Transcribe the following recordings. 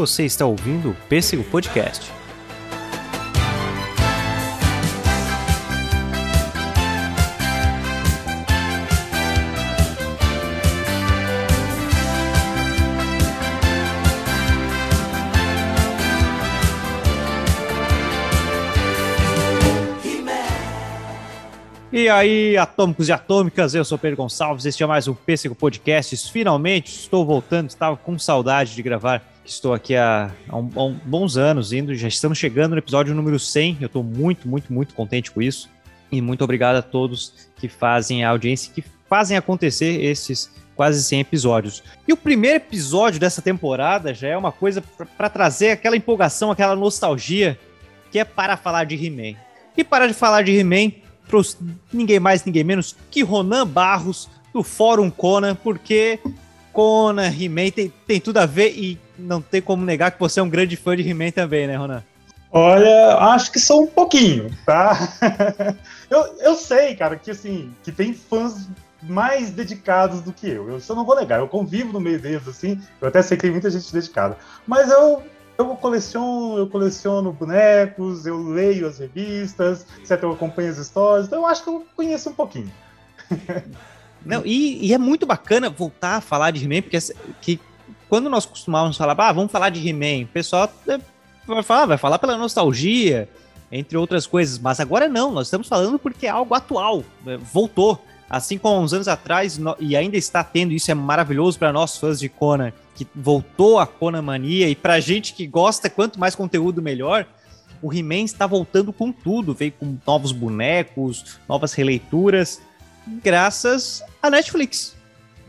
Você está ouvindo o Pêssego Podcast. E aí, atômicos e atômicas, eu sou Pedro Gonçalves, este é mais um Pêssego Podcast. Finalmente estou voltando, estava com saudade de gravar. Estou aqui há, há, um, há bons anos indo, já estamos chegando no episódio número 100. Eu estou muito, muito, muito contente com isso. E muito obrigado a todos que fazem a audiência, que fazem acontecer esses quase 100 episódios. E o primeiro episódio dessa temporada já é uma coisa para trazer aquela empolgação, aquela nostalgia, que é para falar de He-Man. E para de falar de He-Man, ninguém mais, ninguém menos que Ronan Barros, do Fórum Conan, porque Conan, He-Man tem, tem tudo a ver e não tem como negar que você é um grande fã de He-Man também, né, Ronan? Olha, acho que sou um pouquinho, tá? eu, eu sei, cara, que assim, que tem fãs mais dedicados do que eu. Eu só não vou negar, eu convivo no meio deles, assim, eu até sei que tem muita gente dedicada. Mas eu eu coleciono, eu coleciono bonecos, eu leio as revistas, certo? Eu acompanho as histórias, então eu acho que eu conheço um pouquinho. Não, e, e, é muito bacana voltar a falar de He-Man, porque que, quando nós costumávamos falar, ah, vamos falar de He-Man, o pessoal é, vai falar, vai falar pela nostalgia, entre outras coisas, mas agora não, nós estamos falando porque é algo atual, é, voltou. Assim como uns anos atrás, e ainda está tendo, isso é maravilhoso para nós fãs de Conan, que voltou a Conan Mania, e pra gente que gosta, quanto mais conteúdo, melhor. O He-Man está voltando com tudo, veio com novos bonecos, novas releituras, graças à Netflix.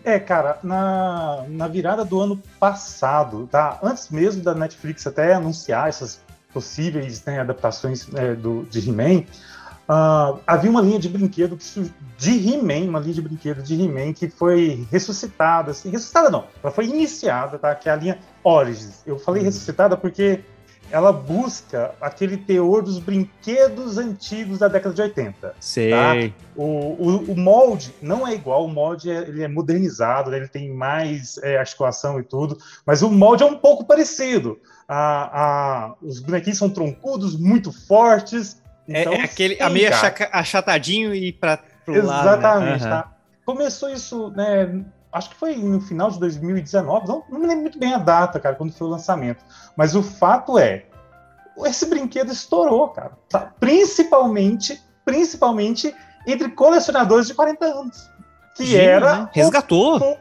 É, cara, na, na virada do ano passado, tá? Antes mesmo da Netflix até anunciar essas possíveis né, adaptações é, do, de He-Man, Uh, havia uma linha de brinquedo que, de He-Man, uma linha de brinquedo de He-Man que foi ressuscitada, assim, ressuscitada não, ela foi iniciada, tá? Que é a linha Origins. Eu falei uhum. ressuscitada porque ela busca aquele teor dos brinquedos antigos da década de 80. Tá? Sei. Tá? O, o, o, molde não é igual, o molde é, ele é modernizado, né? ele tem mais é, articulação e tudo, mas o molde é um pouco parecido. A, a, os bonequinhos são troncudos, muito fortes, é, então, é, aquele sim, a meio achatadinho e para pro Exatamente, lado. Né? Uhum. Tá? Começou isso, né? Acho que foi no final de 2019, não, não me lembro muito bem a data, cara, quando foi o lançamento. Mas o fato é, esse brinquedo estourou, cara. Tá? Principalmente, principalmente entre colecionadores de 40 anos. Que Sim, era. Né? Resgatou. O...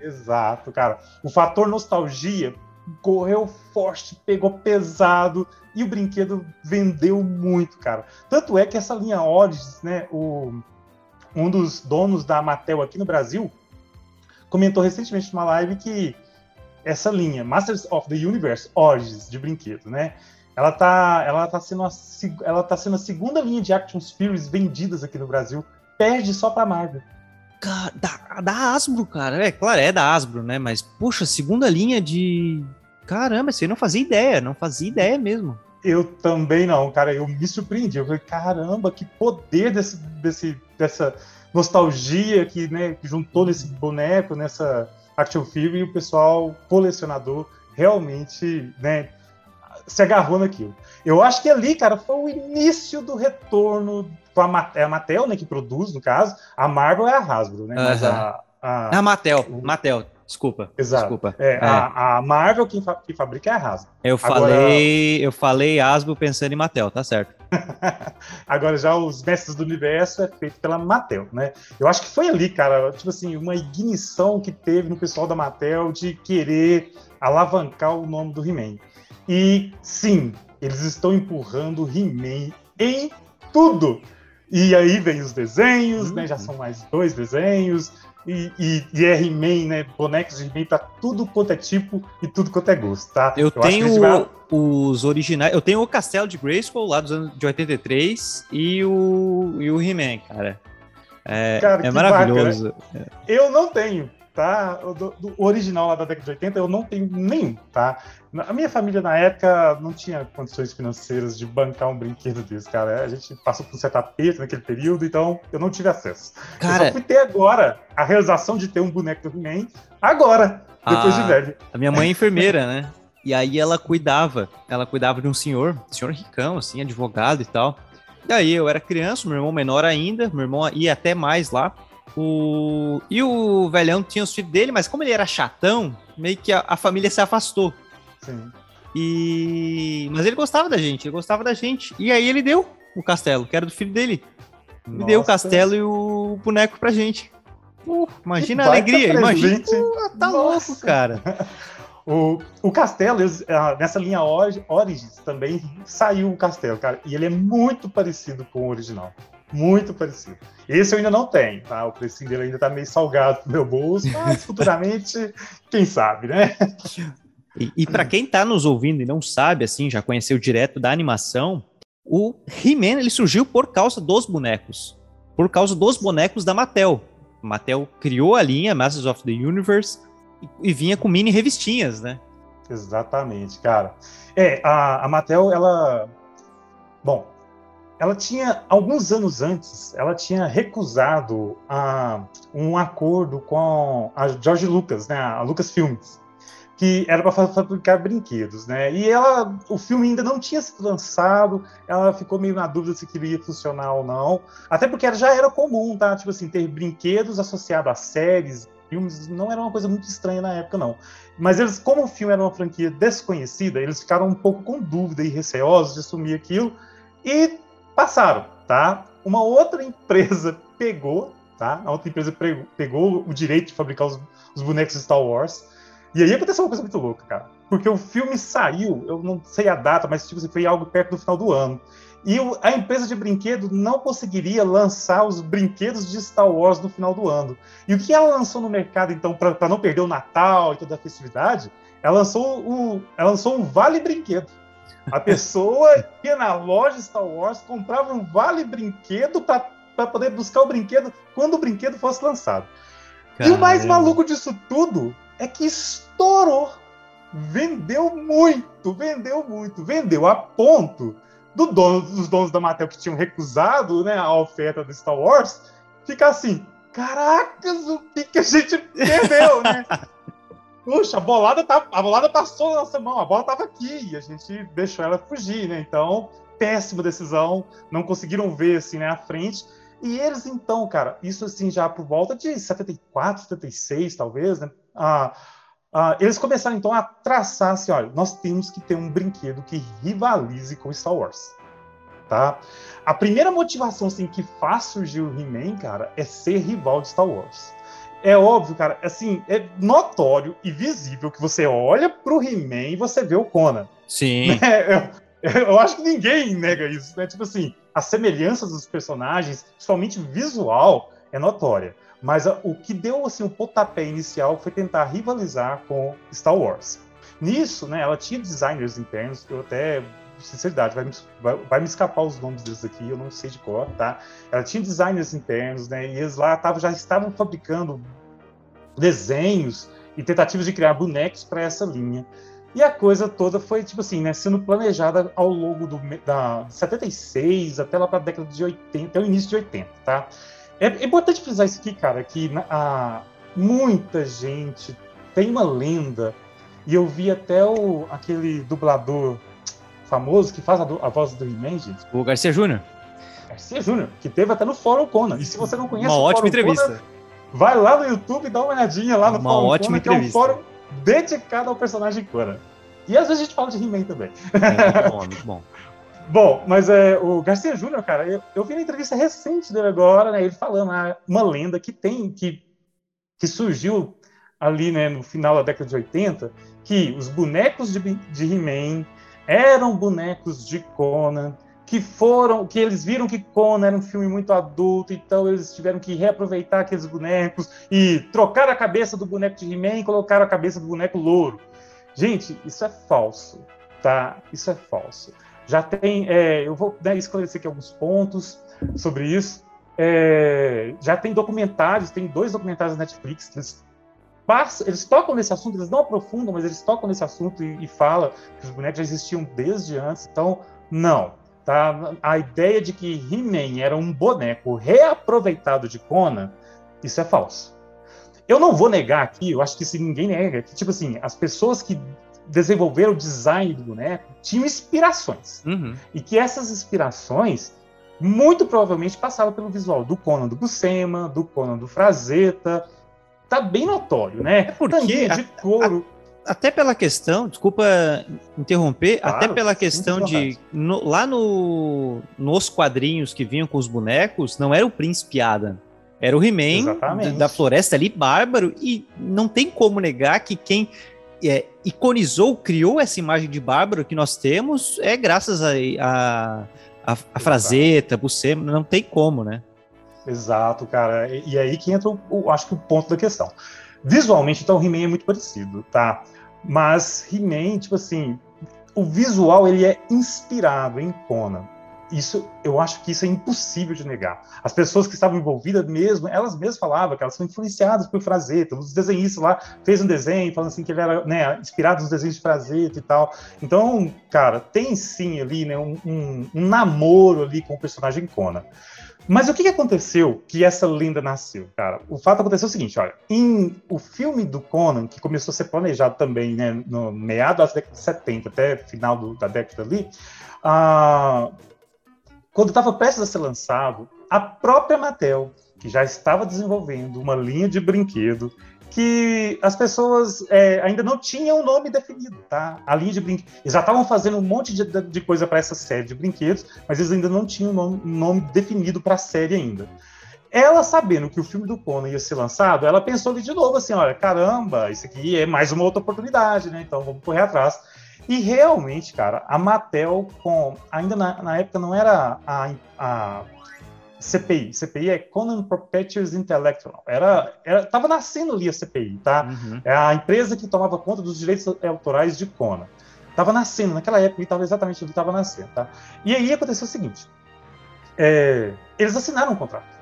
Exato, cara. O fator nostalgia correu forte, pegou pesado e o brinquedo vendeu muito, cara. Tanto é que essa linha Origins, né, o, um dos donos da Mattel aqui no Brasil, comentou recentemente numa live que essa linha, Masters of the Universe Origins de brinquedo, né, ela tá, ela tá sendo a, ela tá sendo a segunda linha de action figures vendidas aqui no Brasil, perde só para Marvel. Da, da Asbro, cara. É, claro, é da Asbro, né? Mas, poxa, segunda linha de. Caramba, você não fazia ideia, não fazia ideia mesmo. Eu também não, cara. Eu me surpreendi. Eu falei, caramba, que poder desse, desse, dessa nostalgia que, né, que juntou nesse boneco, nessa action figure, e o pessoal colecionador realmente, né, se agarrou naquilo. Eu acho que ali, cara, foi o início do retorno com a Mattel, é a Mattel, né, que produz, no caso. A Marvel é a Hasbro, né? Uhum. Mas a, a, a Mattel, o... Mattel, Desculpa. Exato. Desculpa. É, é. A, a, Marvel quem, fa quem, fabrica é a Hasbro. Eu falei, Agora... eu falei Hasbro pensando em Mattel, tá certo. Agora já os Mestres do Universo é feito pela Mattel, né? Eu acho que foi ali, cara, tipo assim, uma ignição que teve no pessoal da Mattel de querer alavancar o nome do He-Man. E sim, eles estão empurrando o He-Man em tudo. E aí vem os desenhos, né? Já são mais dois desenhos. E, e, e é He-Man, né? Bonecos de He-Man pra tudo quanto é tipo e tudo quanto é gosto, tá? Eu, eu tenho vai... os originais. Eu tenho o Castelo de Grayskull lá dos anos de 83 e o, e o He-Man, cara. É, cara, é maravilhoso. Vaca, né? Eu não tenho tá? Do, do original lá da década de 80 eu não tenho nenhum, tá? A minha família na época não tinha condições financeiras de bancar um brinquedo desse, cara. A gente passou por um certo aperto naquele período, então eu não tive acesso. Cara, eu só fui ter agora a realização de ter um boneco do He-Man agora, depois a, de velho. A minha mãe é enfermeira, né? E aí ela cuidava, ela cuidava de um senhor, senhor ricão, assim, advogado e tal. E aí eu era criança, meu irmão menor ainda, meu irmão ia até mais lá. O... E o velhão tinha os filhos dele, mas como ele era chatão, meio que a, a família se afastou. Sim. E... Mas ele gostava da gente, ele gostava da gente. E aí ele deu o castelo, que era do filho dele. Nossa. Deu o castelo e o boneco pra gente. Uh, imagina a alegria, imagina. Uh, tá Nossa. louco, cara. O, o Castelo, ah, nessa linha Origins também saiu o Castelo, cara, e ele é muito parecido com o original. Muito parecido. Esse eu ainda não tenho, tá? O precinho dele ainda tá meio salgado pro meu bolso, mas futuramente, quem sabe, né? E, e para quem tá nos ouvindo e não sabe, assim, já conheceu direto da animação, o He-Man ele surgiu por causa dos bonecos. Por causa dos bonecos da Mattel. Mattel criou a linha Masters of the Universe e, vinha com mini revistinhas, né? Exatamente, cara. É, a, a Mattel, ela. Bom, ela tinha, alguns anos antes, ela tinha recusado a, um acordo com a George Lucas, né, a Lucas Filmes, que era para fabricar brinquedos, né? E ela, o filme ainda não tinha sido lançado, ela ficou meio na dúvida se queria funcionar ou não, até porque já era comum, tá? Tipo assim, ter brinquedos associados a séries, filmes não era uma coisa muito estranha na época, não. Mas eles, como o filme era uma franquia desconhecida, eles ficaram um pouco com dúvida e receosos de assumir aquilo e passaram, tá? Uma outra empresa pegou, tá? A outra empresa pegou o direito de fabricar os, os bonecos Star Wars. E aí aconteceu uma coisa muito louca, cara. Porque o filme saiu, eu não sei a data, mas tipo, foi algo perto do final do ano. E a empresa de brinquedo não conseguiria lançar os brinquedos de Star Wars no final do ano. E o que ela lançou no mercado, então, para não perder o Natal e toda a festividade, ela lançou, o, ela lançou um Vale Brinquedo. A pessoa ia na loja Star Wars, comprava um Vale Brinquedo para poder buscar o brinquedo quando o brinquedo fosse lançado. Caramba. E o mais maluco disso tudo é que estourou. Vendeu muito, vendeu muito, vendeu a ponto do dono, dos donos da Mattel que tinham recusado né, a oferta do Star Wars, ficar assim, caracas, o que, que a gente perdeu, né? Puxa, a bolada, tá, a bolada passou na nossa mão, a bola estava aqui e a gente deixou ela fugir, né? Então, péssima decisão, não conseguiram ver assim, né, à frente. E eles, então, cara, isso assim já por volta de 74, 76, talvez, né? Ah, Uh, eles começaram então a traçar assim, olha, nós temos que ter um brinquedo que rivalize com Star Wars, tá? A primeira motivação assim que faz surgir o He-Man, cara, é ser rival de Star Wars. É óbvio, cara, assim, é notório e visível que você olha pro He-Man e você vê o Conan. Sim. Né? Eu, eu, acho que ninguém nega isso, né? Tipo assim, as semelhanças dos personagens, principalmente visual, é notória. Mas a, o que deu assim o pontapé inicial foi tentar rivalizar com Star Wars. Nisso, né, ela tinha designers internos, eu até sinceridade, vai me, vai, vai me escapar os nomes deles aqui, eu não sei de cor, tá? Ela tinha designers internos, né? E eles lá tavam, já estavam fabricando desenhos e tentativas de criar bonecos para essa linha. E a coisa toda foi, tipo assim, né, sendo planejada ao longo do, da 76 até lá para a década de 80, até o início de 80, tá? É, é importante frisar isso aqui, cara, que a, muita gente tem uma lenda, e eu vi até o, aquele dublador famoso que faz a, a voz do He-Man, gente. O Garcia Júnior. Garcia Júnior, que teve até no Fórum Conan. E se você não conhece uma o ótima Fórum entrevista. Conan, vai lá no YouTube e dá uma olhadinha lá no uma Fórum ótima Conan, entrevista. que é um fórum dedicado ao personagem Conan. E às vezes a gente fala de He-Man também. É, muito bom, muito bom. Bom, mas é, o Garcia Júnior, cara, eu, eu vi na entrevista recente dele agora, né, ele falando ah, uma lenda que tem, que, que surgiu ali né, no final da década de 80, que os bonecos de, de He-Man eram bonecos de Conan, que foram, que eles viram que Conan era um filme muito adulto, então eles tiveram que reaproveitar aqueles bonecos e trocar a cabeça do boneco de He-Man e colocar a cabeça do boneco louro. Gente, isso é falso, tá? Isso é falso. Já tem, é, eu vou né, esclarecer aqui alguns pontos sobre isso. É, já tem documentários, tem dois documentários da Netflix passam, eles tocam nesse assunto, eles não aprofundam, mas eles tocam nesse assunto e, e falam que os bonecos já existiam desde antes. Então, não. Tá? A ideia de que He-Man era um boneco reaproveitado de Conan, isso é falso. Eu não vou negar aqui, eu acho que se ninguém nega, que, tipo assim, as pessoas que desenvolveram o design do boneco tinham inspirações. Uhum. E que essas inspirações muito provavelmente passavam pelo visual do Conan do Buscema, do Conan do Frazetta. Tá bem notório, né? É porque de couro. A, a, até pela questão, desculpa interromper, claro, até pela questão de no, lá no, nos quadrinhos que vinham com os bonecos, não era o Príncipe Adam. Era o He-Man da floresta ali, bárbaro, e não tem como negar que quem é, iconizou, criou essa imagem de bárbaro que nós temos é graças a, a, a, a Buscema, não tem como, né? Exato, cara. E, e aí que entra, o, o, acho que o ponto da questão. Visualmente, então, o He-Man é muito parecido, tá? Mas He-Man, tipo assim, o visual ele é inspirado em Conan isso eu acho que isso é impossível de negar. As pessoas que estavam envolvidas mesmo, elas mesmas falavam que elas são influenciadas por Frazetta. Os desenhistas lá fez um desenho falando assim que ele era né, inspirado nos desenhos de Frazetta e tal. Então, cara, tem sim ali né, um, um, um namoro ali com o personagem Conan. Mas o que, aconteceu que essa lenda nasceu, cara? O fato aconteceu o seguinte, olha, em o filme do Conan, que começou a ser planejado também, né, no meado da década de 70 até final do, da década ali, uh, quando estava prestes a ser lançado, a própria Mattel, que já estava desenvolvendo uma linha de brinquedo que as pessoas é, ainda não tinham um nome definido, tá? A linha de brinquedos. Eles já estavam fazendo um monte de, de coisa para essa série de brinquedos, mas eles ainda não tinham um nome, nome definido para a série ainda. Ela, sabendo que o filme do Conan ia ser lançado, ela pensou ali de novo assim: olha, caramba, isso aqui é mais uma outra oportunidade, né? Então vamos correr atrás. E realmente, cara, a Mattel, com ainda na, na época não era a, a CPI. CPI é Conan Proprietors Intellectual. Era, era, tava nascendo ali a CPI, tá? Uhum. É a empresa que tomava conta dos direitos autorais de Conan. Tava nascendo, naquela época, e tava exatamente onde estava nascendo, tá? E aí aconteceu o seguinte: é, eles assinaram um contrato.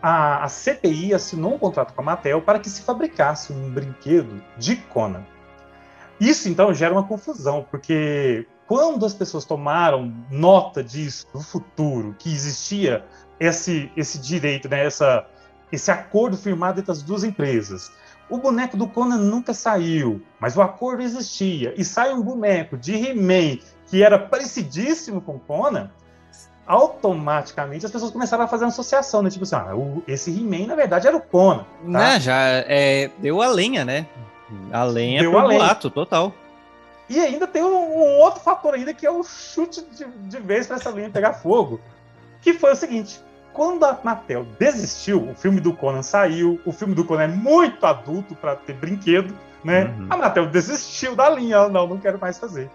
A, a CPI assinou um contrato com a Mattel para que se fabricasse um brinquedo de Conan. Isso então gera uma confusão, porque quando as pessoas tomaram nota disso no futuro, que existia esse, esse direito, né, essa, esse acordo firmado entre as duas empresas, o boneco do Conan nunca saiu, mas o acordo existia, e sai um boneco de He-Man que era parecidíssimo com Conan, automaticamente as pessoas começaram a fazer uma associação, né? Tipo assim, ah, o, esse He-Man, na verdade, era o Conan. Tá? Né, já é, deu a lenha, né? A lenha Deu pro boato, total. E ainda tem um, um, outro fator ainda que é o chute de, de vez para essa linha pegar fogo. Que foi o seguinte: quando a Mattel desistiu, o filme do Conan saiu, o filme do Conan é muito adulto para ter brinquedo, né? Uhum. A Mattel desistiu da linha, não, não quero mais fazer.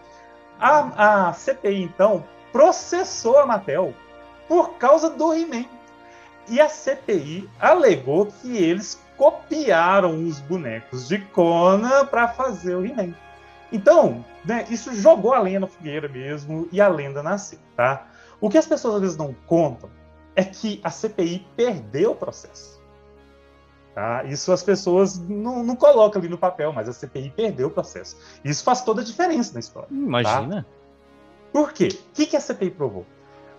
A, a CPI, então, processou a Mattel por causa do He-Man. E a CPI alegou que eles copiaram os bonecos de Conan para fazer o He-Man. Então, né, isso jogou a lenha na fogueira mesmo e a lenda nasceu, tá? O que as pessoas às vezes não contam é que a CPI perdeu o processo. Tá? Isso as pessoas não, não colocam ali no papel, mas a CPI perdeu o processo. Isso faz toda a diferença na história. Tá? Imagina. Tá? Por quê? O que, que a CPI provou?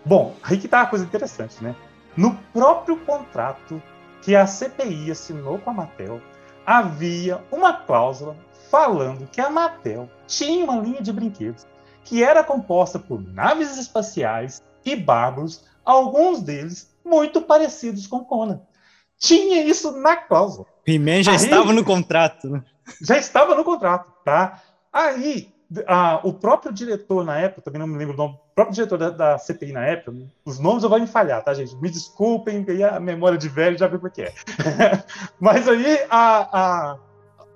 Bom, aí que tá uma coisa interessante, né? No próprio contrato que a CPI assinou com a Mattel, havia uma cláusula falando que a Mattel tinha uma linha de brinquedos que era composta por naves espaciais e bárbaros, alguns deles muito parecidos com Conan. Tinha isso na cláusula. He-Man já Aí, estava no contrato, né? Já estava no contrato, tá? Aí ah, o próprio diretor na época, também não me lembro o nome, o próprio diretor da, da CPI na época, os nomes eu vou me falhar, tá, gente? Me desculpem, a memória de velho já viu o que é. Mas aí a, a,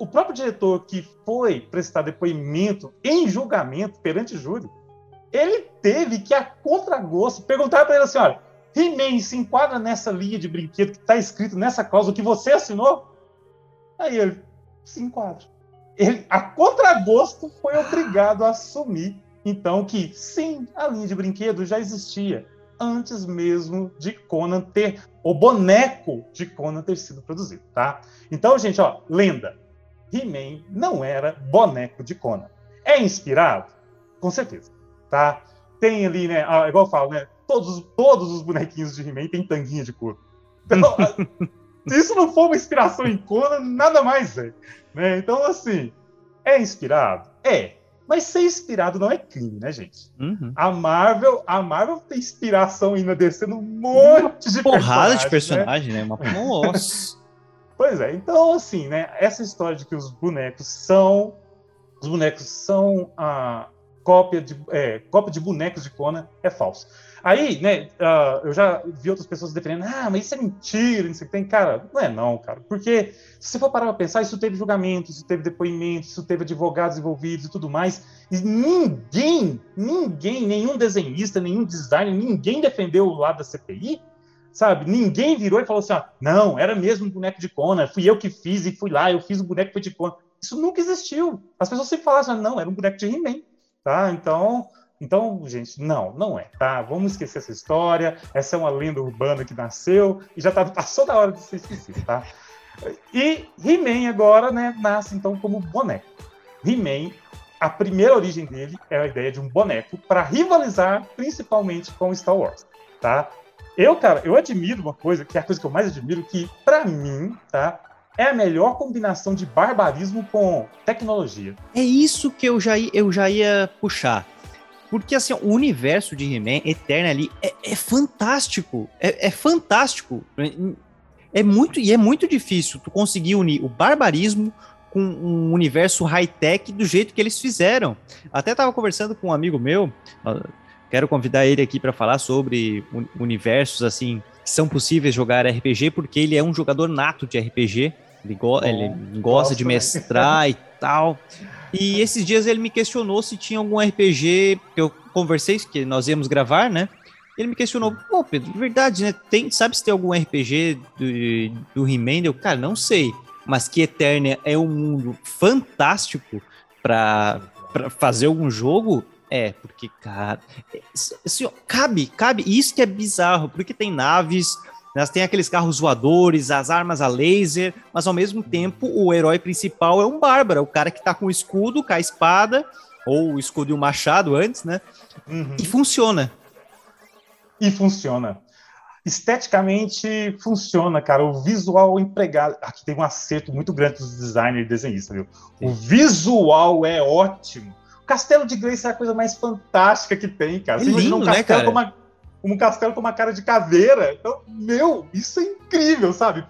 o próprio diretor que foi prestar depoimento em julgamento perante júri, ele teve que, a contragosto, perguntar para ele assim: olha, He-Man se enquadra nessa linha de brinquedo que está escrito nessa cláusula que você assinou? Aí ele se enquadra ele, a contragosto, foi obrigado a assumir, então, que sim, a linha de brinquedo já existia antes mesmo de Conan ter, o boneco de Conan ter sido produzido, tá? Então, gente, ó, lenda. He-Man não era boneco de Conan. É inspirado? Com certeza, tá? Tem ali, né, igual eu falo, né, todos, todos os bonequinhos de He-Man têm tanguinha de couro. Então, se isso não for uma inspiração em Conan, nada mais é. Né? Então, assim, é inspirado? É. Mas ser inspirado não é crime, né, gente? Uhum. A Marvel, a Marvel tem inspiração ainda descendo um monte de porrada de personagem, né? né? Uma nossa. pois é. Então, assim, né? Essa história de que os bonecos são os bonecos são a cópia de é, cópia de bonecos de Conan é falso. Aí, né, uh, eu já vi outras pessoas defendendo, ah, mas isso é mentira, isso tem, cara, não é não, cara, porque se você for parar pra pensar, isso teve julgamento, isso teve depoimento, isso teve advogados envolvidos e tudo mais, e ninguém, ninguém, nenhum desenhista, nenhum designer, ninguém defendeu o lado da CPI, sabe? Ninguém virou e falou assim, ah, não, era mesmo um boneco de Conan, fui eu que fiz e fui lá, eu fiz o boneco foi de Conan. Isso nunca existiu. As pessoas sempre falavam, assim, não, era um boneco de He-Man, tá? Então, então, gente, não, não é, tá? Vamos esquecer essa história. Essa é uma lenda urbana que nasceu e já tá, passou da hora de ser esquecida, tá? E He-Man agora, né, nasce então como boneco. He-Man, a primeira origem dele é a ideia de um boneco para rivalizar principalmente com Star Wars, tá? Eu, cara, eu admiro uma coisa, que é a coisa que eu mais admiro, que para mim, tá? É a melhor combinação de barbarismo com tecnologia. É isso que eu já, eu já ia puxar porque, assim, o universo de He-Man, Eterna ali, é, é fantástico. É, é, fantástico. É muito, e é muito difícil tu conseguir unir o barbarismo com um universo high-tech do jeito que eles fizeram. Até tava conversando com um amigo meu, quero convidar ele aqui para falar sobre universos, assim, que são possíveis jogar RPG, porque ele é um jogador nato de RPG. Ele, go Bom, ele gosta de mestrar e tal. E esses dias ele me questionou se tinha algum RPG que eu conversei, que nós íamos gravar, né? Ele me questionou, pô, Pedro, verdade, né? Tem, sabe se tem algum RPG do, do He-Man? Eu, cara, não sei. Mas que Eternia é um mundo fantástico para fazer algum jogo, é, porque, cara, é, assim, ó, cabe, cabe, isso que é bizarro, porque tem naves, elas têm aqueles carros voadores, as armas a laser, mas ao mesmo tempo o herói principal é um bárbaro, o cara que tá com o escudo, com a espada, ou o escudo e o machado antes, né? Uhum. E funciona. E funciona. Esteticamente funciona, cara. O visual empregado. Aqui tem um acerto muito grande dos designers e desenhistas, viu? Sim. O visual é ótimo. O Castelo de Grace é a coisa mais fantástica que tem, cara. É lindo, um né, cara? Uma um castelo com uma cara de caveira. Então, meu, isso é incrível, sabe?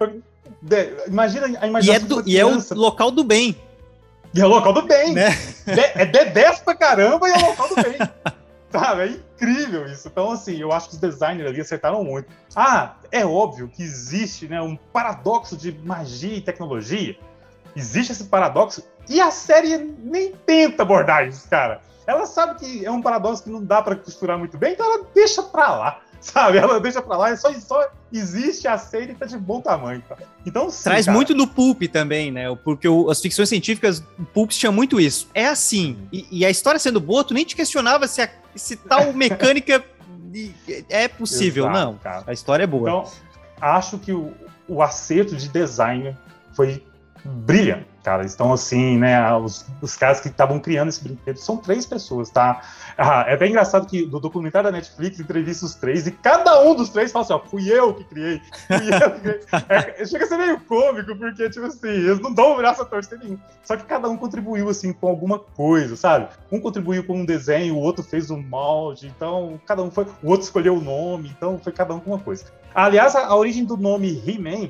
Imagina a imaginação. E é, do, e é o local do bem. E é o local do bem. Né? É D10 pra caramba e é o local do bem. sabe? É incrível isso. Então, assim, eu acho que os designers ali acertaram muito. Ah, é óbvio que existe né, um paradoxo de magia e tecnologia. Existe esse paradoxo e a série nem tenta abordar isso, cara ela sabe que é um paradoxo que não dá para costurar muito bem, então ela deixa para lá, sabe? Ela deixa para lá, e só, só existe a série e tá de bom tamanho. Tá? Então, sim, Traz cara. muito do Pulp também, né? Porque o, as ficções científicas, o Pulp tinha muito isso. É assim, e, e, a história sendo boa, tu nem te questionava se, a, se tal mecânica é possível. Exato, não, cara. a história é boa. Então, acho que o, o acerto de design foi brilhante cara. Estão assim, né? Os, os caras que estavam criando esse brinquedo são três pessoas, tá? Ah, é bem engraçado que no documentário da Netflix entrevista os três e cada um dos três fala assim: ó, fui eu que criei. Fui eu que criei. É, chega a ser meio cômico, porque, tipo assim, eles não dão o braço a torcer nenhum. Só que cada um contribuiu, assim, com alguma coisa, sabe? Um contribuiu com um desenho, o outro fez um molde, então cada um foi. O outro escolheu o nome, então foi cada um com uma coisa. Aliás, a, a origem do nome He-Man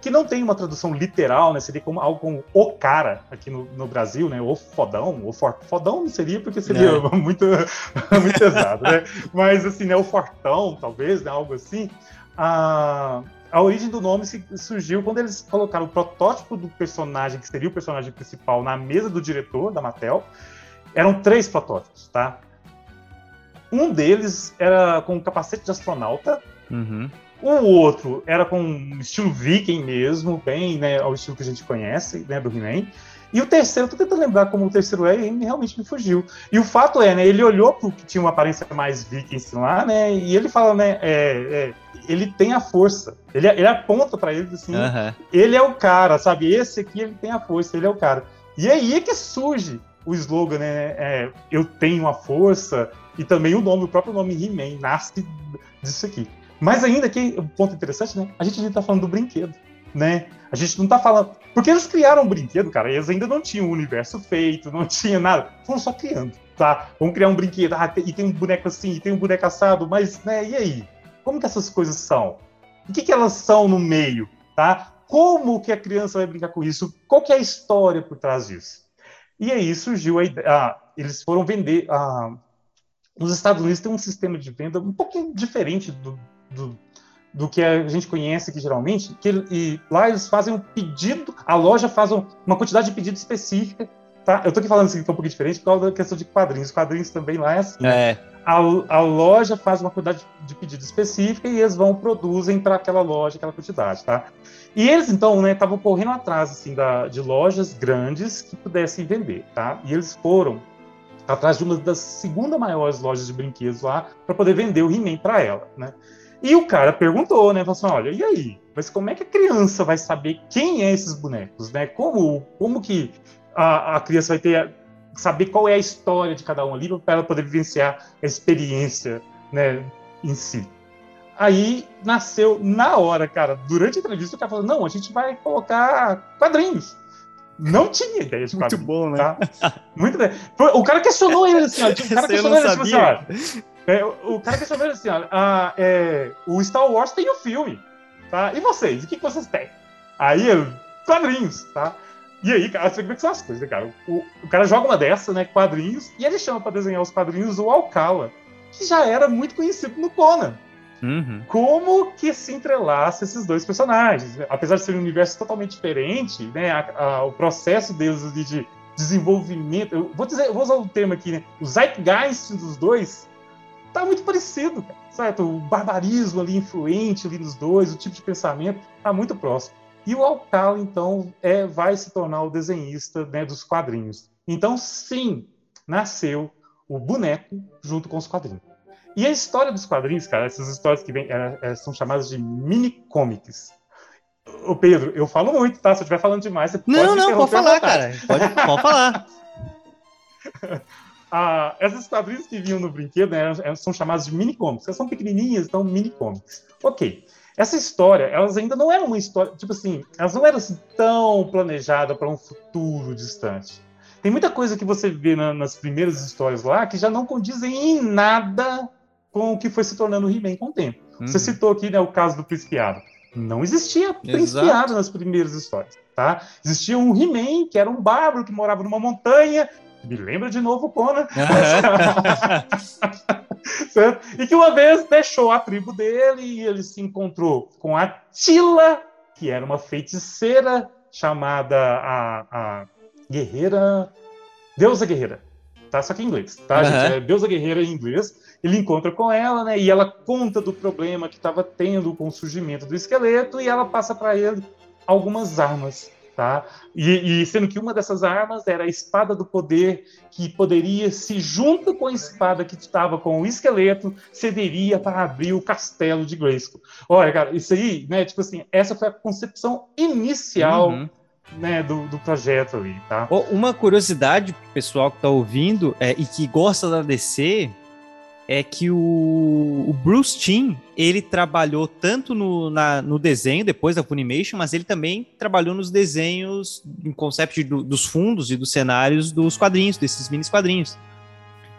que não tem uma tradução literal, né? Seria como algo como o cara aqui no, no Brasil, né? O fodão, o for, fodão não seria porque seria não. muito, muito pesado, né? Mas assim, né? O fortão, talvez, né? Algo assim. A, a origem do nome surgiu quando eles colocaram o protótipo do personagem, que seria o personagem principal, na mesa do diretor da Mattel. Eram três protótipos, tá? Um deles era com um capacete de astronauta. Uhum. O outro era com estilo viking mesmo, bem né, ao estilo que a gente conhece, né, do He-Man. E o terceiro, tô tentando lembrar como o terceiro é, e realmente me fugiu. E o fato é, né, ele olhou pro que tinha uma aparência mais viking lá, né, e ele fala, né, é, é, ele tem a força. Ele, ele aponta para ele assim, uhum. ele é o cara, sabe? Esse aqui, ele tem a força, ele é o cara. E aí é que surge o slogan, né, é, eu tenho a força, e também o nome, o próprio nome He-Man, nasce disso aqui. Mas ainda que, um ponto interessante, né? A gente está falando do brinquedo. né? A gente não tá falando. Porque eles criaram um brinquedo, cara, eles ainda não tinham o universo feito, não tinha nada. Foram só criando, tá? Vamos criar um brinquedo, ah, e tem um boneco assim, e tem um boneco assado, mas, né, e aí? Como que essas coisas são? O que, que elas são no meio, tá? Como que a criança vai brincar com isso? Qual que é a história por trás disso? E aí surgiu a ideia. Ah, eles foram vender. Ah, os Estados Unidos têm um sistema de venda um pouquinho diferente do, do, do que a gente conhece aqui geralmente, que e lá eles fazem um pedido, a loja faz uma quantidade de pedido específica, tá? Eu tô aqui falando assim que é um pouquinho diferente por causa da questão de quadrinhos. Quadrinhos também lá é assim. É. A, a loja faz uma quantidade de pedido específica e eles vão produzem para aquela loja aquela quantidade, tá? E eles então, né, estavam correndo atrás assim da, de lojas grandes que pudessem vender, tá? E eles foram atrás de uma das segunda maiores lojas de brinquedos lá para poder vender o He-Man para ela, né? E o cara perguntou, né? Falou assim: olha, e aí? Mas como é que a criança vai saber quem é esses bonecos, né? Como, como que a, a criança vai ter saber qual é a história de cada um ali para ela poder vivenciar a experiência, né, em si. Aí nasceu na hora, cara. Durante a entrevista, o cara falou: não, a gente vai colocar quadrinhos. Não tinha ideia de quadrinhos. Muito bom, né? Tá? Muito bem. O cara questionou ele assim, ó. O cara questionou ele assim, ó. É, o cara questionou ele assim, ó. A, é, o Star Wars tem o um filme, tá? E vocês? O que, que vocês têm? Aí, quadrinhos, tá? E aí, cara, você vê que são as coisas, né, cara? O, o cara joga uma dessa, né, quadrinhos, e ele chama para desenhar os quadrinhos o Alcala, que já era muito conhecido no Conan. Uhum. Como que se entrelaça esses dois personagens? Apesar de ser um universo totalmente diferente, né, a, a, o processo deles de, de desenvolvimento, eu vou dizer, eu vou usar um termo aqui, né, o zeitgeist dos dois tá muito parecido, cara, certo? O barbarismo ali influente ali nos dois, o tipo de pensamento tá muito próximo. E o Alcala, então, é, vai se tornar o desenhista né, dos quadrinhos. Então, sim, nasceu o boneco junto com os quadrinhos. E a história dos quadrinhos, cara, essas histórias que vem, é, é, são chamadas de mini comics. Ô Pedro, eu falo muito, tá? Se eu estiver falando demais, você não, pode Não, não, pode falar, cara. Pode, pode falar. ah, essas quadrinhos que vinham no brinquedo né, são chamadas de mini comics. Elas são pequenininhas, então mini comics. Ok. Essa história, elas ainda não eram uma história, tipo assim, elas não eram assim, tão planejadas para um futuro distante. Tem muita coisa que você vê na, nas primeiras histórias lá que já não condizem em nada com o que foi se tornando o He-Man com o tempo. Uhum. Você citou aqui né, o caso do Príncipe-Ado. Não existia Príncipe-Ado nas primeiras histórias. Tá? Existia um He-Man, que era um bárbaro que morava numa montanha. Me lembra de novo Conan. Uhum. certo? E que uma vez deixou a tribo dele e ele se encontrou com a Tila, que era uma feiticeira chamada a, a guerreira. Deusa guerreira. Tá? Só que em inglês, tá, uhum. gente? É deusa guerreira em inglês. Ele encontra com ela, né? E ela conta do problema que estava tendo com o surgimento do esqueleto e ela passa para ele algumas armas Tá? E, e, sendo que uma dessas armas era a espada do poder, que poderia, se junto com a espada que estava com o esqueleto, cederia para abrir o castelo de Grayskull. Olha, cara, isso aí, né? Tipo assim, essa foi a concepção inicial. Uhum. Né, do, do, projeto ali, tá? Uma curiosidade pessoal que está ouvindo é, e que gosta da DC é que o, o Bruce Timm, ele trabalhou tanto no, na, no desenho, depois da Funimation, mas ele também trabalhou nos desenhos, em conceito do, dos fundos e dos cenários dos quadrinhos, desses mini quadrinhos.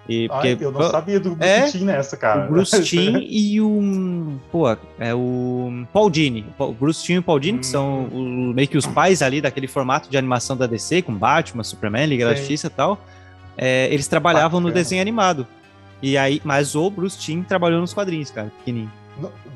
E, porque, Ai, eu não sabia do Bruce é, Timm nessa, cara. O Bruce Timm e o... Pô, é o Paul Dini. O Bruce Timm e o Paul Dini, hum. que são hum. o, meio que os pais ali daquele formato de animação da DC, com Batman, Superman, Liga da Justiça e tal. É, eles trabalhavam no desenho animado. E aí, mas o Bruce Timm trabalhou nos quadrinhos, cara, pequenininho.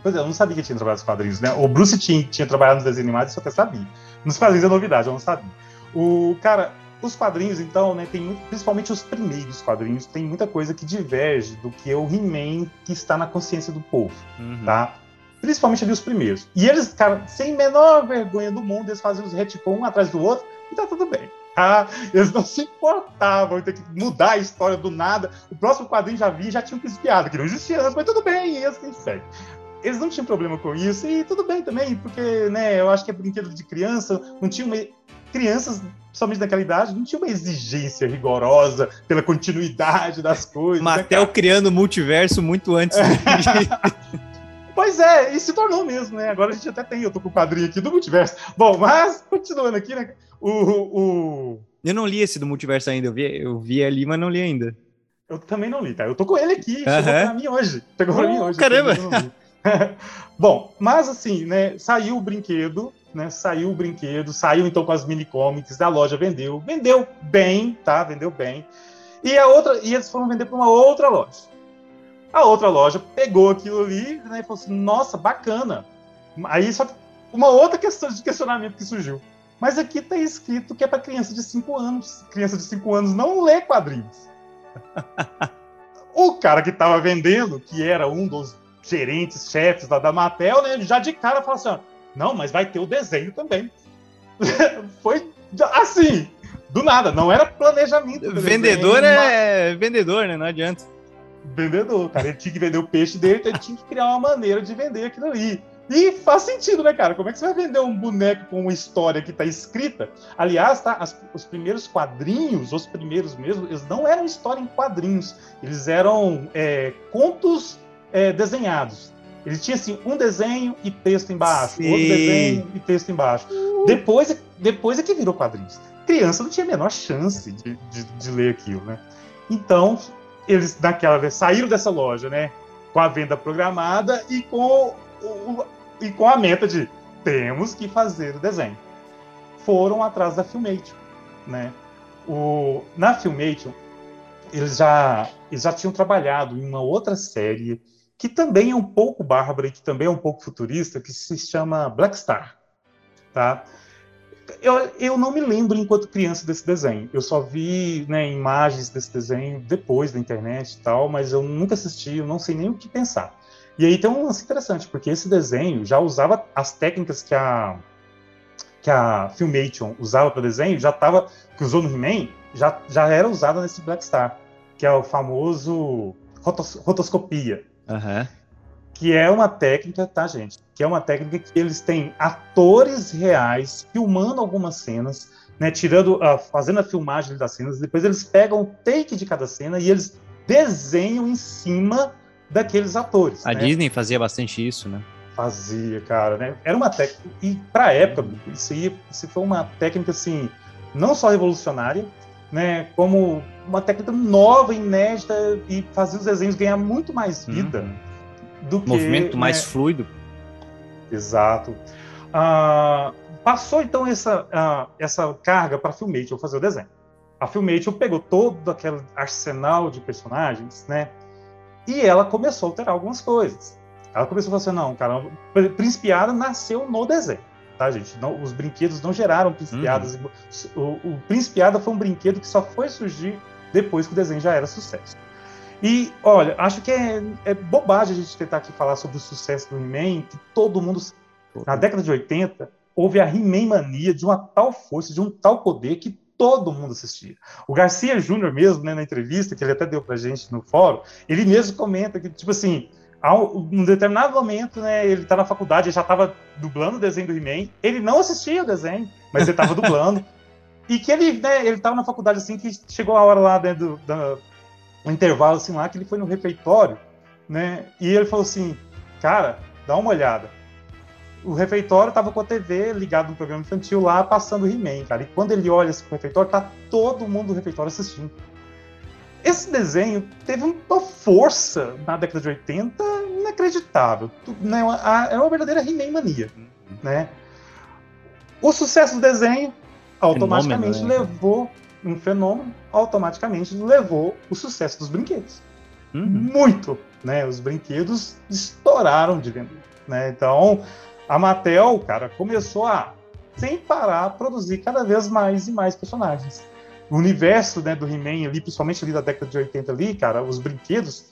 Pois é, eu não sabia que tinha trabalhado nos quadrinhos, né? O Bruce Timm tinha trabalhado nos desenhos animados, isso eu até sabia. Nos quadrinhos é novidade, eu não sabia. O cara, os quadrinhos, então, né, tem muito, principalmente os primeiros quadrinhos, tem muita coisa que diverge do que é o He-Man que está na consciência do povo, uhum. tá? Principalmente ali os primeiros. E eles, cara, sem menor vergonha do mundo, eles fazem os retcon um atrás do outro e tá tudo bem. Eles não se importavam ter que mudar a história do nada. O próximo quadrinho já vi já tinha um piada, que não existia antes, mas tudo bem, e assim segue. Eles não tinham problema com isso, e tudo bem também, porque né, eu acho que é brinquedo de criança, não tinha uma. Crianças, principalmente naquela idade, não tinha uma exigência rigorosa pela continuidade das coisas. Matel né, criando multiverso muito antes. Pois é, e se tornou mesmo, né? Agora a gente até tem, eu tô com o quadrinho aqui do multiverso. Bom, mas, continuando aqui, né? O, o... Eu não li esse do multiverso ainda, eu vi, eu vi ali, mas não li ainda. Eu também não li, cara. Eu tô com ele aqui, chegou pra mim hoje. Chegou pra mim hoje. Caramba! Bom, mas assim, né? Saiu o brinquedo, né? Saiu o brinquedo, saiu então com as mini comics da loja, vendeu. Vendeu bem, tá? Vendeu bem. E a outra, e eles foram vender para uma outra loja. A outra loja pegou aquilo ali né, e falou assim: nossa, bacana. Aí só uma outra questão de questionamento que surgiu. Mas aqui está escrito que é para criança de 5 anos. Criança de 5 anos não lê quadrinhos. o cara que estava vendendo, que era um dos gerentes, chefes da, da Mattel, né, já de cara falou assim: não, mas vai ter o desenho também. Foi assim, do nada, não era planejamento. Vendedor desenho, é mas... vendedor, né? Não adianta. Vendedor, cara, ele tinha que vender o peixe dele, então ele tinha que criar uma maneira de vender aquilo ali. E faz sentido, né, cara? Como é que você vai vender um boneco com uma história que está escrita? Aliás, tá, as, os primeiros quadrinhos, os primeiros mesmo, eles não eram história em quadrinhos, eles eram é, contos é, desenhados. Ele tinha assim um desenho e texto embaixo, Sim. outro desenho e texto embaixo. Depois, depois é que virou quadrinhos. Criança não tinha a menor chance de, de, de ler aquilo, né? Então, eles naquela vez saíram dessa loja, né? Com a venda programada e com, o, e com a meta de temos que fazer o desenho. Foram atrás da Filmation, né? O, na Filmation, eles já, eles já tinham trabalhado em uma outra série que também é um pouco bárbara e que também é um pouco futurista, que se chama Black Star. Tá? Eu, eu não me lembro enquanto criança desse desenho. Eu só vi né, imagens desse desenho depois da internet e tal, mas eu nunca assisti, eu não sei nem o que pensar. E aí tem um lance interessante, porque esse desenho já usava as técnicas que a que a Filmation usava para desenho, já estava que usou no He-Man, já, já era usada nesse Black Star, que é o famoso rotos, rotoscopia. Uhum. Que é uma técnica, tá, gente? Que é uma técnica que eles têm atores reais filmando algumas cenas, né? Tirando, uh, fazendo a filmagem das cenas, depois eles pegam o take de cada cena e eles desenham em cima daqueles atores. A né? Disney fazia bastante isso, né? Fazia, cara, né? Era uma técnica. E pra época, isso, isso foi uma técnica, assim, não só revolucionária, né, como uma técnica nova, inédita e fazer os desenhos ganhar muito mais vida uhum. do que movimento mais né? fluido. Exato. Ah, passou então essa ah, essa carga para a Filmation fazer o desenho. A Filmation pegou todo aquele arsenal de personagens, né? E ela começou a alterar algumas coisas. Ela começou a falar assim, não, cara, Principiada nasceu no desenho tá, gente? Não, os brinquedos não geraram Principiadas. Uhum. O, o Principiada foi um brinquedo que só foi surgir depois que o desenho já era sucesso. E, olha, acho que é, é bobagem a gente tentar aqui falar sobre o sucesso do He-Man, que todo mundo. Na década de 80, houve a He-Man mania de uma tal força, de um tal poder que todo mundo assistia. O Garcia Júnior mesmo, né, na entrevista que ele até deu pra gente no fórum, ele mesmo comenta que, tipo assim, um determinado momento, né, ele tá na faculdade, ele já tava dublando o desenho do He-Man. Ele não assistia o desenho, mas ele tava dublando. E que ele, né, ele tava na faculdade assim, que chegou a hora lá, né, do, do, do intervalo assim lá, que ele foi no refeitório, né, e ele falou assim, cara, dá uma olhada. O refeitório tava com a TV ligado no programa infantil lá, passando o He-Man, cara. E quando ele olha esse refeitório, tá todo mundo do refeitório assistindo. Esse desenho teve uma força na década de 80 inacreditável. Né? É uma verdadeira He-Man mania. Né? O sucesso do desenho automaticamente fenômeno, né? levou um fenômeno, automaticamente levou o sucesso dos brinquedos. Uhum. Muito, né? Os brinquedos estouraram de vender, né? Então, a Mattel, cara, começou a sem parar produzir cada vez mais e mais personagens o universo né, do He-Man ali, principalmente ali da década de 80 ali, cara, os brinquedos,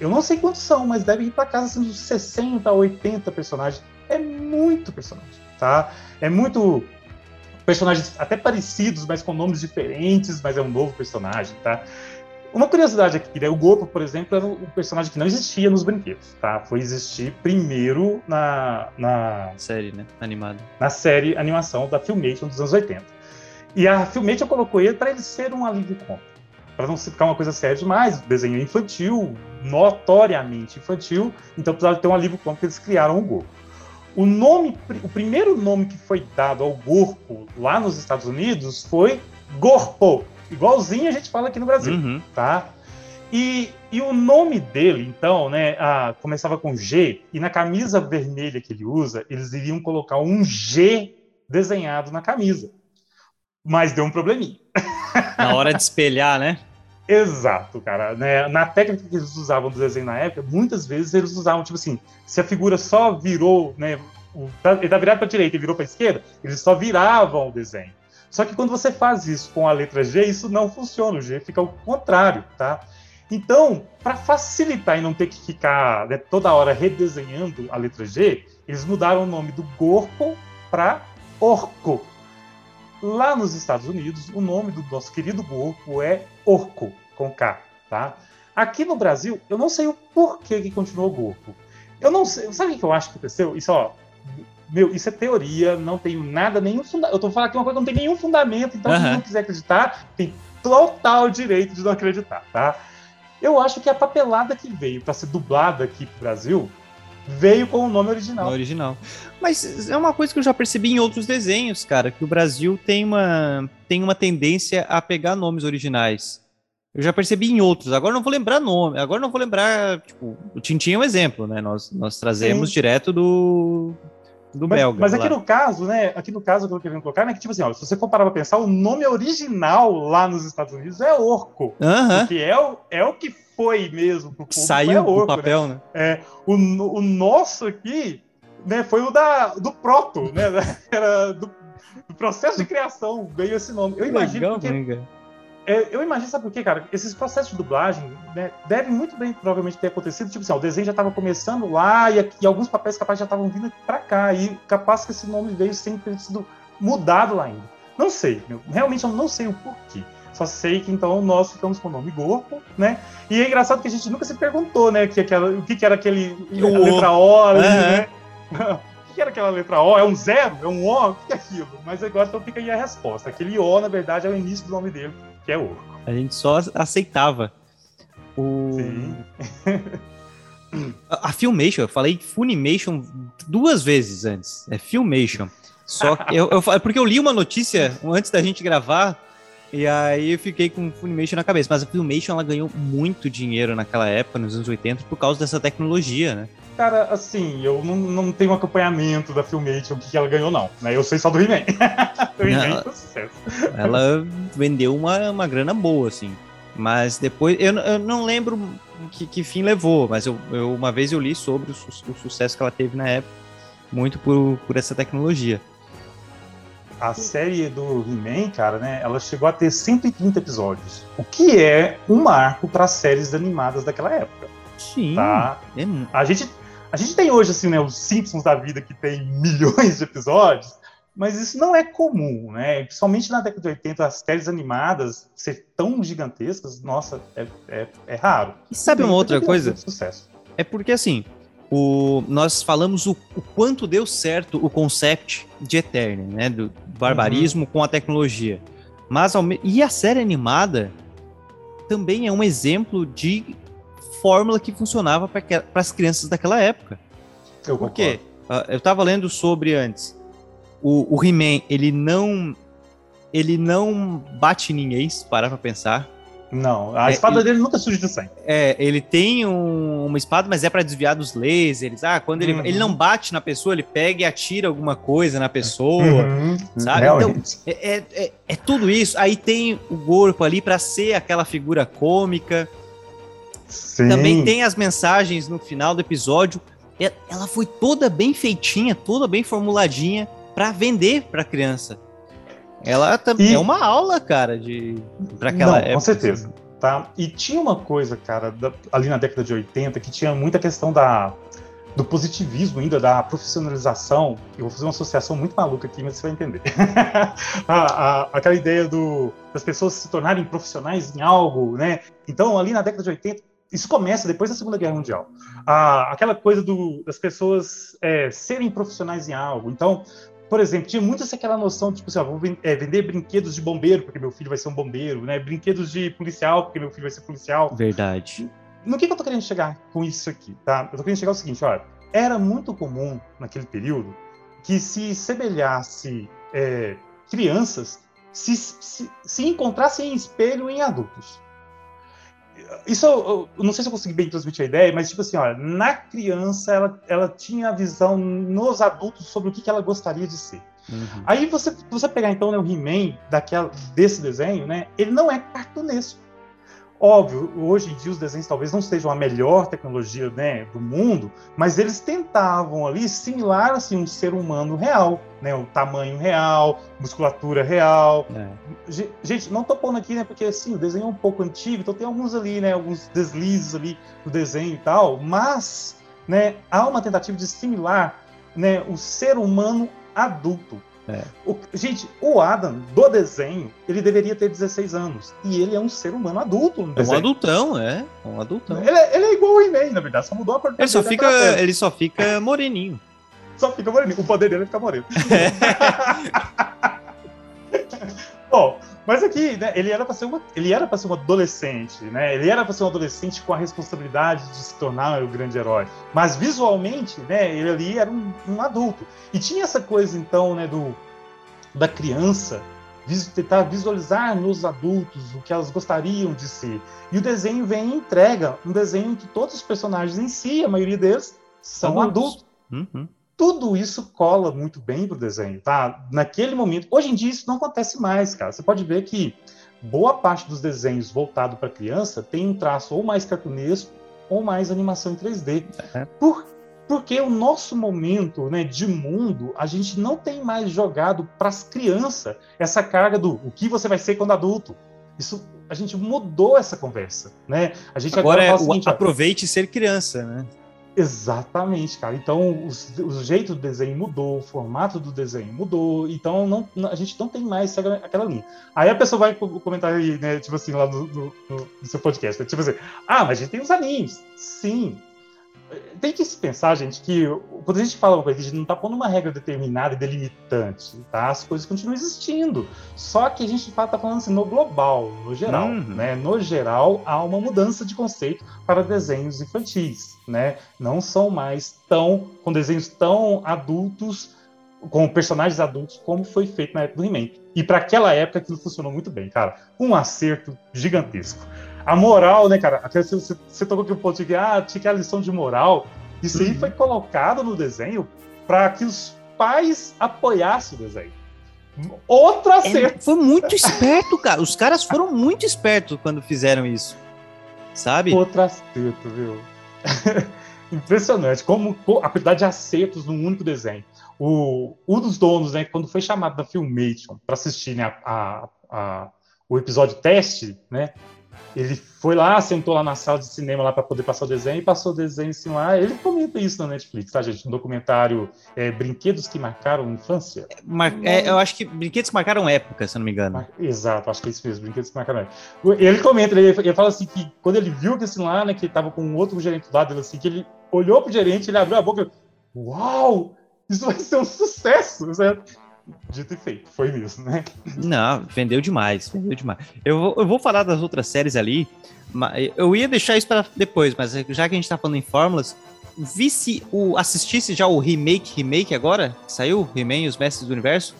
eu não sei quantos são, mas devem ir para casa assim, de 60 a 80 personagens. É muito personagem, tá? É muito personagens até parecidos, mas com nomes diferentes, mas é um novo personagem, tá? Uma curiosidade aqui, né? o Gopo, por exemplo, era um personagem que não existia nos brinquedos, tá? Foi existir primeiro na, na série, né? Animada. Na série animação da Filmation dos anos 80. E a Filmation colocou ele para ele ser um alívio cômico. para não ficar uma coisa séria demais. Desenho infantil, notoriamente infantil, então precisava ter um alívio cômico que eles criaram o Gorpo. O nome, o primeiro nome que foi dado ao Gorpo lá nos Estados Unidos foi Gorpo, igualzinho a gente fala aqui no Brasil, uhum. tá? E, e, o nome dele, então, né, começava com G, e na camisa vermelha que ele usa, eles iriam colocar um G desenhado na camisa. Mas deu um probleminha. Na hora de espelhar, né? Exato, cara. Né? Na técnica que eles usavam do desenho na época, muitas vezes eles usavam, tipo assim, se a figura só virou, né? O, ele tá virado para a direita e virou para a esquerda, eles só viravam o desenho. Só que quando você faz isso com a letra G, isso não funciona. O G fica ao contrário, tá? Então, para facilitar e não ter que ficar né, toda hora redesenhando a letra G, eles mudaram o nome do corpo para Orco. Lá nos Estados Unidos, o nome do nosso querido Gorpo é Orco, com K, tá? Aqui no Brasil, eu não sei o porquê que continuou Gorpo. Eu não sei, sabe o que eu acho que aconteceu? Isso, ó, meu, isso é teoria, não tenho nada, nenhum fundamento. Eu tô falando aqui uma coisa que não tem nenhum fundamento, então uhum. se não quiser acreditar, tem total direito de não acreditar, tá? Eu acho que a papelada que veio para ser dublada aqui pro Brasil veio com o nome original. original. Mas é uma coisa que eu já percebi em outros desenhos, cara, que o Brasil tem uma, tem uma tendência a pegar nomes originais. Eu já percebi em outros, agora não vou lembrar nome, agora não vou lembrar, tipo, o Tintin é um exemplo, né? Nós, nós trazemos Sim. direto do, do mas, belga. Mas aqui no caso, né? Aqui no caso que eu querendo colocar, né? Que tipo assim, ó, se você for parar pra pensar, o nome original lá nos Estados Unidos é Orco. Uh -huh. Que é o, é o que foi mesmo pro povo. Saiu do né? papel, né? né? É, o, o nosso aqui, né, foi o da, do proto, né? Era do, do processo de criação, veio esse nome. Eu imagino Legal, que, é, eu imagino, sabe por quê, cara? Esses processos de dublagem né, devem muito bem, provavelmente, ter acontecido. Tipo assim, ó, o desenho já estava começando lá e, e, alguns papéis capazes já estavam vindo para cá. E capaz que esse nome veio sem ter sido mudado lá ainda. Não sei, meu, realmente eu não sei o porquê. Só sei que então nós ficamos com o nome Gorpo, né? E é engraçado que a gente nunca se perguntou, né? Que o que, que era aquele o letra O, ali, né? o que era aquela letra O? É um zero? É um O? O que é aquilo? Mas agora então fica aí a resposta. Aquele O, na verdade, é o início do nome dele, que é Orco. A gente só aceitava. O... Sim. a, a Filmation, eu falei Funimation duas vezes antes. É Filmation. Só que eu, eu, porque eu li uma notícia antes da gente gravar e aí eu fiquei com Funimation na cabeça. Mas a Filmation ela ganhou muito dinheiro naquela época, nos anos 80, por causa dessa tecnologia, né? Cara, assim, eu não, não tenho um acompanhamento da Filmation, o que, que ela ganhou, não. Né? Eu sei só do He-Man. He-Man foi sucesso. Ela vendeu uma, uma grana boa, assim. Mas depois, eu, eu não lembro que, que fim levou, mas eu, eu, uma vez eu li sobre o, o sucesso que ela teve na época, muito por, por essa tecnologia a série do He-Man, cara, né, ela chegou a ter 130 episódios, o que é um marco para séries animadas daquela época. Sim. Tá? É... A gente a gente tem hoje assim, né, os Simpsons da vida que tem milhões de episódios, mas isso não é comum, né? Principalmente na década de 80, as séries animadas ser tão gigantescas, nossa, é, é, é raro. E sabe uma outra coisa? Sucesso. É porque assim, o, nós falamos o, o, quanto deu certo o concept de Eterno, né? Do barbarismo uhum. com a tecnologia. Mas ao, e a série animada também é um exemplo de fórmula que funcionava para as crianças daquela época. Eu Por quê? Uh, eu estava lendo sobre antes. O, o He-Man, ele não ele não bate ninguém, se parar para pensar. Não, a é, espada ele, dele nunca surge de sangue. É, ele tem um, uma espada, mas é para desviar dos lasers. Ah, quando ele, uhum. ele não bate na pessoa, ele pega e atira alguma coisa na pessoa, uhum. sabe? Então, é, é, é, é, tudo isso. Aí tem o corpo ali para ser aquela figura cômica. Sim. Também tem as mensagens no final do episódio. Ela foi toda bem feitinha, toda bem formuladinha para vender para criança. Ela também e... é uma aula, cara, de para aquela Não, época. Com certeza. Assim. Tá? E tinha uma coisa, cara, da, ali na década de 80 que tinha muita questão da do positivismo ainda, da profissionalização. Eu vou fazer uma associação muito maluca aqui, mas você vai entender. a, a, aquela ideia do, das pessoas se tornarem profissionais em algo, né? Então, ali na década de 80, isso começa depois da Segunda Guerra Mundial. aquela coisa do, das pessoas é, serem profissionais em algo. Então, por exemplo, tinha muito essa aquela noção de, tipo assim, ó, vou é, vender brinquedos de bombeiro, porque meu filho vai ser um bombeiro, né? Brinquedos de policial, porque meu filho vai ser policial. Verdade. No que, que eu tô querendo chegar com isso aqui, tá? Eu tô querendo chegar ao seguinte, olha, era muito comum naquele período que se semelhasse é, crianças se, se, se encontrassem em espelho em adultos isso eu, eu, não sei se eu consegui bem transmitir a ideia, mas tipo assim, olha, na criança ela, ela tinha a visão nos adultos sobre o que, que ela gostaria de ser. Uhum. Aí você, você pegar então né, o He-Man desse desenho, né? Ele não é cartunesco. Óbvio, hoje em dia os desenhos talvez não sejam a melhor tecnologia né, do mundo, mas eles tentavam ali similar assim, um ser humano real, né, o tamanho real, musculatura real. É. Gente, não tô pondo aqui, né, porque assim, o desenho é um pouco antigo, então tem alguns ali, né, alguns deslizes ali do desenho e tal, mas né, há uma tentativa de similar né, o ser humano adulto. É. O, gente, o Adam, do desenho, ele deveria ter 16 anos. E ele é um ser humano adulto. é um adultão, é. Um adultão. Ele, é, ele é igual o He-Man, na verdade, só mudou a cor ele só fica Ele só fica moreninho. Só fica moreninho. O poder dele é ficar moreno. Bom, mas aqui, né, ele era para ser uma, ele era para ser um adolescente, né? Ele era para ser um adolescente com a responsabilidade de se tornar o grande herói. Mas visualmente, né, ele ali era um, um adulto. E tinha essa coisa então, né, do da criança tentar visualizar nos adultos o que elas gostariam de ser. E o desenho vem e entrega um desenho em que todos os personagens em si, a maioria deles, são adultos. adultos. Uhum tudo isso cola muito bem pro desenho, tá? Naquele momento. Hoje em dia isso não acontece mais, cara. Você pode ver que boa parte dos desenhos voltados para criança tem um traço ou mais cartunesco ou mais animação em 3D. É. Por, porque o nosso momento né, de mundo, a gente não tem mais jogado para as crianças essa carga do o que você vai ser quando adulto. Isso a gente mudou essa conversa, né? A gente agora, agora é o seguinte, aproveite ser criança, né? Exatamente, cara. Então, o jeito do desenho mudou, o formato do desenho mudou. Então, não, a gente não tem mais aquela linha. Aí a pessoa vai comentar aí, né, tipo assim, lá no, no, no seu podcast, né, tipo assim, ah, mas a gente tem os animes. Sim, tem que se pensar, gente, que quando a gente fala uma coisa, a gente não está pondo uma regra determinada e delimitante, tá? As coisas continuam existindo. Só que a gente está falando assim, no global, no geral, uhum. né? No geral, há uma mudança de conceito para desenhos infantis, né? Não são mais tão, com desenhos tão adultos, com personagens adultos, como foi feito na época do He-Man. E para aquela época aquilo funcionou muito bem, cara. Um acerto gigantesco. A moral, né, cara? Você, você, você tocou aqui o ponto de que ah, tinha que a lição de moral. Isso uhum. aí foi colocado no desenho para que os pais apoiassem o desenho. Outro acerto. É, foi muito esperto, cara. Os caras foram muito espertos quando fizeram isso. Sabe? Outro acerto, viu? Impressionante. Como a quantidade de acertos num único desenho. O, um dos donos, né, quando foi chamado da Filmation para assistir né, a, a, o episódio teste, né, ele foi lá, sentou lá na sala de cinema lá para poder passar o desenho e passou o desenho assim lá. Ele comenta isso na Netflix, tá, gente? Um documentário é, Brinquedos que Marcaram Infância. Mar é, eu acho que Brinquedos que Marcaram Época, se eu não me engano. Mar Exato, acho que é isso mesmo, Brinquedos que Marcaram Época. Ele comenta, ele, ele fala assim que quando ele viu que assim lá, né, que ele tava com um outro gerente do lado dele, assim, que ele olhou pro gerente, ele abriu a boca e Uau! Isso vai ser um sucesso, certo? Dito e feito, foi isso, né? Não, vendeu demais, vendeu demais. Eu vou, eu vou falar das outras séries ali, mas eu ia deixar isso para depois, mas já que a gente tá falando em fórmulas, visse o assistisse já o remake remake agora? Saiu He-Man e os Mestres do Universo?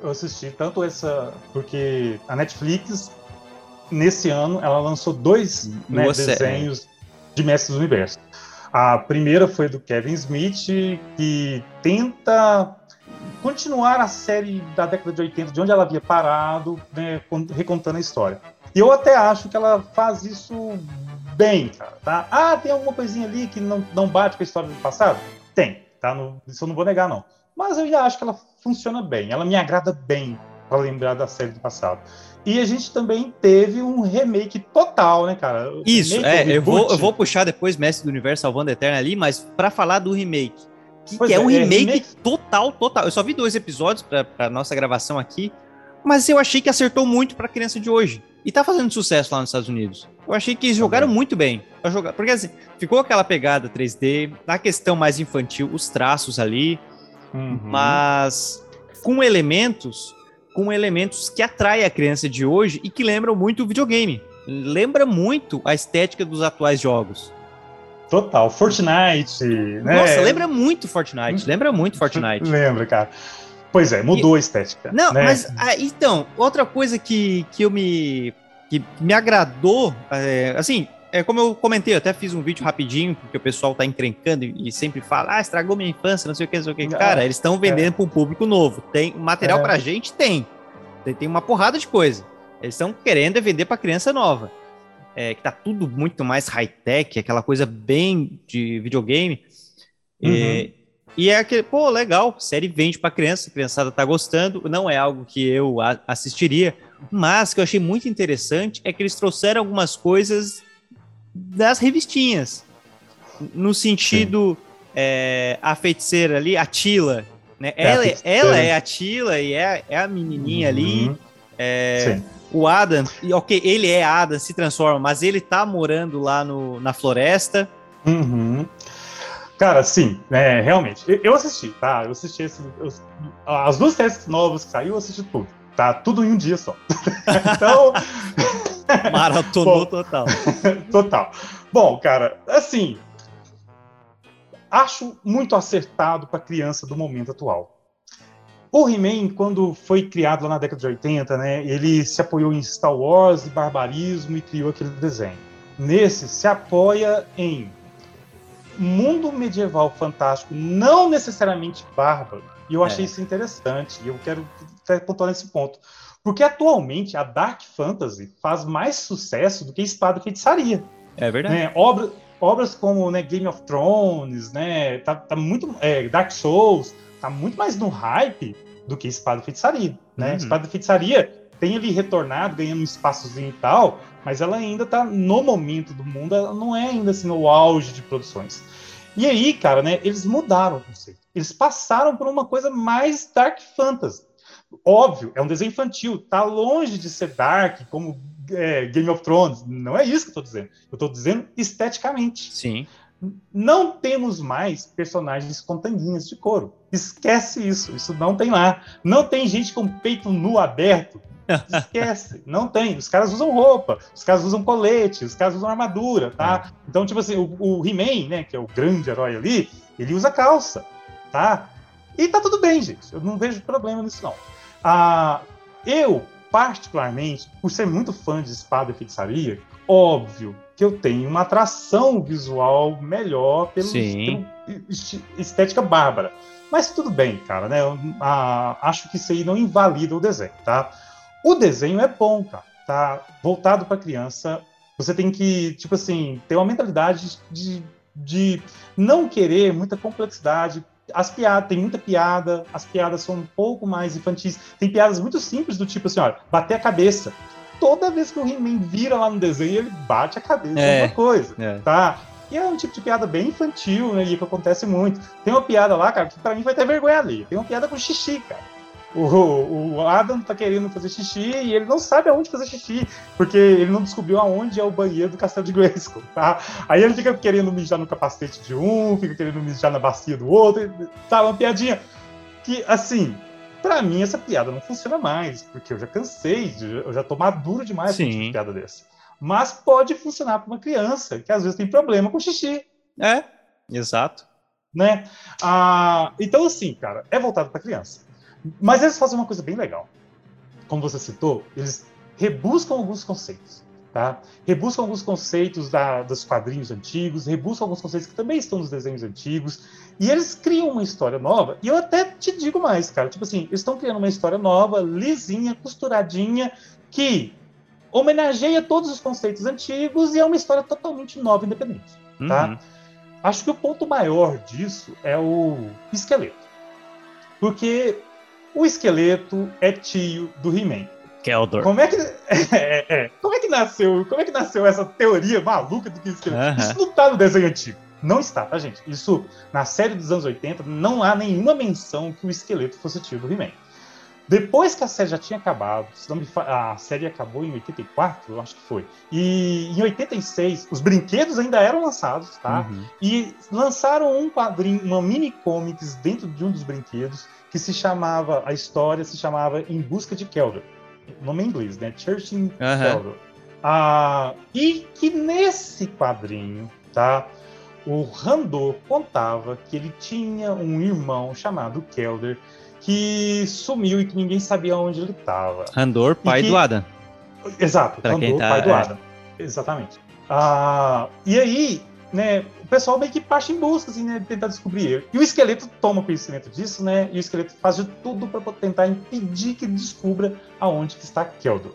Eu assisti tanto essa porque a Netflix nesse ano ela lançou dois né, desenhos de Mestres do Universo. A primeira foi do Kevin Smith que tenta continuar a série da década de 80, de onde ela havia parado, né, recontando a história. E eu até acho que ela faz isso bem, cara, tá? Ah, tem alguma coisinha ali que não, não bate com a história do passado? Tem, tá? No, isso eu não vou negar, não. Mas eu já acho que ela funciona bem, ela me agrada bem para lembrar da série do passado. E a gente também teve um remake total, né, cara? Isso, é, eu vou, eu vou puxar depois Mestre do Universo Salvando Eterna ali, mas para falar do remake, que, que é, é, um remake, é remake, total, total. Eu só vi dois episódios para nossa gravação aqui, mas eu achei que acertou muito para criança de hoje. E tá fazendo sucesso lá nos Estados Unidos. Eu achei que eles jogaram muito bem. Porque assim, ficou aquela pegada 3D, na questão mais infantil, os traços ali, uhum. mas com elementos com elementos que atraem a criança de hoje e que lembram muito o videogame. Lembra muito a estética dos atuais jogos. Total. Fortnite, né? Nossa, lembra muito Fortnite. Lembra muito Fortnite. Lembra, cara. Pois é, mudou e... a estética. Não, né? mas ah, então, outra coisa que, que eu me que me agradou, é, assim, é como eu comentei, eu até fiz um vídeo rapidinho, porque o pessoal tá encrencando e, e sempre fala, ah, estragou minha infância, não sei o que, não sei o que. Cara, eles estão vendendo é. para um público novo. Tem material é. pra gente? Tem. tem. Tem uma porrada de coisa. Eles estão querendo vender para criança nova. É, que tá tudo muito mais high-tech, aquela coisa bem de videogame. Uhum. É, e é aquele, pô, legal, série vende para criança, a criançada tá gostando. Não é algo que eu assistiria, mas que eu achei muito interessante é que eles trouxeram algumas coisas das revistinhas. No sentido, é, a feiticeira ali, a Tila, né? É ela, ela é a Tila e é, é a menininha uhum. ali. É, o Adam, ok, ele é Adam, se transforma, mas ele tá morando lá no, na floresta. Uhum. Cara, sim, é, realmente. Eu assisti, tá? Eu assisti esse, eu, as duas séries novas que saiu, eu assisti tudo. Tá tudo em um dia só. então. Maratonou total. total. Bom, cara, assim. Acho muito acertado para criança do momento atual. O He-Man, quando foi criado lá na década de 80, né, ele se apoiou em Star Wars e barbarismo e criou aquele desenho. Nesse, se apoia em mundo medieval fantástico, não necessariamente bárbaro. E eu achei é. isso interessante, e eu quero pontuar nesse ponto. Porque atualmente a Dark Fantasy faz mais sucesso do que Espada e Feitiçaria. É verdade. Né? Obra, obras como né, Game of Thrones, né, tá, tá muito, é, Dark Souls, tá muito mais no hype do que Espada e Feitiçaria. Né? Uhum. Espada e Feitiçaria tem ali retornado, ganhando um espaçozinho e tal, mas ela ainda tá no momento do mundo, ela não é ainda assim no auge de produções. E aí, cara, né, eles mudaram o conceito. Eles passaram por uma coisa mais dark fantasy. Óbvio, é um desenho infantil, tá longe de ser dark, como é, Game of Thrones. Não é isso que eu tô dizendo. Eu tô dizendo esteticamente. Sim. Não temos mais personagens com tanguinhas de couro. Esquece isso. Isso não tem lá. Não tem gente com peito nu aberto. Esquece. não tem. Os caras usam roupa, os caras usam colete, os caras usam armadura, tá? É. Então, tipo assim, o, o He-Man, né, que é o grande herói ali, ele usa calça, tá? E tá tudo bem, gente. Eu não vejo problema nisso, não. Ah, eu, particularmente, por ser muito fã de espada e feitiçaria, óbvio que eu tenho uma atração visual melhor pelo, pelo estética bárbara. Mas tudo bem, cara, né? Eu, ah, acho que isso aí não invalida o desenho, tá? O desenho é bom, cara. Tá voltado para criança. Você tem que, tipo assim, ter uma mentalidade de, de não querer muita complexidade as piadas, tem muita piada, as piadas são um pouco mais infantis. Tem piadas muito simples do tipo assim, olha, bater a cabeça. Toda vez que o He-Man vira lá no desenho, ele bate a cabeça é, uma coisa, é. tá? E é um tipo de piada bem infantil, né? E que acontece muito. Tem uma piada lá, cara, que pra mim vai ter vergonha ali. Tem uma piada com xixi, cara. O, o Adam tá querendo fazer xixi e ele não sabe aonde fazer xixi, porque ele não descobriu aonde é o banheiro do castelo de Grayskull, tá? Aí ele fica querendo mijar no capacete de um, fica querendo mijar na bacia do outro, tá? Uma piadinha que, assim, para mim essa piada não funciona mais, porque eu já cansei, eu já tô maduro demais com uma piada dessa. Mas pode funcionar para uma criança que às vezes tem problema com xixi. É, exato. Né? Ah, então, assim, cara, é voltado para criança. Mas eles fazem uma coisa bem legal. Como você citou, eles rebuscam alguns conceitos. Tá? Rebuscam alguns conceitos da, dos quadrinhos antigos, rebuscam alguns conceitos que também estão nos desenhos antigos, e eles criam uma história nova. E eu até te digo mais, cara. Tipo assim, eles estão criando uma história nova, lisinha, costuradinha, que homenageia todos os conceitos antigos e é uma história totalmente nova, independente. Tá? Uhum. Acho que o ponto maior disso é o esqueleto. Porque o esqueleto é tio do He-Man. Keldor. Como é que é, é, como é que nasceu? Como é que nasceu essa teoria maluca do que o esqueleto? Uh -huh. Isso não tá no desenho antigo. Não está, tá, gente? Isso na série dos anos 80 não há nenhuma menção que o esqueleto fosse tio do He-Man. Depois que a série já tinha acabado, a série acabou em 84, eu acho que foi. E em 86, os brinquedos ainda eram lançados, tá? Uhum. E lançaram um quadrinho, uma mini comics dentro de um dos brinquedos que se chamava, a história se chamava Em Busca de Kelder. Nome em inglês, né? Church in uhum. Kelder. Ah, e que nesse quadrinho, tá? O Randor contava que ele tinha um irmão chamado Kelder que sumiu e que ninguém sabia onde ele estava. Randor, pai que... do Adam. Exato, pra Randor, tá, pai do é... Adam. Exatamente. Ah, e aí, né, o pessoal meio que parte em busca, assim, né, tentar descobrir ele. E o esqueleto toma conhecimento disso, né, e o esqueleto faz de tudo para tentar impedir que ele descubra aonde que está Keldor.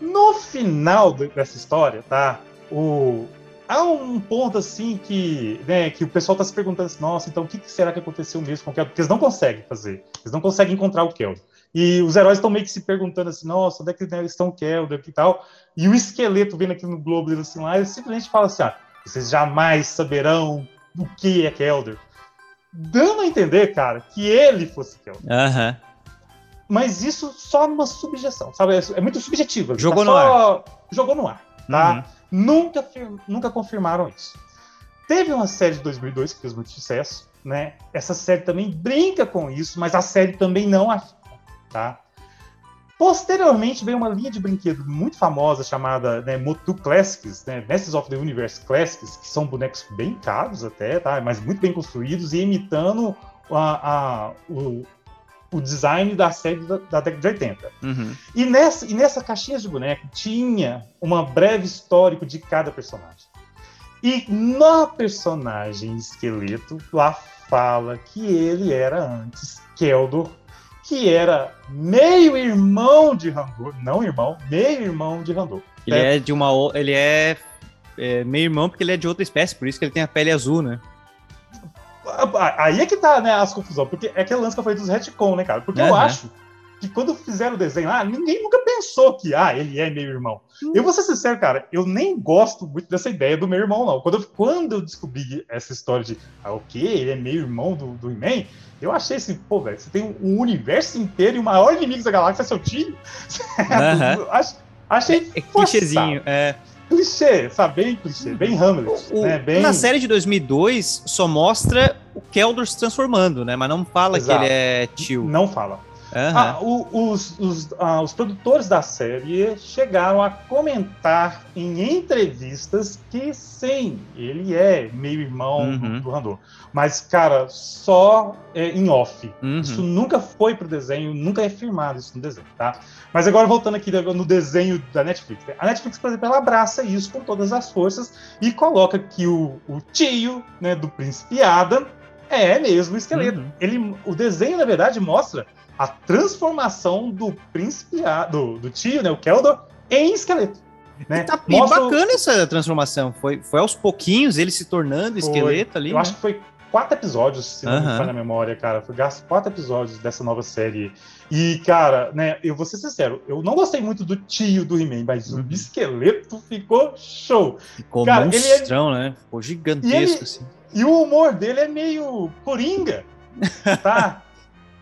No final dessa história, tá, o, há um ponto assim que, né, que o pessoal está se perguntando assim, nossa, então o que, será que aconteceu mesmo com o Keldor? Porque eles não conseguem fazer, eles não conseguem encontrar o Keldor. E os heróis estão meio que se perguntando assim, nossa, onde é que né, estão o Keldor e tal. E o esqueleto vendo aqui no globo assim lá, ele simplesmente fala assim, ah, vocês jamais saberão o que é Keldor. Dando a entender, cara, que ele fosse Keldor. Aham. Mas isso só numa subjeção, sabe? É muito subjetivo. Jogou tá no ar. Jogou no ar, tá? Uhum. Nunca, nunca confirmaram isso. Teve uma série de 2002 que fez muito sucesso, né? Essa série também brinca com isso, mas a série também não afirma, tá? Posteriormente veio uma linha de brinquedo muito famosa chamada né, Motu Classics, né, Masters of the Universe Classics, que são bonecos bem caros até, tá? Mas muito bem construídos e imitando a, a, o, o design da série da, da década de 80. Uhum. E, nessa, e nessa caixinha de boneco tinha uma breve histórico de cada personagem. E no personagem esqueleto, lá fala que ele era antes Keldor, que era meio irmão de Randor, não irmão, meio irmão de Randor. Ele é de uma ele é, é meio irmão porque ele é de outra espécie, por isso que ele tem a pele azul, né? Aí é que tá, né, as confusões. Porque é aquele lance que eu falei dos retcon, né, cara? Porque uhum. eu acho que quando fizeram o desenho lá, ninguém nunca pensou que, ah, ele é meu irmão. Hum. Eu vou ser sincero, cara, eu nem gosto muito dessa ideia do meu irmão, não. Quando eu, quando eu descobri essa história de, ah, o quê? Ele é meio irmão do, do He-Man, eu achei assim, pô, velho, você tem um universo inteiro e o maior inimigo da galáxia é seu tio? Uhum. achei é, é clichêzinho, é clichê, sabe? Bem clichê, bem Hamlet. O, né? bem... Na série de 2002, só mostra o Keldor se transformando, né? Mas não fala Exato. que ele é tio. Não fala. Uhum. Ah, o, os, os, ah, os, produtores da série chegaram a comentar em entrevistas que sim, ele é meio irmão uhum. do Randor. Mas, cara, só é, em off. Uhum. Isso nunca foi pro desenho, nunca é firmado isso no desenho, tá? Mas agora voltando aqui no desenho da Netflix. A Netflix, por exemplo, ela abraça isso com todas as forças e coloca que o, o tio né, do príncipe Adam é mesmo o esqueleto. Uhum. Ele, o desenho, na verdade, mostra a transformação do príncipe, do, do tio, né, o Keldor, em esqueleto. Né? E tá bem bacana essa transformação. Foi, foi aos pouquinhos ele se tornando foi, esqueleto ali. Eu né? acho que foi quatro episódios, se não me falha a memória, cara. Foi gasto quatro episódios dessa nova série. E, cara, né, eu vou ser sincero, eu não gostei muito do tio do He-Man, mas uhum. o esqueleto ficou show. Ficou cara, monstrão, ele é... né? Ficou gigantesco, e ele... assim. E o humor dele é meio coringa, tá?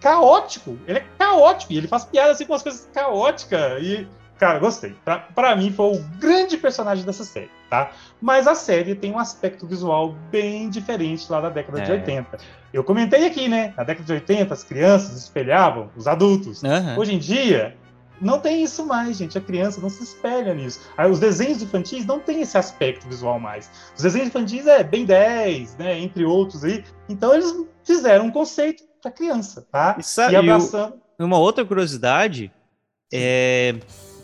caótico. Ele é caótico. E ele faz piada assim com as coisas caóticas. E, cara, gostei. Pra, pra mim, foi o grande personagem dessa série, tá? Mas a série tem um aspecto visual bem diferente lá da década é. de 80. Eu comentei aqui, né? Na década de 80, as crianças espelhavam os adultos. Uhum. Hoje em dia, não tem isso mais, gente. A criança não se espelha nisso. Aí, os desenhos infantis não tem esse aspecto visual mais. Os desenhos infantis é bem 10, né? Entre outros aí. Então eles fizeram um conceito para criança, tá? E, sabe, e abraçando. Uma outra curiosidade é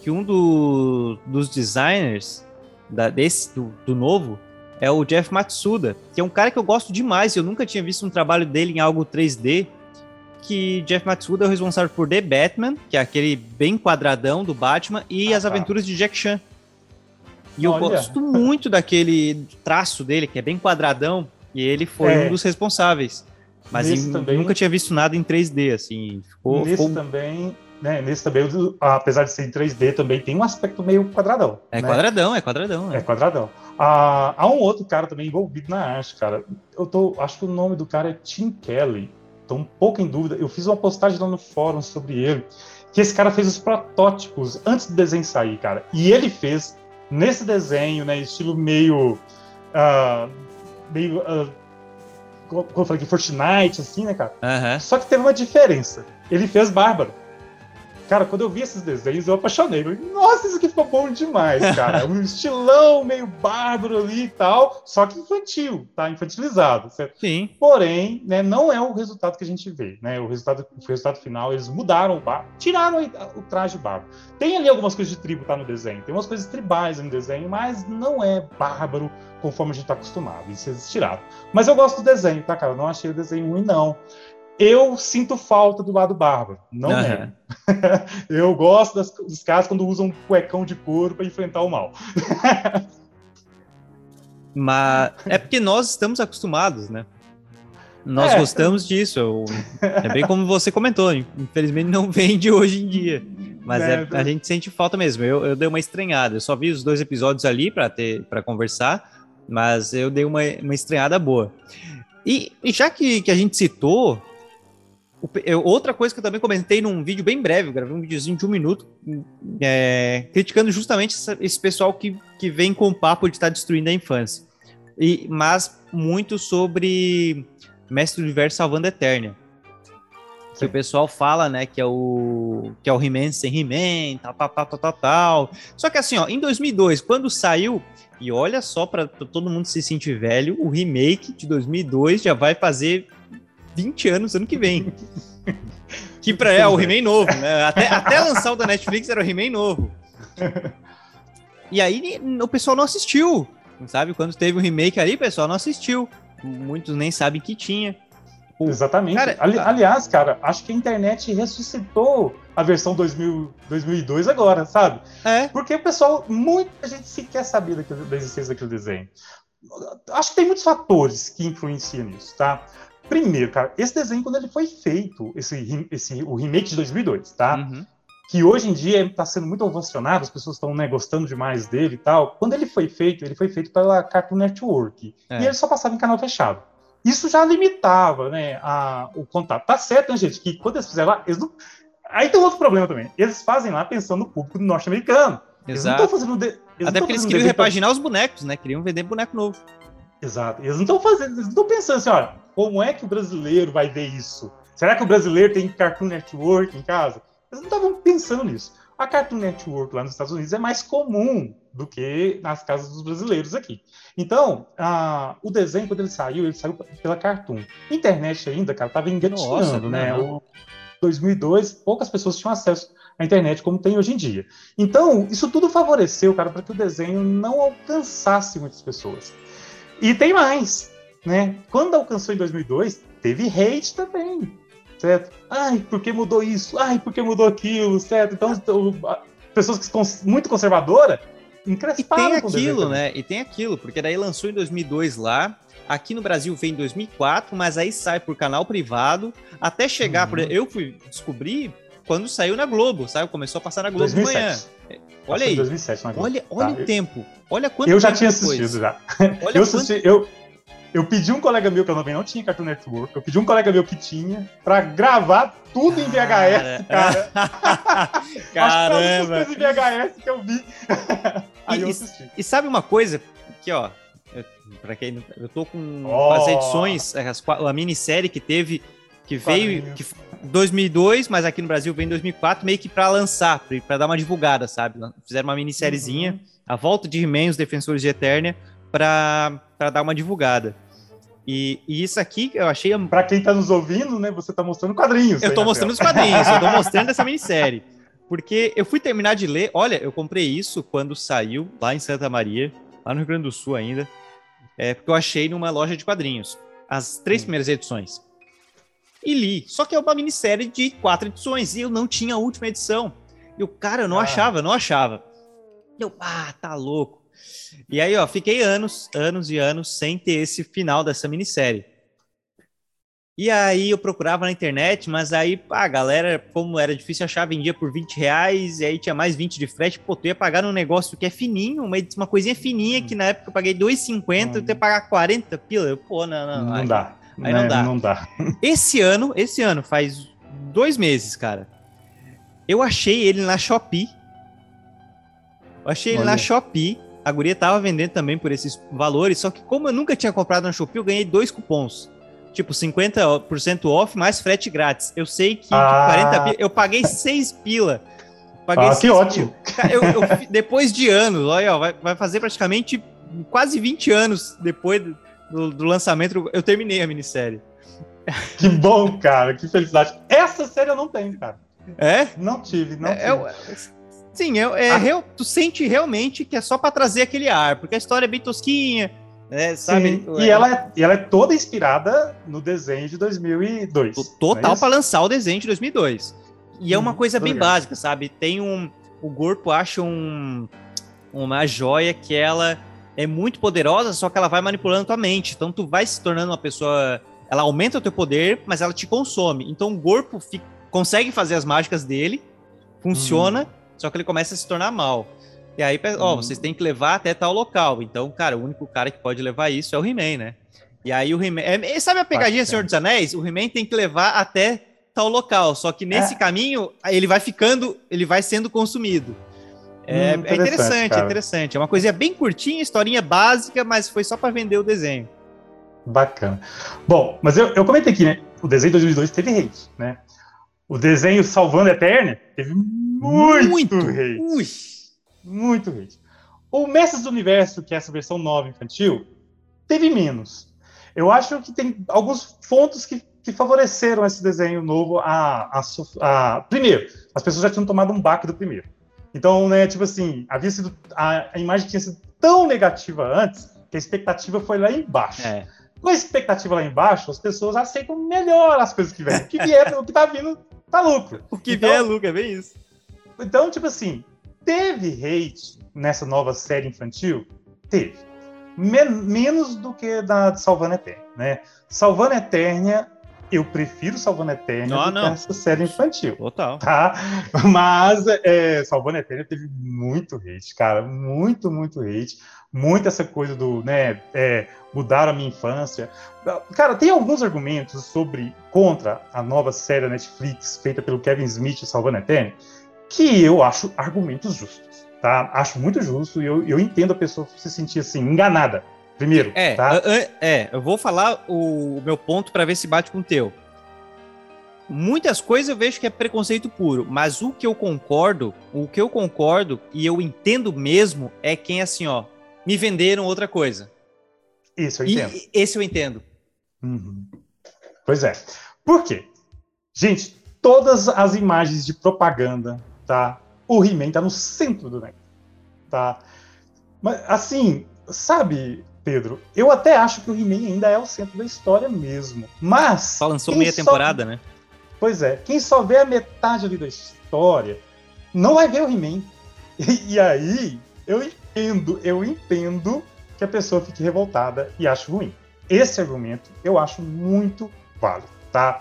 que um do, dos designers da, desse do, do, novo é o Jeff Matsuda, que é um cara que eu gosto demais. Eu nunca tinha visto um trabalho dele em algo 3D. Que Jeff Matsuda é o responsável por The Batman, que é aquele bem quadradão do Batman, e ah, as tá. aventuras de Jack Chan. E Olha. eu gosto muito daquele traço dele, que é bem quadradão, e ele foi é. um dos responsáveis. Mas em, também, nunca tinha visto nada em 3D, assim. Ficou, nesse ficou... também, né? Nesse também, apesar de ser em 3D, também tem um aspecto meio quadradão. É né? quadradão, é quadradão. É, é quadradão. Ah, há um outro cara também envolvido na arte, cara. Eu tô, acho que o nome do cara é Tim Kelly. tô um pouco em dúvida. Eu fiz uma postagem lá no fórum sobre ele, que esse cara fez os protótipos antes do desenho sair, cara. E ele fez nesse desenho, né, estilo meio. Uh, meio. Uh, como eu falei aqui, Fortnite, assim, né, cara? Uhum. Só que teve uma diferença. Ele fez Bárbaro. Cara, quando eu vi esses desenhos, eu apaixonei. Eu falei, Nossa, isso aqui ficou bom demais, cara. um estilão meio bárbaro ali e tal, só que infantil, tá? Infantilizado. Certo? Sim. Porém, né, não é o resultado que a gente vê, né? O resultado, o resultado final, eles mudaram o bárbaro, tiraram o traje bárbaro. Tem ali algumas coisas de tribo, tá, no desenho. Tem umas coisas tribais no desenho, mas não é bárbaro conforme a gente tá acostumado. Isso eles tiraram. Mas eu gosto do desenho, tá, cara? Eu não achei o desenho ruim, não. Eu sinto falta do lado bárbaro, não uhum. é. eu gosto das, dos caras quando usam um cuecão de couro para enfrentar o mal. Mas é porque nós estamos acostumados, né? Nós é. gostamos disso. É bem como você comentou, infelizmente não vende hoje em dia. Mas é, é, a gente sente falta mesmo. Eu, eu dei uma estranhada. Eu só vi os dois episódios ali para ter para conversar, mas eu dei uma, uma estranhada boa. E, e já que, que a gente citou eu, outra coisa que eu também comentei num vídeo bem breve, gravei um videozinho de um minuto, é, criticando justamente essa, esse pessoal que, que vem com o papo de estar destruindo a infância. E, mas muito sobre Mestre do Universo salvando a Eternia. Que o pessoal fala, né, que é o que é o He-Man sem He-Man, tal, tal, tal, tal, tal, tal. Só que assim, ó, em 2002, quando saiu, e olha só para todo mundo se sentir velho, o remake de 2002 já vai fazer 20 anos ano que vem. que pra, é o He-Man novo, né? Até, até lançar o da Netflix era o He-Man novo. E aí o pessoal não assistiu, sabe? Quando teve o um remake aí, o pessoal não assistiu. Muitos nem sabem que tinha. O... Exatamente. Cara, Ali, aliás, cara, acho que a internet ressuscitou a versão 2000, 2002 agora, sabe? É. Porque o pessoal, muita gente sequer sabia da existência daquele desenho. Acho que tem muitos fatores que influenciam nisso, tá? Primeiro, cara, esse desenho, quando ele foi feito, esse, esse, o remake de 2002, tá? Uhum. Que hoje em dia está sendo muito ovacionado, as pessoas estão né, gostando demais dele e tal. Quando ele foi feito, ele foi feito pela Cartoon Network. É. E ele só passava em canal fechado. Isso já limitava né, a, o contato. Tá certo, né, gente? Que quando eles fizeram lá, eles não... Aí tem outro problema também. Eles fazem lá pensando no público norte-americano. Eles não estão fazendo. De... Eles Até porque eles queriam repaginar pra... os bonecos, né? Queriam vender boneco novo. Exato. Eles não estão fazendo, eles não estão pensando assim, olha, como é que o brasileiro vai ver isso? Será que o brasileiro tem Cartoon Network em casa? Eles não estavam pensando nisso. A Cartoon Network lá nos Estados Unidos é mais comum do que nas casas dos brasileiros aqui. Então, a, o desenho, quando ele saiu, ele saiu pela Cartoon. internet ainda, cara, estava engatinhando, né? O 2002, poucas pessoas tinham acesso à internet como tem hoje em dia. Então, isso tudo favoreceu, cara, para que o desenho não alcançasse muitas pessoas. E tem mais, né? Quando alcançou em 2002, teve hate também, certo? Ai, por que mudou isso? Ai, por que mudou aquilo, certo? Então, pessoas que são muito conservadoras encresparam E tem aquilo, né? E tem aquilo, porque daí lançou em 2002 lá, aqui no Brasil vem em 2004, mas aí sai por canal privado, até chegar, uhum. por eu fui descobrir quando saiu na Globo, sabe? Começou a passar na Globo 2007. de manhã. Olha aí. 2007, olha olha tá. o tempo. Olha quanto Eu já tinha assistido já. Olha eu assisti, quanto... eu, eu pedi um colega meu, que eu também não tinha Cartoon Network, eu pedi um colega meu que tinha, pra gravar tudo em VHS, cara. Caramba! Acho que em VHS que eu vi. Aí e, eu assisti. E sabe uma coisa? Que, ó, eu, pra quem. Eu tô com oh. as edições, as, a minissérie que teve, que veio. Que, 2002, mas aqui no Brasil vem em 2004, meio que para lançar, para dar uma divulgada, sabe? Fizeram uma minissériezinha, uhum. a volta de He-Man, os Defensores de Eternia, para dar uma divulgada. E, e, isso aqui eu achei. Para quem tá nos ouvindo, né? Você tá mostrando quadrinhos. Eu tô mostrando os quadrinhos, eu tô mostrando essa minissérie. Porque eu fui terminar de ler. Olha, eu comprei isso quando saiu lá em Santa Maria, lá no Rio Grande do Sul ainda. É, porque eu achei numa loja de quadrinhos. As três hum. primeiras edições e li. Só que é uma minissérie de quatro edições e eu não tinha a última edição. E o cara, eu não ah. achava, não achava. Eu, ah, tá louco. E aí, ó, fiquei anos, anos e anos sem ter esse final dessa minissérie. E aí eu procurava na internet, mas aí a galera, como era difícil achar, vendia por 20 reais, e aí tinha mais 20 de frete, pô, tu ia pagar num negócio que é fininho, uma, uma coisinha fininha, que na época eu paguei 2,50, hum. eu ia pagar 40 pila. Eu, pô, não, não. Não aí, dá. Aí não né, dá. Não dá. Esse ano, esse ano, faz dois meses, cara. Eu achei ele na Shopee. Eu achei ele Olha. na Shopee. A guria tava vendendo também por esses valores, só que como eu nunca tinha comprado na Shopee, eu ganhei dois cupons. Tipo, 50% off mais frete grátis. Eu sei que Ah. tipo, 40 pila, eu paguei 6 pila. Paguei Ah, que ótimo. eu- eu depois de anos, olha, ó, vai, vai fazer praticamente quase 20 anos depois do, do lançamento, eu terminei a minissérie. Que bom, cara. Que felicidade. Essa série eu não tenho, cara. É? Não tive, não É, tive. é- sim, é, é Ah. real- tu sente realmente que é só pra trazer aquele ar, porque a história é bem tosquinha, né, sabe? Sim, E ela, é, e ela é toda inspirada no desenho de 2002. T- não é Total isso? pra lançar o desenho de 2002. E é uma Hum, coisa bem ligado. básica, sabe? Tem um. O corpo acha um, uma joia que ela é muito poderosa, só que ela vai manipulando tua mente. Então tu vai se tornando uma pessoa. Ela aumenta o teu poder, mas ela te consome. Então o corpo fi- consegue fazer as mágicas dele, funciona, só que ele começa a se tornar mal. E aí, ó, Uhum. vocês têm que levar até tal local. Então, cara, o único cara que pode levar isso é o He-Man, né? E aí o He-Man. é- sabe a pegadinha. Senhor dos Anéis? O He-Man tem que levar até tal local. Só que nesse É. caminho, ele vai ficando, ele vai sendo consumido. É, Hum, é interessante, interessante, é cara. interessante. É uma coisinha bem curtinha, historinha básica, mas foi só para vender o desenho. Bacana. Bom, mas eu, eu comentei aqui, né? O desenho de 2002 teve hate, né? O desenho Salvando a Eterna teve muito, hate. Ui. Muito hate. O Mestres do Universo, que é essa versão nova infantil, teve menos. Eu acho que tem alguns pontos que, que favoreceram esse desenho novo a, a, a- Primeiro, as pessoas já tinham tomado um baque do primeiro. Então, né, tipo assim, havia sido. A, a imagem tinha sido tão negativa antes que a expectativa foi lá embaixo. É. Com a expectativa lá embaixo, as pessoas aceitam melhor as coisas que vêm. O que vier, o que tá vindo, tá lucro. O que Então- vier, Luca, é bem isso. Então, tipo assim, teve hate nessa nova série infantil? Teve. Men- menos do que da de Salvando Eterna, né? Salvando Eterna, eu prefiro Salvando Eterna Não, do não. que essa série infantil, Total. tá? Mas é, Salvando Eterna teve muito hate, cara. Muito, muito hate. Muito essa coisa do, né, é, mudar a minha infância. Cara, tem alguns argumentos sobre, contra a nova série Netflix feita pelo Kevin Smith, Salvando Eterna, que eu acho argumentos justos, tá? Acho muito justo e eu, eu entendo a pessoa se sentir assim, enganada, primeiro, É, tá? é, eu vou falar o, meu ponto para ver se bate com o teu. Muitas coisas eu vejo que é preconceito puro, mas o que eu concordo, o que eu concordo e eu entendo mesmo é quem assim, ó, me venderam outra coisa. Isso, eu E entendo. esse eu entendo. Uhum. Pois é. Por quê? Gente, todas as imagens de propaganda, tá? O He-Man tá no centro do negócio, tá? Mas, assim, sabe, Pedro, eu até acho que o He-Man ainda é o centro da história mesmo. Mas. Só lançou meia só- temporada, né? Pois é, quem só vê a metade ali da história não vai ver o He-Man. E, e aí, eu entendo, eu entendo que a pessoa fique revoltada e ache ruim. Esse argumento eu acho muito válido, tá?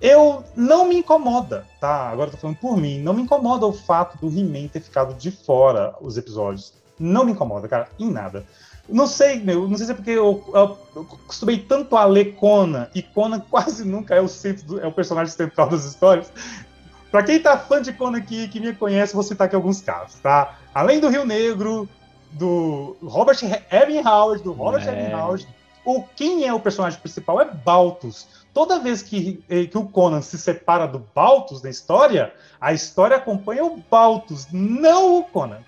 Eu não me incomoda, tá? Agora eu tô falando por mim, não me incomoda o fato do He-Man ter ficado de fora os episódios. Não me incomoda, cara, em nada. Não sei, meu, não sei se é porque eu, eu, eu costumei tanto a ler Conan, e Conan quase nunca é o centro, do- é o personagem central das histórias. Pra quem tá fã de Conan aqui, que me conhece, vou citar aqui alguns casos, tá? Além do Rio Negro, do Robert Evan Howard, do Robert É. Evan Howard, o, quem é o personagem principal é Baltus. Toda vez que, eh, que o Conan se separa do Baltus na história, a história acompanha o Baltus, não o Conan.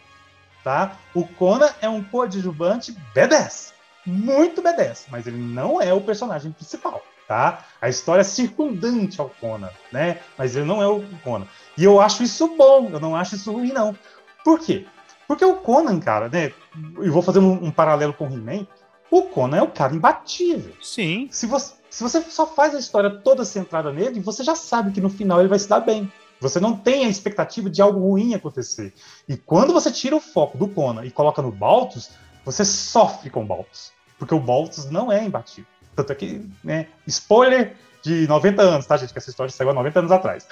Tá? O Conan é um coadjuvante B10. Muito B10, mas ele não é o personagem principal. Tá? A história é circundante ao Conan, né? Mas ele não é o Conan. E eu acho isso bom, eu não acho isso ruim, não. Por quê? Porque o Conan, cara, né? E vou fazer um, um paralelo com o He-Man. O Conan é o cara imbatível. Sim. Se você, se você só faz a história toda centrada nele, você já sabe que no final ele vai se dar bem. Você não tem a expectativa de algo ruim acontecer. E quando você tira o foco do Conan e coloca no Baltus, você sofre com o Baltus. Porque o Baltus não é imbatível. Tanto é que, né, spoiler de 90 anos, tá, gente? Que essa história saiu há 90 anos atrás.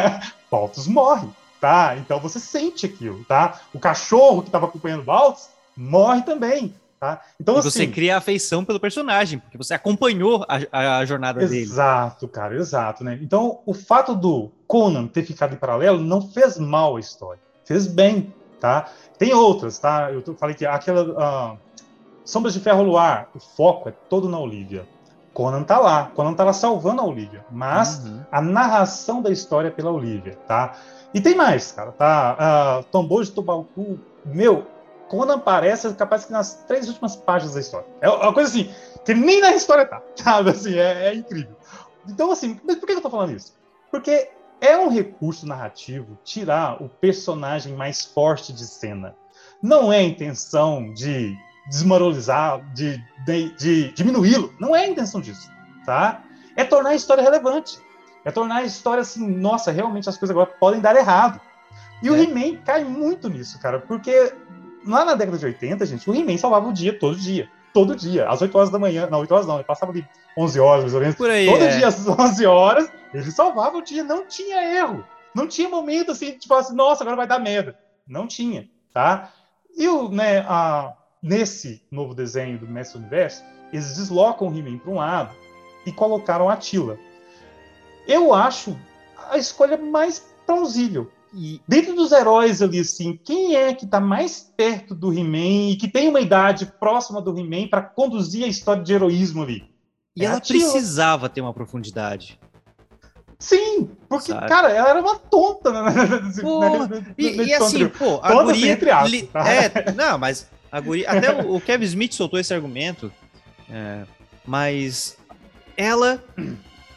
Baltus morre, tá? Então você sente aquilo, tá? O cachorro que estava acompanhando o Baltus morre também, tá? Então, e assim, você cria afeição pelo personagem, porque você acompanhou a, a jornada exato, dele. Exato, cara, exato, né? Então, o fato do Conan ter ficado em paralelo não fez mal à história, fez bem, tá? Tem outras, tá? Eu falei que aquela uh, Sombras de Ferro Luar, o foco é todo na Olivia. Conan tá lá, Conan tá lá salvando a Olivia, mas uhum. a narração da história é pela Olivia, tá? E tem mais, cara, tá? Uh, Tombou de Tobalcu, meu, Conan aparece capaz que nas três últimas páginas da história. É uma coisa assim, que nem na história tá, sabe? Assim, é, é incrível. Então, assim, mas por que eu tô falando isso? Porque é um recurso narrativo tirar o personagem mais forte de cena. Não é a intenção de desmoralizar, de, de, de diminuí-lo. Não é a intenção disso, tá? É tornar a história relevante. É tornar a história assim, nossa, realmente as coisas agora podem dar errado. E é. o He-Man cai muito nisso, cara, porque lá na década de 80, gente, o He-Man salvava o dia todo dia. Todo dia, às 8 horas da manhã. Não, 8 horas não, ele passava ali 11 horas, mais ou menos. Por aí, todo é. dia às 11 horas, ele salvava o dia, não tinha erro. Não tinha momento assim, tipo assim, nossa, agora vai dar merda. Não tinha, tá? E o, né, a, nesse novo desenho do Mestre Universo, eles deslocam o He-Man para um lado e colocaram a Tila. Eu acho a escolha mais plausível. E dentro dos heróis ali, assim, quem é que está mais perto do He-Man e que tem uma idade próxima do He-Man para conduzir a história de heroísmo ali? E é ela precisava ter uma profundidade. Sim, porque, Sabe? cara, ela era uma tonta, né? Pô, e, e assim, pô, a tonta guria... Entre aspas, li... tá? É, não, mas a guria, até o, o, Kevin Smith soltou esse argumento, é, mas ela,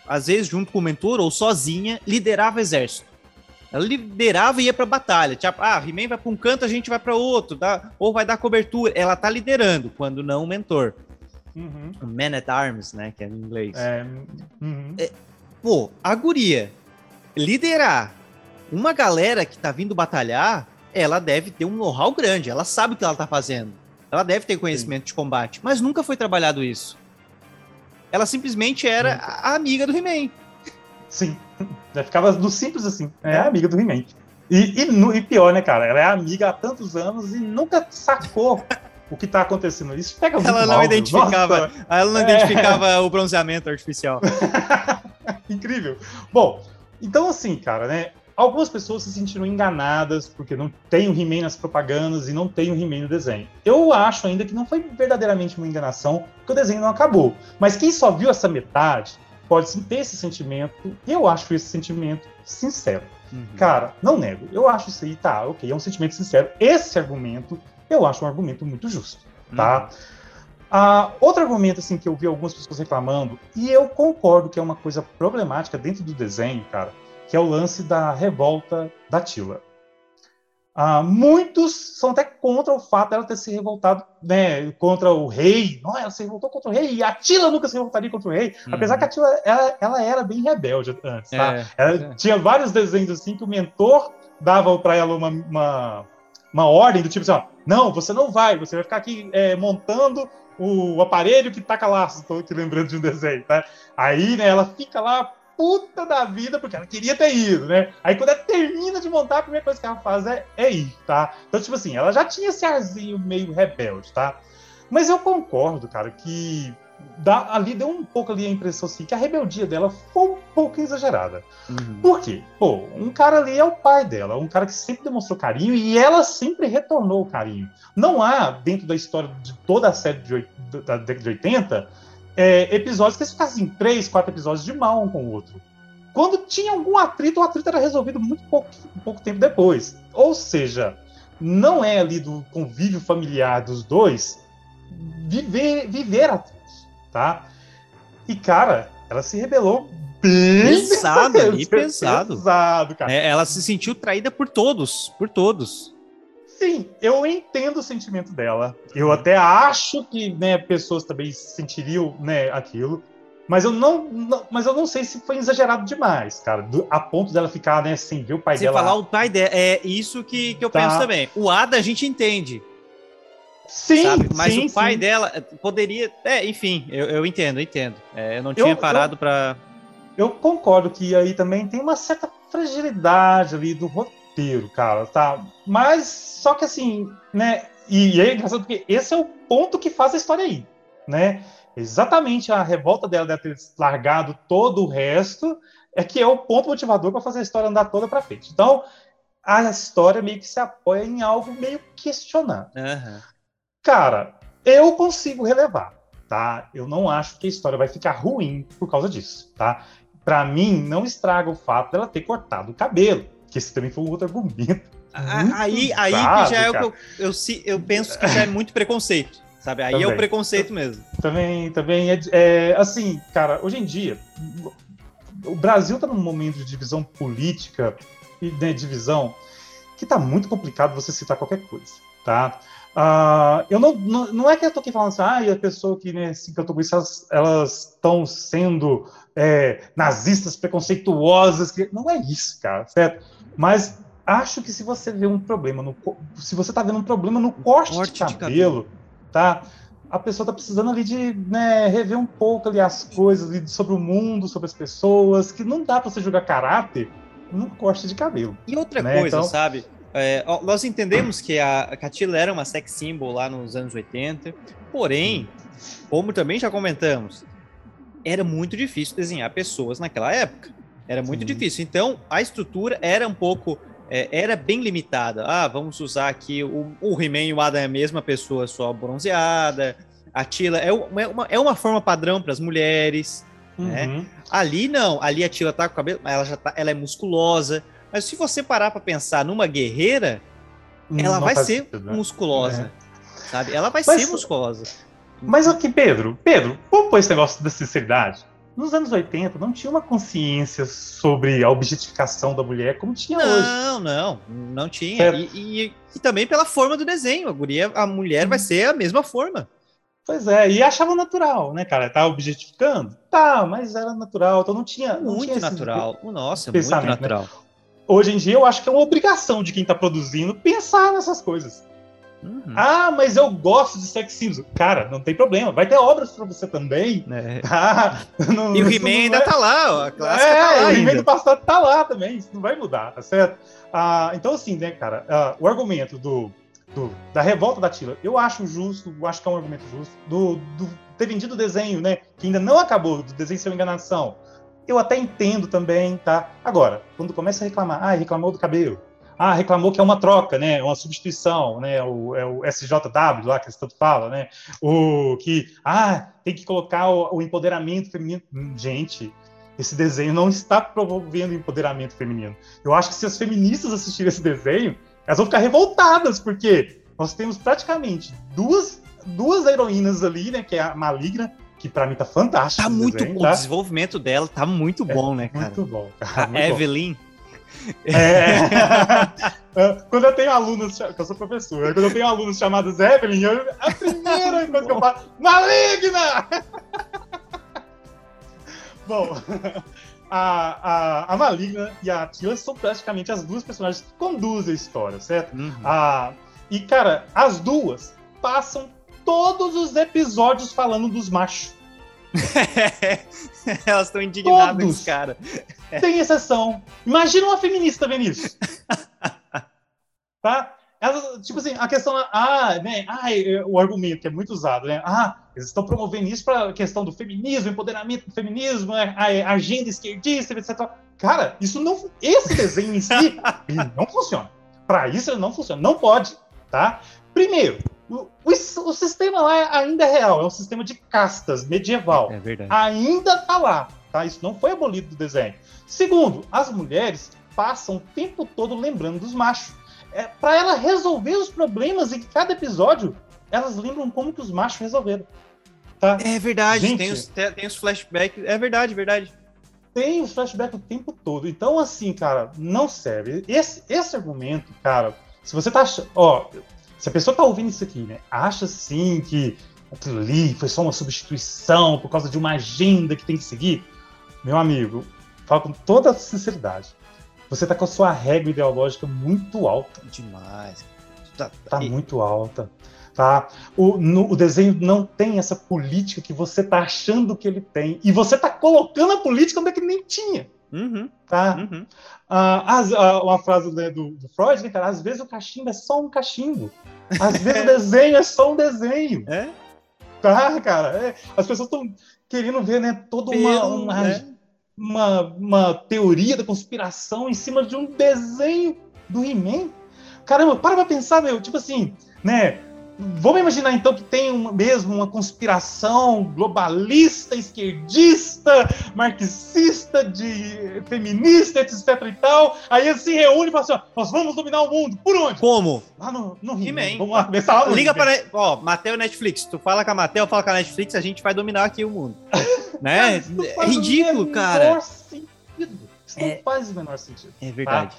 às vezes, junto com o mentor ou sozinha, liderava o exército. Ela liderava e ia pra batalha. Tipo, ah, He-Man vai pra um canto, a gente vai para outro, dá, ou vai dar cobertura. Ela tá liderando, quando não o mentor. Uhum. Man at Arms, né? Que é em inglês. É, uhum. é, pô, a guria liderar uma galera que tá vindo batalhar ela deve ter um know-how grande, ela sabe o que ela tá fazendo. Ela deve ter conhecimento Sim. de combate, mas nunca foi trabalhado isso. Ela simplesmente era a amiga do He-Man. Sim, ela ficava do simples assim, é a amiga do He-Man. E, e, e, pior, né, cara? Ela é amiga há tantos anos e nunca sacou o que tá acontecendo. Isso pega muito ela não mal, identificava, Ela não é. identificava o bronzeamento artificial. Incrível. Bom, então assim, cara, né? algumas pessoas se sentiram enganadas porque não tem o He-Man nas propagandas e não tem o He-Man no desenho. Eu acho ainda que não foi verdadeiramente uma enganação, porque o desenho não acabou. Mas quem só viu essa metade pode ter esse sentimento, e eu acho esse sentimento sincero. Uhum. Cara, não nego, eu acho isso aí, tá, ok, é um sentimento sincero. Esse argumento, eu acho um argumento muito justo, tá? Uhum. Uh, outro argumento assim que eu vi algumas pessoas reclamando, e eu concordo que é uma coisa problemática dentro do desenho, cara, que é o lance da revolta da Tila. Ah, muitos são até contra o fato dela ter se revoltado né, contra o rei. Não, ela se revoltou contra o rei. E a Tila nunca se revoltaria contra o rei. Uhum. Apesar que a Tila ela, ela, era bem rebelde antes. Tá? É, ela é. tinha vários desenhos assim que o mentor dava para ela uma, uma, uma, ordem do tipo assim: ó, não, você não vai, você vai ficar aqui é, montando o aparelho que taca laço. Estou te lembrando de um desenho. Tá? Aí né, ela fica lá puta da vida, porque ela queria ter ido, né? Aí quando ela termina de montar, a primeira coisa que ela faz é, é ir, tá? Então, tipo assim, ela já tinha esse arzinho meio rebelde, tá? Mas eu concordo, cara, que dá, ali deu um pouco ali a impressão assim, que a rebeldia dela foi um pouco exagerada. Uhum. Por quê? Pô, um cara ali é o pai dela, um cara que sempre demonstrou carinho e ela sempre retornou o carinho. Não há, dentro da história de toda a série de, da década de 80, é, episódios que eles ficassem três, quatro episódios de mal um com o outro. Quando tinha algum atrito, o atrito era resolvido muito pouco, pouco tempo depois. Ou seja, não é ali do convívio familiar dos dois viver, viver atritos, tá? E, cara, ela se rebelou bem pesado ali, pesado. pesado cara. É, ela se sentiu traída por todos, por todos. Sim, eu entendo o sentimento dela. Eu até acho que né, pessoas também sentiriam né, aquilo. Mas eu não, não, mas eu não sei se foi exagerado demais, cara, do, a ponto dela ficar, né, sem ver o pai sem dela. falar o pai dela, é isso que, que eu tá. penso também. O Ada a gente entende. Sim, sabe? mas sim, o pai sim. dela eh, poderia, é, enfim, eu, eu entendo, eu entendo. É, eu não tinha eu, parado para Eu concordo que aí também tem uma certa fragilidade ali do roteiro, cara, tá? Mas só que assim, né? e, e é engraçado porque esse é o ponto que faz a história aí, né? Exatamente a revolta dela de ter largado todo o resto é que é o ponto motivador para fazer a história andar toda para frente. Então, a história meio que se apoia em algo meio questionável. Uhum. Cara, eu consigo relevar, tá? Eu não acho que a história vai ficar ruim por causa disso, tá? Para mim, não estraga o fato dela ter cortado o cabelo, esse também foi um outro argumento aí, aí que já é o que eu, eu, eu, penso que já é muito preconceito, sabe? Aí também. é o preconceito mesmo. Também, também é, é, assim, cara, hoje em dia, o Brasil tá num momento de divisão política e né, divisão que tá muito complicado você citar qualquer coisa, tá? Uh, eu não, não, não, é que eu tô aqui falando assim, ah, a pessoa que né, se encantou com isso, elas estão sendo é, nazistas preconceituosas, que... não é isso, cara, certo? Mas acho que se você vê um problema no se você tá vendo um problema no corte, corte de, cabelo, de, cabelo, tá? A pessoa tá precisando ali de né, rever um pouco ali as coisas ali sobre o mundo, sobre as pessoas, que não dá para você jogar caráter no corte de cabelo. E outra né? coisa, então... sabe? É, nós entendemos que a Catila era uma sex symbol lá nos anos 80, porém, como também já comentamos, era muito difícil desenhar pessoas naquela época. Era muito Sim. difícil. Então, a estrutura era um pouco é, era bem limitada. Ah, vamos usar aqui o, o He-Man e o Adam é a mesma pessoa, só bronzeada. A Tila é uma, é uma, é forma padrão para as mulheres. Né? Uhum. Né? Ali não, ali a Tila tá com o cabelo, ela já tá, ela é musculosa. Mas se você parar para pensar numa guerreira, hum, ela vai ser sentido, né? musculosa. É. Sabe? Ela vai mas, ser musculosa. Mas aqui, Pedro, Pedro, vamos pôr esse negócio da sinceridade nos anos 80 não tinha uma consciência sobre a objetificação da mulher como tinha não, hoje. Não, não, não tinha. E, e, e, também pela forma do desenho. A, guria, a mulher vai ser a mesma forma. Pois é, e achava natural, né, cara? Tá objetificando? Tá, mas era natural, então não tinha. Não muito tinha natural. Nossa, muito né? natural. Né? Hoje em dia eu acho que é uma obrigação de quem tá produzindo pensar nessas coisas. Uhum. Ah, mas eu gosto de sex symbols. Cara, não tem problema. Vai ter obras para você também. É. Ah, não, e o He-Man ainda tá lá, ó. A clássica é, tá lá o He-Man do passado tá lá também. Isso não vai mudar, tá certo? Ah, então, assim, né, cara, ah, o argumento do, do, da revolta da Tila, eu acho justo, eu acho que é um argumento justo. Do, do ter vendido o desenho, né? Que ainda não acabou, do desenho ser uma enganação. Eu até entendo também, tá? Agora, quando começa a reclamar, ah, reclamou do cabelo ah, reclamou que é uma troca, né? Uma substituição, né? O, é o SJW lá que você tanto fala, né? O que, ah, tem que colocar o, o empoderamento feminino. Hum, gente, esse desenho não está promovendo empoderamento feminino. Eu acho que se as feministas assistirem esse desenho, elas vão ficar revoltadas, porque nós temos praticamente duas, duas heroínas ali, né? Que é a Maligna, que para mim tá fantástica. Tá muito desenho, bom. Tá? O desenvolvimento dela tá muito é bom, é, né, cara? Muito bom, cara. Muito a Evelyn. Bom. É. quando eu tenho alunos, que eu sou professor, quando eu tenho alunos chamados Evelyn, eu, a primeira coisa que eu falo, maligna! Bom, a, a, a Maligna e a Tila são praticamente as duas personagens que conduzem a história, certo? Uhum. A, e, cara, as duas passam todos os episódios falando dos machos. Elas estão indignadas Todos. cara. Tem exceção. Imagina uma feminista vendo isso. tá? Elas, tipo assim, a questão, ah, né, ah, o argumento que é muito usado, né? Ah, eles estão promovendo isso para a questão do feminismo, empoderamento do feminismo, né, a agenda esquerdista, etc. Cara, isso não, esse desenho em si, não funciona. Para isso ele não funciona, não pode, tá? Primeiro, o, o, sistema lá ainda é real, é um sistema de castas medieval. É verdade. Ainda tá lá, tá? Isso não foi abolido do desenho. Segundo, as mulheres passam o tempo todo lembrando dos machos. É, para ela resolver os problemas em cada episódio, elas lembram como que os machos resolveram. Tá? É verdade, Gente, tem, os, tem os flashbacks. É verdade, verdade. Tem os flashbacks o tempo todo. Então, assim, cara, não serve. Esse, esse argumento, cara, se você tá. Ó, se a pessoa tá ouvindo isso aqui, né, acha sim que aquilo ali foi só uma substituição por causa de uma agenda que tem que seguir, meu amigo, falo com toda sinceridade. Você tá com a sua regra ideológica muito alta. Demais. Tá, tá muito alta. Tá? O, no, o desenho não tem essa política que você tá achando que ele tem. E você tá colocando a política onde é que nem tinha. Uhum, tá? uhum. Ah, as- ah, uma frase né, do, do Freud, né, cara? Às vezes o cachimbo é só um cachimbo. Às vezes o desenho é só um desenho. É? Tá, cara? É, as pessoas estão querendo ver, né, toda uma, Pelo, uma, né? Uma, uma teoria da conspiração em cima de um desenho do He-Man. Caramba, para pra pensar, meu, tipo assim, né? Vamos imaginar então que tem uma, mesmo uma conspiração globalista, esquerdista, marxista, de feminista, etc e tal. Aí eles se reúnem e falam assim: ó, nós vamos dominar o mundo. Por onde? Como? Lá no, no He-Man. He-Man. Vamos lá começar lá Liga para. Ó, Mattel e Netflix. Tu fala com a Mattel, fala com a Netflix, a gente vai dominar aqui o mundo. né? É faz o ridículo, menor cara. Sentido. Isso É. não faz o menor sentido. É verdade.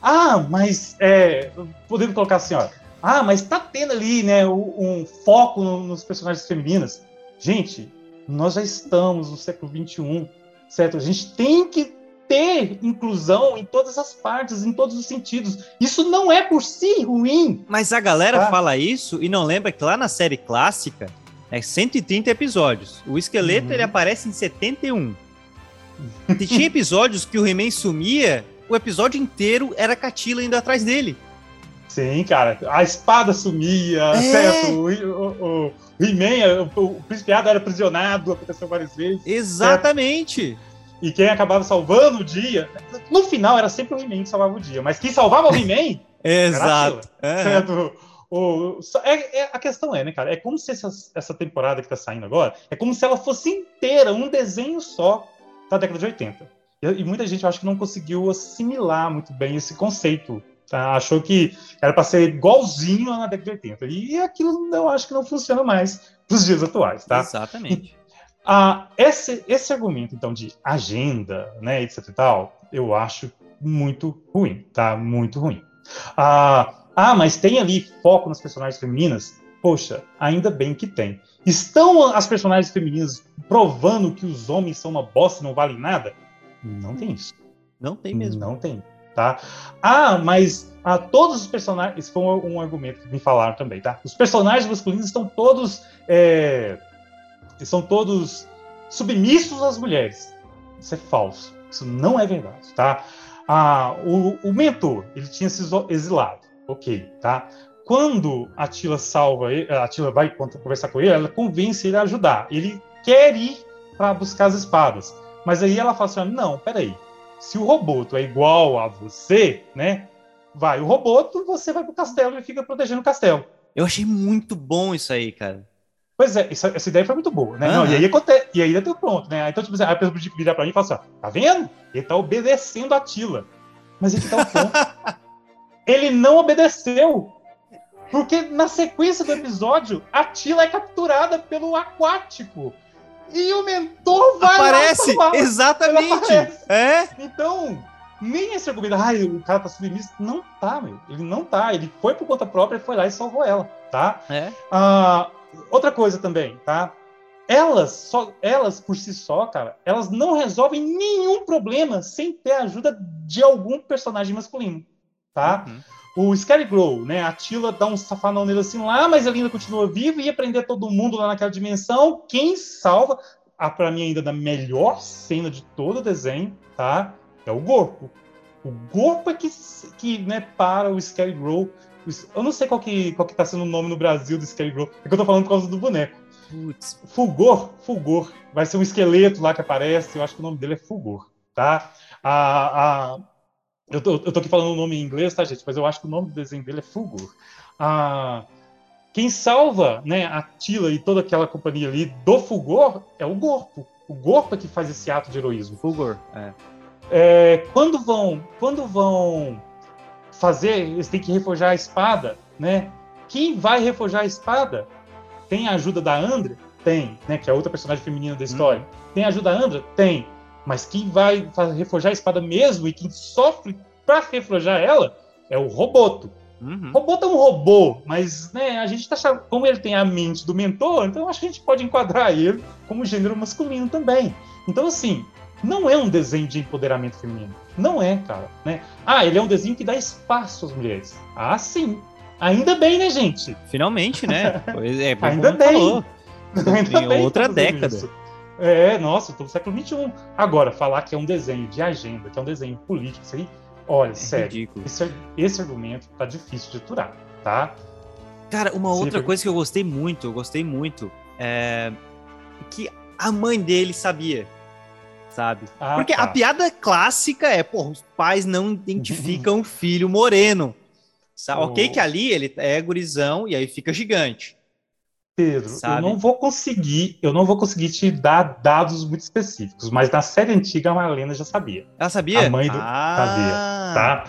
Ah, mas é, podemos colocar assim, ó. Ah, mas tá tendo ali, né, um foco no- nos personagens femininas. Gente, nós já estamos no século XXI, certo? A gente tem que ter inclusão em todas as partes, em todos os sentidos. Isso não é por si ruim. Mas a galera Tá. fala isso e não lembra que lá na série clássica é 130 episódios. O esqueleto Uhum. ele aparece em 71. E tinha episódios que o He-Man sumia, o episódio inteiro era Catila indo atrás dele. Sim, cara. A espada sumia, É. certo? O, o, o He-Man, o, o príncipe Adam era aprisionado, aconteceu várias vezes. Exatamente. E quem acabava salvando o dia, no final era sempre o He-Man que salvava o dia. Mas quem salvava o He-Man Exato. Aham. Certo? O, é, é- a questão é, né, cara? É como se essa, essa temporada que tá saindo agora, é como se ela fosse inteira, um desenho só da década de 80. E, e muita gente, eu acho que não conseguiu assimilar muito bem esse conceito. Tá? Achou que era para ser igualzinho na década de 80. E aquilo eu acho que não funciona mais pros dias atuais, tá? Exatamente. Ah, esse, esse argumento, então, de agenda, né, etc e tal, eu acho muito ruim, tá? Muito ruim. Ah, ah, mas tem ali foco nas personagens femininas? Poxa, ainda bem que tem. Estão as personagens femininas provando que os homens são uma bosta e não valem nada? Não tem isso. Não tem mesmo. Não tem, tá? Ah, mas ah, todos os personagens. Esse foi um, um argumento que me falaram também, tá? Os personagens masculinos estão todos. É, são todos submissos às mulheres. Isso é falso. Isso não é verdade, tá? Ah, o, o mentor, ele tinha se exilado. Ok, tá? Quando a Tila salva ele, a Tila vai conversar com ele, ela convence ele a ajudar. Ele quer ir para buscar as espadas. Mas aí ela fala assim: "Ah, não, peraí. Se o Roboto é igual a você, né? Vai o Roboto, você vai pro castelo e fica protegendo o castelo. Eu achei muito bom isso aí, cara. Pois é, essa, essa ideia foi muito boa, né? Não, Aham. e aí acontece, e aí deu pronto, né? Então, tipo assim, a pessoa virar pra mim e falar assim, ó, tá vendo? Ele tá obedecendo a Tila. Mas ele tá o ponto. ele não obedeceu. Porque na sequência do episódio, a Tila é capturada pelo aquático. E o mentor vai lá Aparece! salvá-la. Exatamente! Aparece. É? Então, nem esse argumento, ai, o cara tá submisso, não tá, meu. Ele não tá. Ele foi por conta própria, foi lá e salvou ela, tá? É. Ah, outra coisa também, tá? Elas, só, elas por si só, cara, elas não resolvem nenhum problema sem ter a ajuda de algum personagem masculino, tá? Uhum. O Scarecrow, né? A Tila dá um safanão nele assim lá, mas ele ainda continua vivo e ia prender todo mundo lá naquela dimensão. Quem salva, a, pra mim ainda da melhor cena de todo o desenho, tá? É o Gorpo. O Gorpo é que, que né, para o Scarecrow. Eu não sei qual que, qual que tá sendo o nome no Brasil do Scarecrow. É que eu tô falando por causa do boneco. Putz. Fulgor, Fulgor. Vai ser um esqueleto lá que aparece. Eu acho que o nome dele é Fulgor, tá? A, a, eu, tô, eu tô aqui falando o nome em inglês, tá, gente? Mas eu acho que o nome do desenho dele é Fulgor. A, quem salva né, a Tila e toda aquela companhia ali do Fulgor é o Gorpo. O Gorpo é que faz esse ato de heroísmo. Fulgor. É. É, quando vão quando vão fazer, eles têm que reforjar a espada, né? Quem vai reforjar a espada? Tem a ajuda da Andra? Tem, né? Que é outra personagem feminina da história. Tem a ajuda da Andra? Tem. Mas quem vai reforjar a espada mesmo e quem sofre para reforjar ela é o Roboto. Uhum. O Roboto é um robô, mas né, a gente tá achando, como ele tem a mente do mentor, então acho que a gente pode enquadrar ele como gênero masculino também. Então, assim, não é um desenho de empoderamento feminino. Não é, cara. Né? Ah, ele é um desenho que dá espaço às mulheres. Ah, sim. Ainda bem, né, gente? Finalmente, né? Pois é, Ainda bem. falou. Ainda Em bem outra década. isso. É, nossa, tô no século XXI. Agora, falar que é um desenho de agenda, que é um desenho político, isso aí, olha, é sério, esse, esse, argumento tá difícil de aturar, tá? Cara, uma Sim, outra coisa que eu gostei muito, eu gostei muito, é que a mãe dele sabia, sabe? Ah, Porque tá. a piada clássica é, pô, os pais não identificam o filho moreno. Sabe? Oh. Ok que ali ele é gurizão e aí fica gigante. Pedro, Sabe? eu não vou conseguir, eu não vou conseguir te dar dados muito específicos, mas na série antiga a Marlena já sabia. Ela sabia? A mãe do ah. sabia, tá?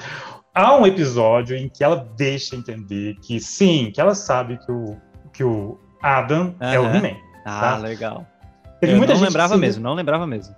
Há um episódio em que ela deixa entender que sim, que ela sabe que o, que o Adam é o He-Man. Ah, tá? legal. Teve eu muita não lembrava se... mesmo, não lembrava mesmo.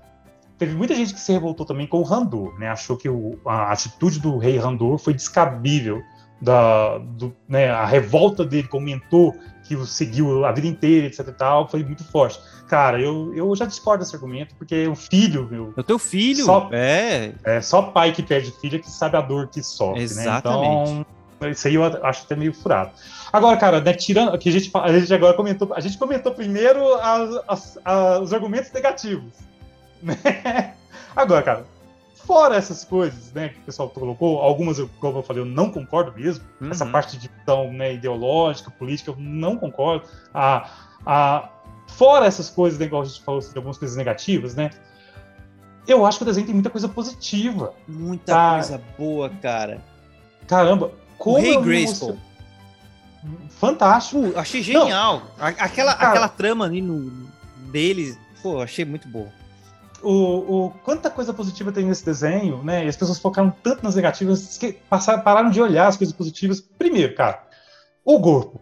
Teve muita gente que se revoltou também com o Randor, né? Achou que o, a atitude do rei Randor foi descabível da do, né, a revolta dele como mentor que o seguiu a vida inteira, etc e tal, foi muito forte. Cara, eu, eu já discordo desse argumento, porque o filho, meu. É o teu filho, só, é. É só pai que perde filho que sabe a dor que sofre, Exatamente. né? Então, isso aí eu acho até meio furado. Agora, cara, né, tirando. Que a gente, a gente agora comentou. A gente comentou primeiro as, as, as, os argumentos negativos. Né? Agora, cara, Fora essas coisas, né, que o pessoal colocou, algumas, eu, como eu falei, eu não concordo mesmo. Uhum. Essa parte de visão né, ideológica, política, eu não concordo. A, a, fora essas coisas, né, igual a gente falou, assim, algumas coisas negativas, né? Eu acho que o desenho tem muita coisa positiva. Muita tá? coisa boa, cara. Caramba, como. O Rei Grayskull. Fantástico. achei genial. Não. Aquela, cara, aquela trama ali no, deles, pô, achei muito boa o, o, quanta coisa positiva tem nesse desenho, né? E as pessoas focaram tanto nas negativas que passaram, pararam de olhar as coisas positivas. Primeiro, cara, o Gorpo.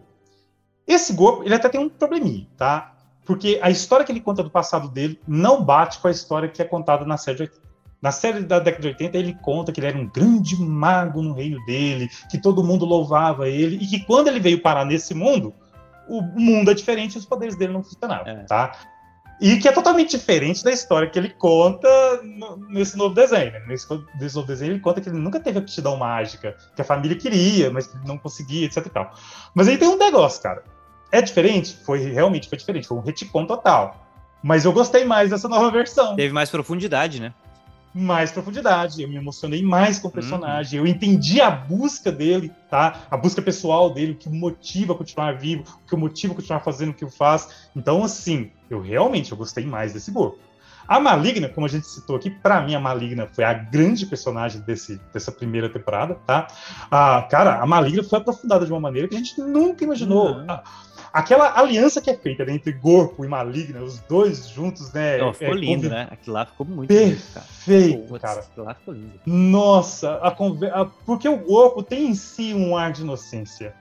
Esse Gorpo, ele até tem um probleminha, tá? Porque a história que ele conta do passado dele não bate com a história que é contada na série de 80. Na série da década de 80, ele conta que ele era um grande mago no reino dele, que todo mundo louvava ele, e que quando ele veio parar nesse mundo, o mundo é diferente e os poderes dele não funcionavam, é. tá? E que é totalmente diferente da história que ele conta nesse novo desenho. Né? Nesse, nesse, novo desenho, ele conta que ele nunca teve aptidão mágica, que a família queria, mas que ele não conseguia, etc e tal. Mas aí tem um negócio, cara. É diferente? Foi, realmente foi diferente. Foi um retcon total. Mas eu gostei mais dessa nova versão. Teve mais profundidade, né? Mais profundidade, eu me emocionei mais com o personagem, uhum. eu entendi a busca dele, tá? A busca pessoal dele, o que o motiva a continuar vivo, o que o motiva a continuar fazendo o que faz. Então, assim, eu realmente eu gostei mais desse Gorko. A Maligna, como a gente citou aqui, para mim a Maligna foi a grande personagem desse, dessa primeira temporada, tá? Ah, cara, a Maligna foi aprofundada de uma maneira que a gente nunca imaginou. Uhum. Aquela aliança que é feita né, entre Gorpo e Maligna, os dois juntos, né? Não, ficou é, lindo, né? Aquilo lá ficou muito Perfeito, lindo, cara. Aquilo lá ficou lindo. Nossa, a conver... a... porque o Gorpo tem em si um ar de inocência.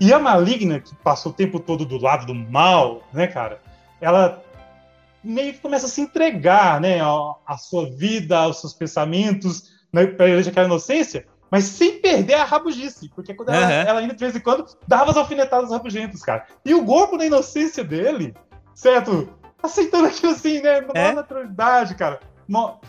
E a Maligna, que passou o tempo todo do lado do mal, né, cara? Ela meio que começa a se entregar, né, a, a sua vida, aos seus pensamentos, né, para ele aquela inocência mas sem perder a rabugice, porque quando ela, uhum. ela ainda de vez em quando dava as alfinetadas rabugentas, cara. E o Gorpo, na inocência dele, certo? Aceitando aquilo assim, né? Na é? naturalidade, cara.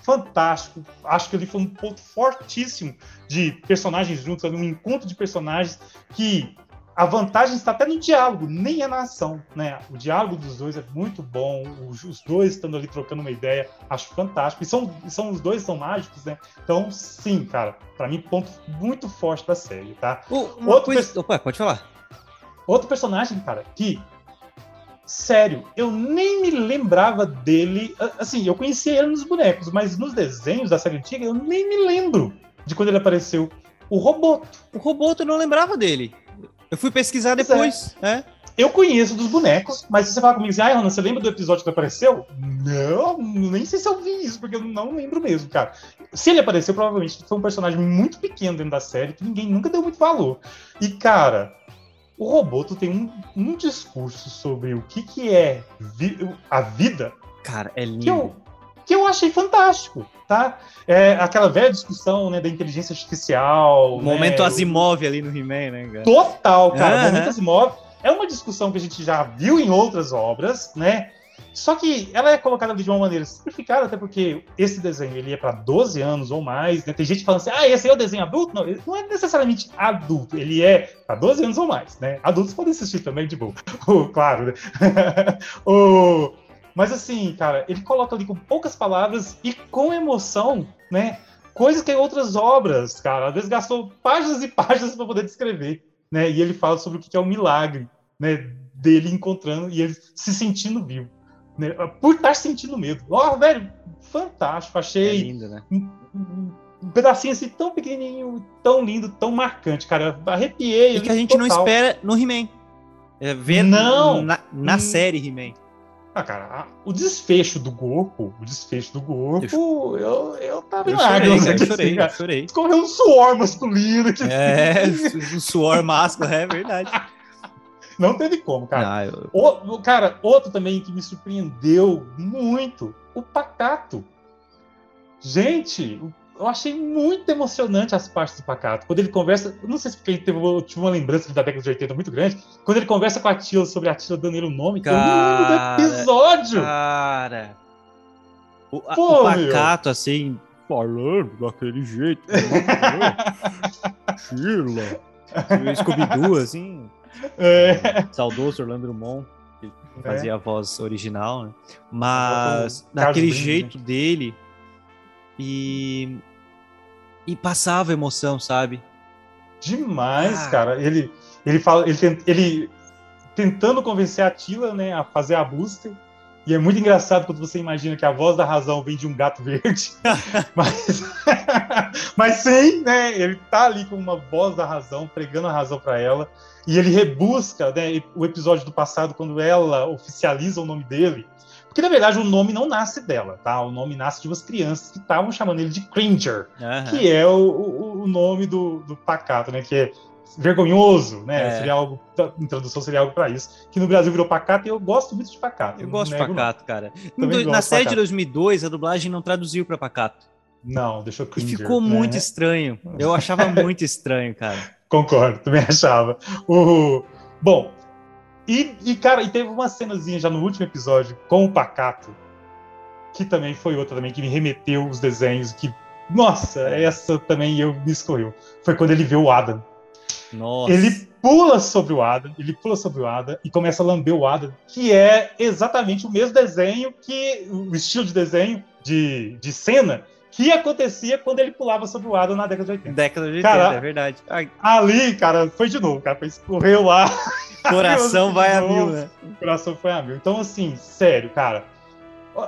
Fantástico. Acho que ele foi um ponto fortíssimo de personagens juntos, um encontro de personagens que a vantagem está até no diálogo, nem é na ação, né? O diálogo dos dois é muito bom, os, os dois estando ali trocando uma ideia, acho fantástico. E são, são os dois são mágicos, né? Então, sim, cara, para mim ponto muito forte da série, tá? Outro coisa... Opa, pode falar. Outro personagem, cara, que sério, eu nem me lembrava dele. Assim, eu conhecia ele nos bonecos, mas nos desenhos da série antiga eu nem me lembro de quando ele apareceu. O Roboto. O Roboto eu não lembrava dele. Eu fui pesquisar é. depois, é. né? Eu conheço dos bonecos, mas se você falar comigo assim, ah, Ana, você lembra do episódio que apareceu? Não, nem sei se eu vi isso, porque eu não lembro mesmo, cara. Se ele apareceu, provavelmente foi um personagem muito pequeno dentro da série, que ninguém nunca deu muito valor. E, cara, o Roboto tem um, um discurso sobre o que, que é vi a vida. Cara, é lindo. Que eu, achei fantástico, tá? É aquela velha discussão, né, da inteligência artificial. O momento né, Asimov ali no He-Man, né, cara? Total, cara. O momento Asimov é uma discussão que a gente já viu em outras obras, né? Só que ela é colocada de uma maneira simplificada, até porque esse desenho ele é para 12 anos ou mais. Né? Tem gente falando assim, ah, esse é o desenho adulto? Não, não é necessariamente adulto, ele é para 12 anos ou mais. Né? Adultos podem assistir também, de boa. claro, né? o, Mas assim, cara, ele coloca ali com poucas palavras e com emoção, né? Coisas que em outras obras, cara, às vezes gastou páginas e páginas para poder descrever, né? E ele fala sobre o que é o milagre, né? Dele encontrando e ele se sentindo vivo, né? Por estar sentindo medo. Ó, oh, velho, fantástico, achei. É lindo, né? Um, um, um, pedacinho assim tão pequenininho, tão lindo, tão marcante, cara. Arrepiei. E que a gente total. não espera no He-Man. É, ver não. na, na hum. série He-Man. Ah, cara, o desfecho do Gorpo, o desfecho do Gorpo, eu, eu tava em lágrimas. Eu chorei, eu chorei. Escorreu um suor masculino. Aqui, é, um suor másculo, é verdade. Não teve como, cara. Ah, eu... o, cara, outro também que me surpreendeu muito, o Pacato. Gente, o eu achei muito emocionante as partes do Pacato. Quando ele conversa, não sei se porque teve, eu tive uma lembrança da década de 80 muito grande, quando ele conversa com a Tila sobre a Tila dando ele o nome, cara, eu lembro do episódio. Cara. O, Pô, o Pacato, meu. assim, falando daquele jeito. Tila. O Scooby-Doo, assim. É. Saudoso Orlando Drummond, que fazia é. a voz original, né? Mas, daquele jeito né? dele e e passava emoção, sabe? Demais, ah. cara. Ele ele fala, ele, tent, ele tentando convencer a Tila, né, a fazer a booster. E é muito engraçado quando você imagina que a voz da razão vem de um gato verde. mas, mas sim, né? Ele tá ali com uma voz da razão, pregando a razão para ela. E ele rebusca né, o episódio do passado, quando ela oficializa o nome dele. Porque, na verdade, o nome não nasce dela, tá? O nome nasce de umas crianças que estavam chamando ele de Cringer, uhum. que é o, o, o nome do, do pacato, né? Que é vergonhoso, né? É. Seria algo, em tradução seria algo para isso. Que no Brasil virou pacato e eu gosto muito de pacato. Eu gosto de pacato, não. cara. Na série de 2002, a dublagem não traduziu para pacato. Não, deixou Cringer. E ficou né? muito estranho. Eu achava muito estranho, cara. Concordo, também achava. O... Bom, e, e, cara, e teve uma cenazinha já no último episódio com o Pacato, que também foi outra também que me remeteu os desenhos, que, nossa, essa também eu me escorreu. Foi quando ele vê o Adam. Nossa. Ele pula sobre o Adam, ele pula sobre o Adam e começa a lamber o Adam, que é exatamente o mesmo desenho que o estilo de desenho de, de cena que acontecia quando ele pulava sobre o Adam na década de 80. Década de 80, cara, é verdade. Ai. Ali, cara, foi de novo, cara, escorreu lá. Coração vai a mil, né? O coração foi a mil. Então, assim, sério, cara.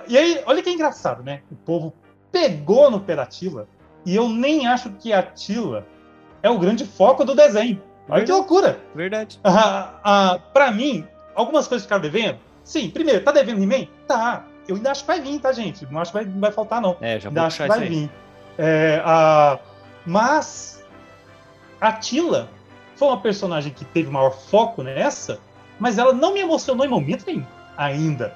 E aí, olha que engraçado, né? O povo pegou no pé da Tila e eu nem acho que a Tila é o grande foco do desenho. Olha Verdade. que loucura. Verdade. Ah, ah, pra mim, algumas coisas ficaram devendo. Sim, primeiro, tá devendo He-Man? Tá. Eu ainda acho que vai vir, tá, gente? Não acho que vai, vai faltar, não. É, já ainda acho que vai vir. É, ah, mas a Tila foi uma personagem que teve maior foco nessa, mas ela não me emocionou em momento nenhum ainda,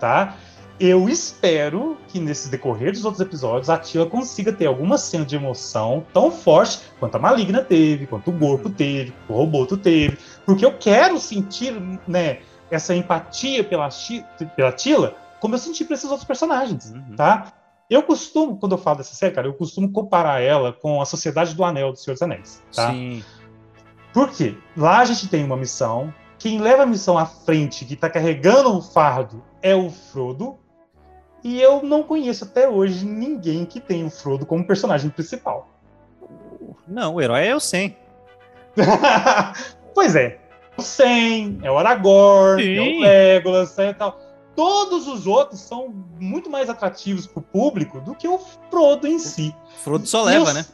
tá? Eu espero que nesses decorrer dos outros episódios a Tia consiga ter alguma cena de emoção tão forte quanto a Maligna teve, quanto o Gorpo teve, o Roboto teve, porque eu quero sentir, né, essa empatia pela, pela Tila como eu senti para esses outros personagens, uhum. tá? Eu costumo, quando eu falo dessa série, cara, eu costumo comparar ela com a Sociedade do Anel do Senhor dos Anéis, tá? Sim. Por quê? Lá a gente tem uma missão. Quem leva a missão à frente, que está carregando o fardo, é o Frodo. E eu não conheço até hoje ninguém que tenha o Frodo como personagem principal. Não, o herói é o Sen. pois é. O Sen, é o Aragorn, Sim. é o Legolas é tal. Todos os outros são muito mais atrativos para o público do que o Frodo em si. Frodo só leva, eu, né?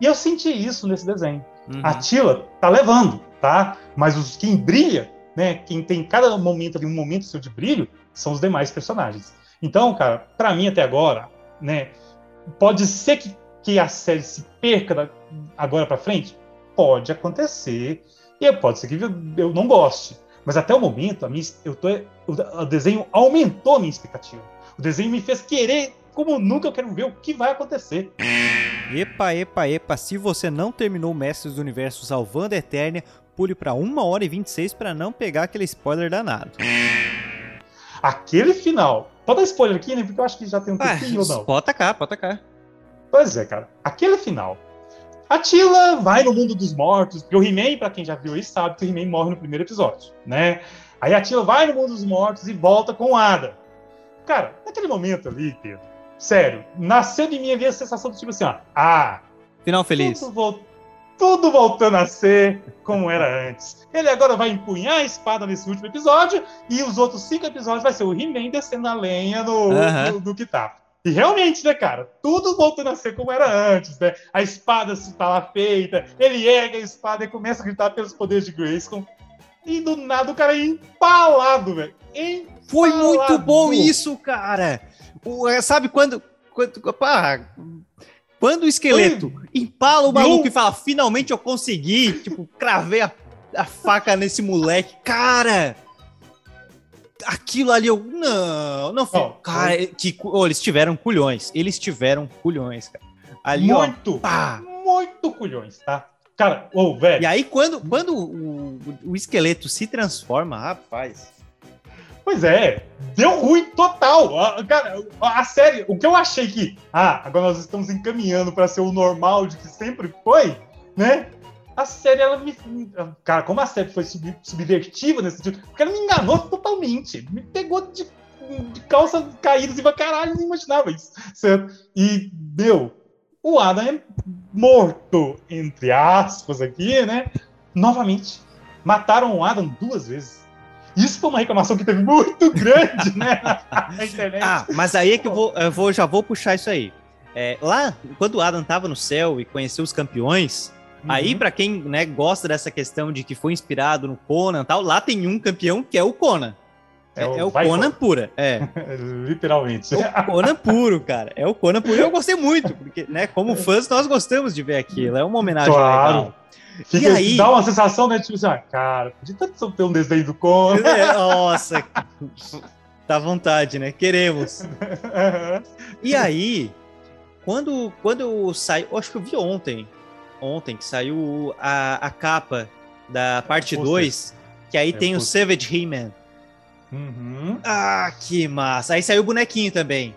E eu senti isso nesse desenho. Uhum. A Tila tá levando, tá? Mas os quem brilha, né? Quem tem cada momento ali um momento seu de brilho, são os demais personagens. Então, cara, para mim até agora, né? Pode ser que, que a série se perca da, agora para frente, pode acontecer e pode ser que eu, eu não goste. Mas até o momento, a minha, eu tô, o, o desenho aumentou a minha expectativa. O desenho me fez querer como nunca eu quero ver o que vai acontecer. Epa, epa, epa, se você não terminou Mestres do Universo salvando a Eternia, pule para 1 hora e 26 para não pegar aquele spoiler danado. Aquele final. Pode dar spoiler aqui, né? Porque eu acho que já tem um ah, tempinho ou não. Pode tacar, pode tacar. Pois é, cara. Aquele final. A Tila vai no mundo dos mortos, porque o He-Man, pra quem já viu isso, sabe que o He-Man morre no primeiro episódio, né? Aí a Tila vai no mundo dos mortos e volta com o Ada. Cara, naquele momento ali, Pedro, sério, nasceu de mim ali a sensação do tipo assim, ó. Ah, Final feliz. tudo, vol- tudo voltando a ser como era antes. Ele agora vai empunhar a espada nesse último episódio e os outros cinco episódios vai ser o He-Man descendo a lenha no, no que tá. E realmente, né, cara? Tudo voltando a ser como era antes, né? A espada está lá feita, ele ergue a espada e começa a gritar pelos poderes de Grayskull. E do nada o cara é empalado, velho. Foi muito bom isso, cara. O- é, sabe quando. Quando, pá, quando o esqueleto empala o maluco Não. e fala: finalmente eu consegui, tipo, cravei a, a faca nesse moleque. Cara! Aquilo ali, eu. Não, não foi. Não, cara, que, cu- ô, eles tiveram culhões. Eles tiveram culhões, cara. Ali, ó. muito, Pá! muito culhões, tá? Cara, ô, velho. E aí, quando, quando o, o esqueleto se transforma, rapaz. Pois é, deu ruim total. A, cara, a, série, o que eu achei que, ah, agora nós estamos encaminhando para ser o normal de que sempre foi, né? A série, ela me. Cara, como a série foi sub- subvertiva nesse sentido, porque ela me enganou totalmente. Me pegou de, de calças caídas e pra caralho, não imaginava isso. Certo? E, meu, o Adam é morto, entre aspas, aqui, né? Novamente. Mataram o Adam duas vezes. Isso foi uma reclamação que teve muito grande, né? Na internet. Ah, mas aí é que eu vou, eu vou já vou puxar isso aí. É, lá, quando o Adam tava no céu e conheceu os campeões, aí Uhum. pra quem né, gosta dessa questão de que foi inspirado no Conan e tal, lá tem um campeão que é o Conan. É, é o, Viper. Conan pura. É. Literalmente. É o Conan puro, cara. É o Conan puro. Eu gostei muito, porque, né, como fãs, nós gostamos de ver aquilo. É uma homenagem Claro. legal. Fica, E aí? Dá uma sensação, né? Tipo assim, ah, cara, podia tanto ter um desenho do Conan. É, Nossa, dá vontade, né? Queremos. E aí, quando, quando saiu, acho que eu vi ontem, ontem, que saiu a, a capa da parte Pôster. 2, que aí É, tem o. Savage He-Man. Uhum. Ah, que massa. Aí saiu o bonequinho também.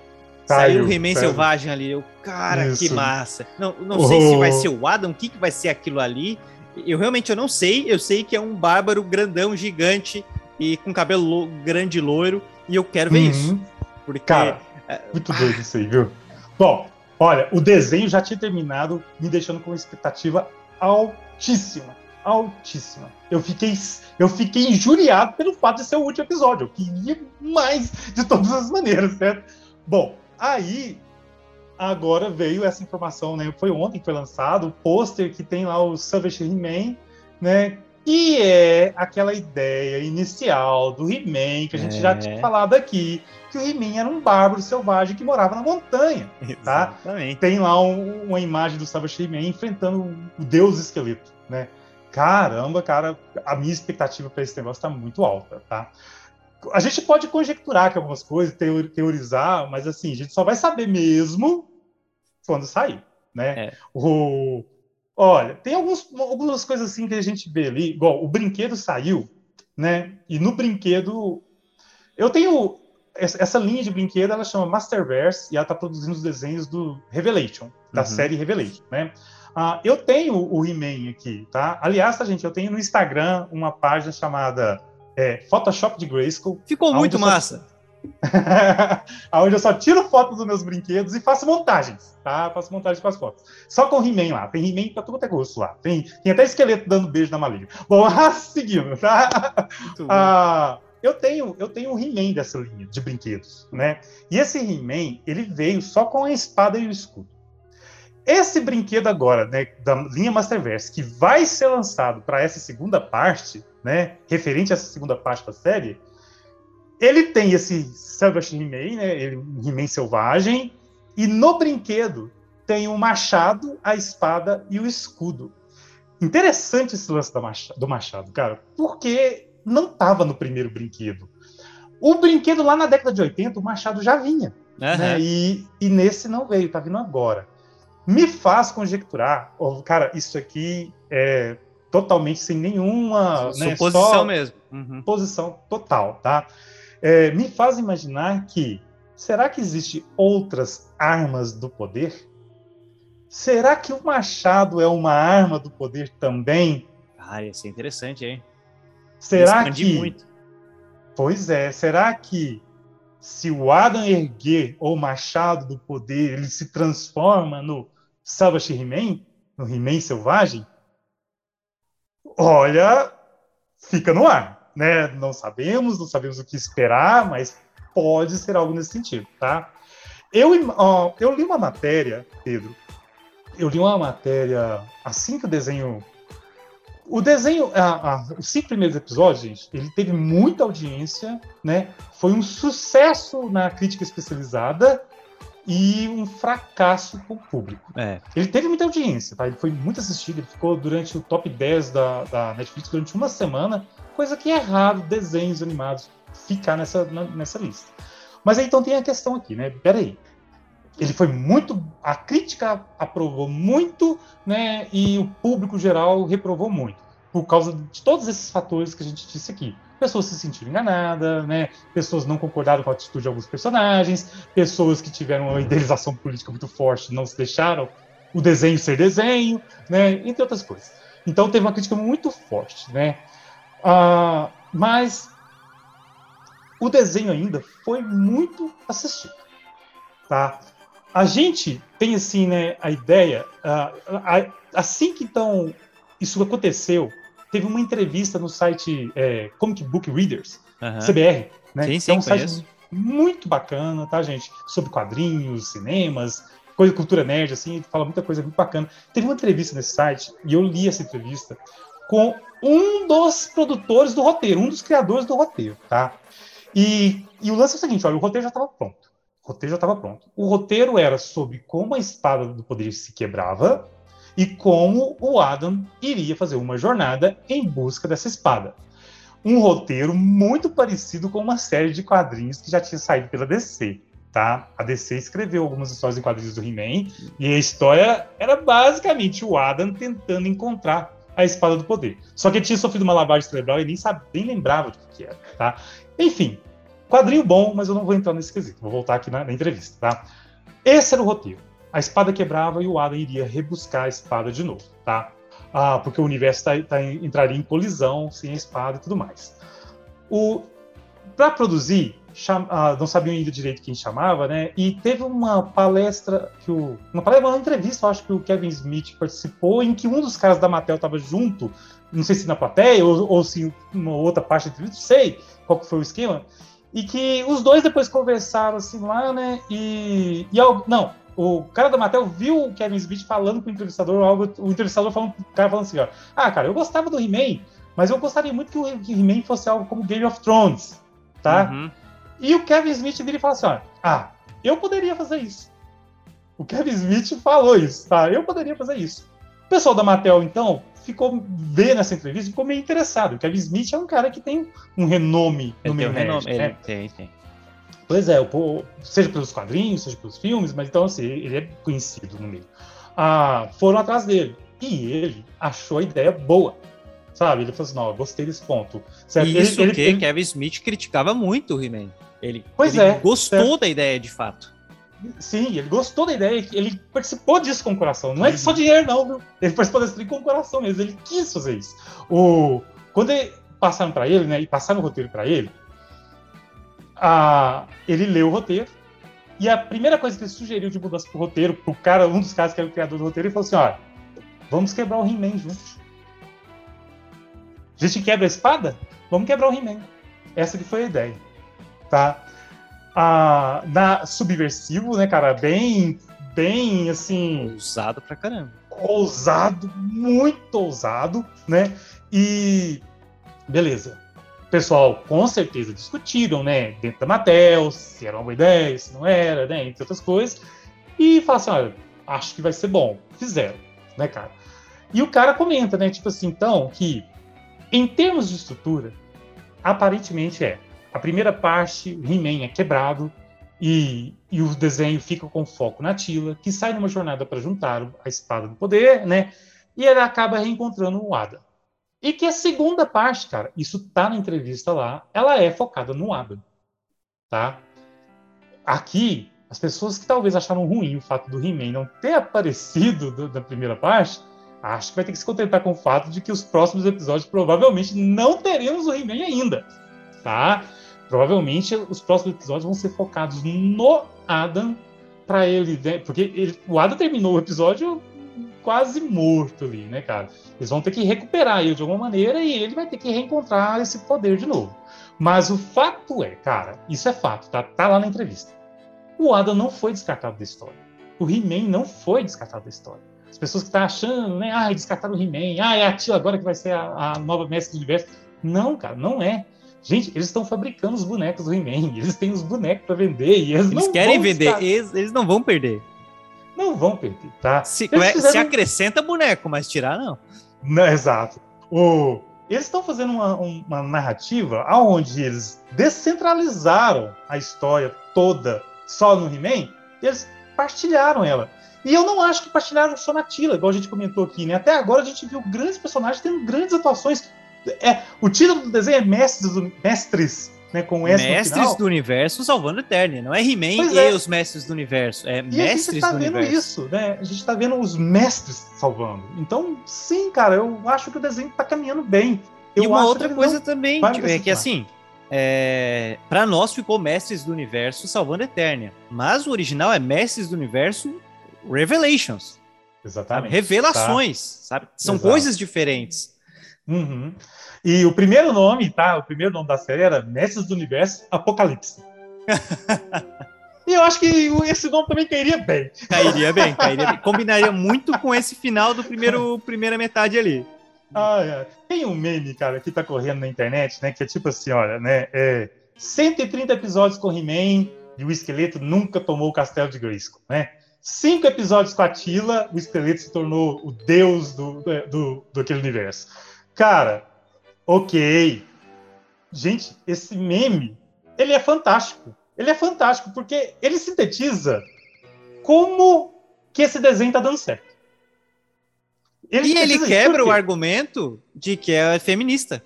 Saiu, o He-Man selvagem ali. Eu, cara, que Isso. massa. Não, não sei se Oh. vai ser o Adam, o que, que vai ser aquilo ali. Eu realmente eu não sei. Eu sei que é um bárbaro grandão, gigante e com cabelo lo- grande e loiro. E eu quero ver Uhum. isso. Porque Cara, muito doido isso aí, viu? Bom, olha, o desenho já tinha terminado, me deixando com uma expectativa altíssima. Altíssima. Eu fiquei, eu fiquei injuriado pelo fato de ser o último episódio. Eu queria mais de todas as maneiras, certo? Bom, aí agora veio essa informação, né? Foi ontem que foi lançado o pôster que tem lá o Savage He-Man, né? Que é aquela ideia inicial do He-Man que a gente já É. tinha falado aqui, que o He-Man era um bárbaro selvagem que morava na montanha. Tá. Exatamente. Tem lá um- uma imagem do Savage He-Man enfrentando o deus esqueleto, né? Caramba, cara, a minha expectativa para esse negócio tá muito alta, tá? A gente pode conjecturar que algumas coisas, teo- teorizar, mas assim, a gente só vai saber mesmo quando sair, né? É. O... Olha, tem alguns, algumas coisas assim que a gente vê ali, igual o brinquedo saiu, né? E no brinquedo eu tenho essa essa linha de brinquedo, ela chama Masterverse e ela tá produzindo os desenhos do Revelation, da Uhum. série Revelation, né? Ah, eu tenho o He-Man aqui, tá? Aliás, tá, gente, eu tenho no Instagram uma página chamada é, Photoshop de Grayskull, Ficou Aonde muito só- massa. onde eu só tiro fotos dos meus brinquedos e faço montagens, tá? Faço montagens com as fotos. Só com He-Man lá. Tem He-Man pra tudo até gosto lá. Tem, tem até esqueleto dando beijo na malinha. Bom, seguindo, tá? Ah, eu tenho eu tenho um He-Man dessa linha de brinquedos, né? E esse He-Man, ele veio só com a espada e o escudo. Esse brinquedo agora, né, da linha Masterverse, que vai ser lançado para essa segunda parte, né, referente a essa segunda parte da série, ele tem esse Savage He-Man, né, um He-Man selvagem, e no brinquedo tem o machado, a espada e o escudo. Interessante esse lance do machado, cara, porque não estava no primeiro brinquedo. O brinquedo lá na década de 80, o machado já vinha Aham. né? E, e nesse não veio, tá vindo agora. Me faz conjecturar, ó, cara, isso aqui é totalmente sem nenhuma né, Suposição só mesmo. Uhum. posição total, tá? É, me faz imaginar que será que existe outras armas do poder? Será que o machado é uma arma do poder também? Ah, ia ser interessante, hein? Será que muito. Pois é, será que se o Adam erguer o machado do poder, ele se transforma no Sabashi He-Man, no He-Man selvagem, olha, fica no ar, né? Não sabemos, não sabemos o que esperar, mas pode ser algo nesse sentido, tá? Eu, ó, eu li uma matéria, Pedro, eu li uma matéria assim que o desenho o desenho, a, a, os cinco primeiros episódios, gente, ele teve muita audiência, né? Foi um sucesso na crítica especializada e um fracasso com o público. É. Ele teve muita audiência, tá? Ele foi muito assistido, ele ficou durante o top 10 da, da Netflix durante uma semana, coisa que é raro desenhos animados ficar nessa, nessa lista. Mas aí então tem a questão aqui, né? Peraí. Ele foi muito. A crítica aprovou muito, né? E o público geral reprovou muito. Por causa de todos esses fatores que a gente disse aqui. Pessoas se sentiram enganadas, né? Pessoas não concordaram com a atitude de alguns personagens, pessoas que tiveram uma idealização política muito forte não se deixaram o desenho ser desenho, né? Entre outras coisas. Então teve uma crítica muito forte, né? Ah, mas o desenho ainda foi muito assistido, tá? A gente tem assim, né, a ideia, uh, assim que então isso aconteceu, teve uma entrevista no site é, Comic Book Readers, uhum. CBR, né? Sim, sim, é um site muito bacana, tá, gente? Sobre quadrinhos, cinemas, coisa cultura nerd, assim, fala muita coisa muito bacana. Teve uma entrevista nesse site e eu li essa entrevista com um dos produtores do roteiro, um dos criadores do roteiro, tá? E, e o lance é o seguinte, olha, o roteiro já estava pronto. O roteiro já estava pronto. O roteiro era sobre como a espada do poder se quebrava e como o Adam iria fazer uma jornada em busca dessa espada. Um roteiro muito parecido com uma série de quadrinhos que já tinha saído pela DC. Tá? A DC escreveu algumas histórias em quadrinhos do He-Man e a história era basicamente o Adam tentando encontrar a espada do poder. Só que ele tinha sofrido uma lavagem cerebral e nem, sabe, nem lembrava do que era. Tá? Enfim, Quadrinho bom, mas eu não vou entrar nesse quesito. Vou voltar aqui na, na entrevista, tá? Esse era o roteiro. A espada quebrava e o Adam iria rebuscar a espada de novo, tá? Ah, porque o universo tá, tá, entraria em colisão sem a espada e tudo mais. O para produzir, cham, ah, não sabiam ainda direito quem chamava, né? E teve uma palestra que o, uma palestra, uma entrevista, acho que o Kevin Smith participou, em que um dos caras da Mattel estava junto, não sei se na plateia ou, ou se uma outra parte da entrevista, não sei qual foi o esquema e que os dois depois conversaram assim lá, né? E, e não, o cara da Mattel viu o Kevin Smith falando com o entrevistador, algo, o entrevistador falando, o cara falando assim, ó, ah, cara, eu gostava do He-Man, mas eu gostaria muito que o He-Man fosse algo como Game of Thrones, tá? Uhum. E o Kevin Smith vira e fala assim, ó, ah, eu poderia fazer isso. O Kevin Smith falou isso, tá? Eu poderia fazer isso. O pessoal da Mattel, então, ficou vendo essa entrevista ficou meio interessado. O Kevin Smith é um cara que tem um renome ele no meio um nerd, renome, né? Ele tem, tem. Pois é, seja pelos quadrinhos, seja pelos filmes, mas então assim, ele é conhecido no meio. Ah, foram atrás dele. E ele achou a ideia boa. Sabe? Ele falou assim: não, eu gostei desse ponto. Certo? Isso ele, que ele, Kevin Smith criticava muito o He-Man. Ele, pois ele é, gostou certo. da ideia de fato. Sim, ele gostou da ideia, ele participou disso com o coração. Não é que só dinheiro, não, viu? Ele participou desse com o coração mesmo, ele quis fazer isso. O, quando ele, passaram para ele, né, e passaram o roteiro para ele, a, ele leu o roteiro, e a primeira coisa que ele sugeriu de mudança pro roteiro, pro cara, um dos caras que era o criador do roteiro, ele falou assim: olha, vamos quebrar o He-Man juntos. A gente quebra a espada? Vamos quebrar o He-Man. Essa que foi a ideia. Tá? ah, na subversivo, né, cara? Bem, bem assim. Ousado pra caramba. Ousado, muito ousado, né? E beleza. Pessoal, com certeza discutiram, né, dentro da Mattel, se era uma boa ideia, se não era, né, entre outras coisas. E falaram assim: olha, acho que vai ser bom. Fizeram, né, cara? E o cara comenta, né, tipo assim, então, que em termos de estrutura, aparentemente é a primeira parte, He-Man é quebrado e, e, o desenho fica com foco na Tila, que sai numa jornada para juntar a espada do poder, né? E ela acaba reencontrando o Adam. E que a segunda parte, cara, isso tá na entrevista lá, ela é focada no Adam, tá? Aqui, as pessoas que talvez acharam ruim o fato do He-Man não ter aparecido do, da primeira parte, acho que vai ter que se contentar com o fato de que os próximos episódios provavelmente não teremos o He-Man ainda, tá? Provavelmente os próximos episódios vão ser focados no Adam para ele, né? Porque ele, o Adam terminou o episódio quase morto ali, né, cara? Eles vão ter que recuperar ele de alguma maneira e ele vai ter que reencontrar esse poder de novo. Mas o fato é, cara, isso é fato, tá, tá lá na entrevista. O Adam não foi descartado da história. O He-Man não foi descartado da história. As pessoas que estão tá achando, né? Ah, descartaram o He-Man. Ah, é a tia agora que vai ser a, a nova mestre do universo. Não, cara, não é. Gente, eles estão fabricando os bonecos do He-Man. Eles têm os bonecos para vender. E eles, eles querem vender. Eles, eles, não vão perder. Não vão perder, tá? Se, fizeram... se acrescenta boneco, mas tirar não. Não, exato. O, eles estão fazendo uma, uma narrativa onde eles descentralizaram a história toda só no He-Man. Eles partilharam ela. E eu não acho que partilharam só na Tila, igual a gente comentou aqui, né? Até agora a gente viu grandes personagens tendo grandes atuações. É, o título do desenho é Mestres, Mestres né, com S Mestres do Universo salvando Eternia. Não é He-Man e é. os Mestres do Universo. É e Mestres a gente tá do vendo Universo. isso, né? A gente tá vendo os mestres salvando. Então, sim, cara, eu acho que o desenho tá caminhando bem. Eu e uma outra coisa também, tipo, é que assim, é, para nós ficou Mestres do Universo salvando Eternia. Mas o original é Mestres do Universo Revelations. Exatamente. Sabe? Revelações, tá? sabe? São Exato. coisas diferentes. Uhum. E o primeiro nome, tá? O primeiro nome da série era Mestres do Universo Apocalipse. e eu acho que esse nome também cairia bem. Cairia bem, cairia bem. Combinaria muito com esse final do primeiro primeira metade ali. Ah, é. Tem um meme, cara, que tá correndo na internet, né? Que é tipo assim, olha, né? É 130 episódios com He-Man e o esqueleto nunca tomou o castelo de Grayskull, né? Cinco episódios com a Tila, o esqueleto se tornou o deus do, do, do aquele universo. Cara, ok. Gente, esse meme, ele é fantástico. Ele é fantástico porque ele sintetiza como que esse desenho tá dando certo. Ele e ele quebra o argumento de que é feminista.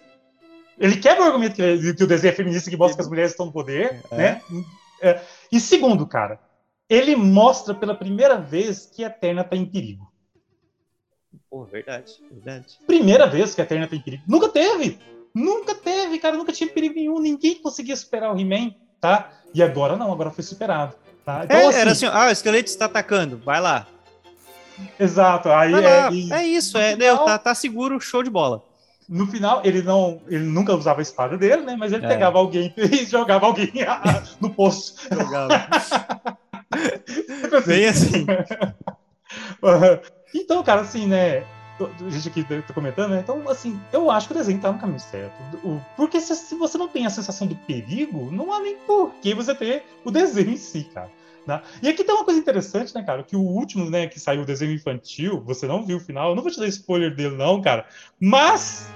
Ele quebra o argumento que, que o desenho é feminista que mostra que as mulheres estão no poder, é. né? É. E segundo, cara, ele mostra pela primeira vez que a Eterna está em perigo. Pô, verdade, verdade. Primeira vez que a Eterna tem perigo. Nunca teve! Nunca teve, cara, nunca tinha perigo nenhum. Ninguém conseguia superar o He-Man, tá? E agora não, agora foi superado. Tá? Então, é, assim, era assim, ah, o esqueleto está atacando, vai lá. Exato, aí é, e, é isso, é, final, tá, tá seguro, show de bola. No final, ele não, ele nunca usava a espada dele, né? Mas ele é. pegava alguém e jogava alguém no poço. Jogava. Bem assim. Então, cara, assim, né? Gente aqui tá comentando, né? Então, assim, eu acho que o desenho tá no caminho certo. Porque se, se você não tem a sensação do perigo, não há nem por que você ter o desenho em si, cara. Né? E aqui tem uma coisa interessante, né, cara? Que o último, né, que saiu o desenho infantil, você não viu o final, eu não vou te dar spoiler dele, não, cara. Mas.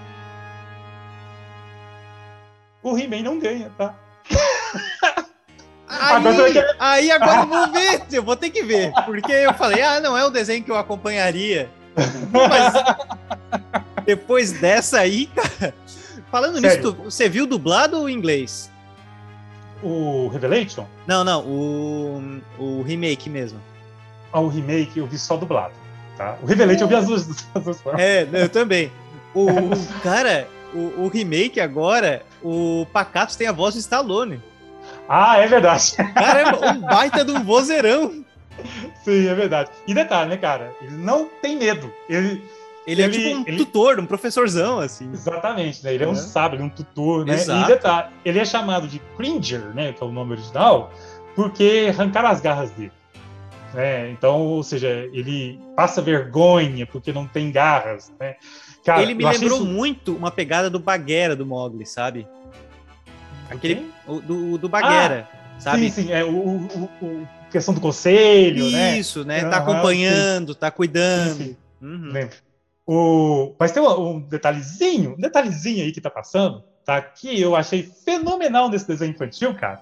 O He-Man não ganha, tá? Aí agora, aí agora eu vou ver, eu vou ter que ver. Porque eu falei, ah, não é um desenho que eu acompanharia. Mas depois dessa aí, cara. Falando Sério? nisso, você viu dublado ou em inglês? O Revelation? Não, não, o, o remake mesmo. Ah, o remake eu vi só dublado. Tá? O Revelation eu vi as duas, as duas formas. É, eu também. O, o cara, o, o, remake agora, o Pacatos tem a voz do Stallone. Ah, é verdade. Caramba, um baita de um vozeirão. Sim, é verdade. E detalhe, né, cara? Ele não tem medo. Ele, ele, ele é tipo um ele... tutor, um professorzão, assim. Exatamente, né? Ele é, é um sábio, um tutor, né? Exato. E detalhe, ele é chamado de Cringer, né? Que é o nome original, porque arrancaram as garras dele. Né? Então, ou seja, ele passa vergonha porque não tem garras, né? Cara, ele me lembrou isso... muito uma pegada do Baguera do Mogli, sabe? Aquele. O, do, do Baguera, ah, sabe? Sim, sim. É, o, o, o, questão do conselho, né? Isso, né? Tá acompanhando, sim. tá cuidando. Sim, sim. Uhum. O... Mas tem um, um, detalhezinho, um detalhezinho aí que tá passando, tá? Que eu achei fenomenal nesse desenho infantil, cara.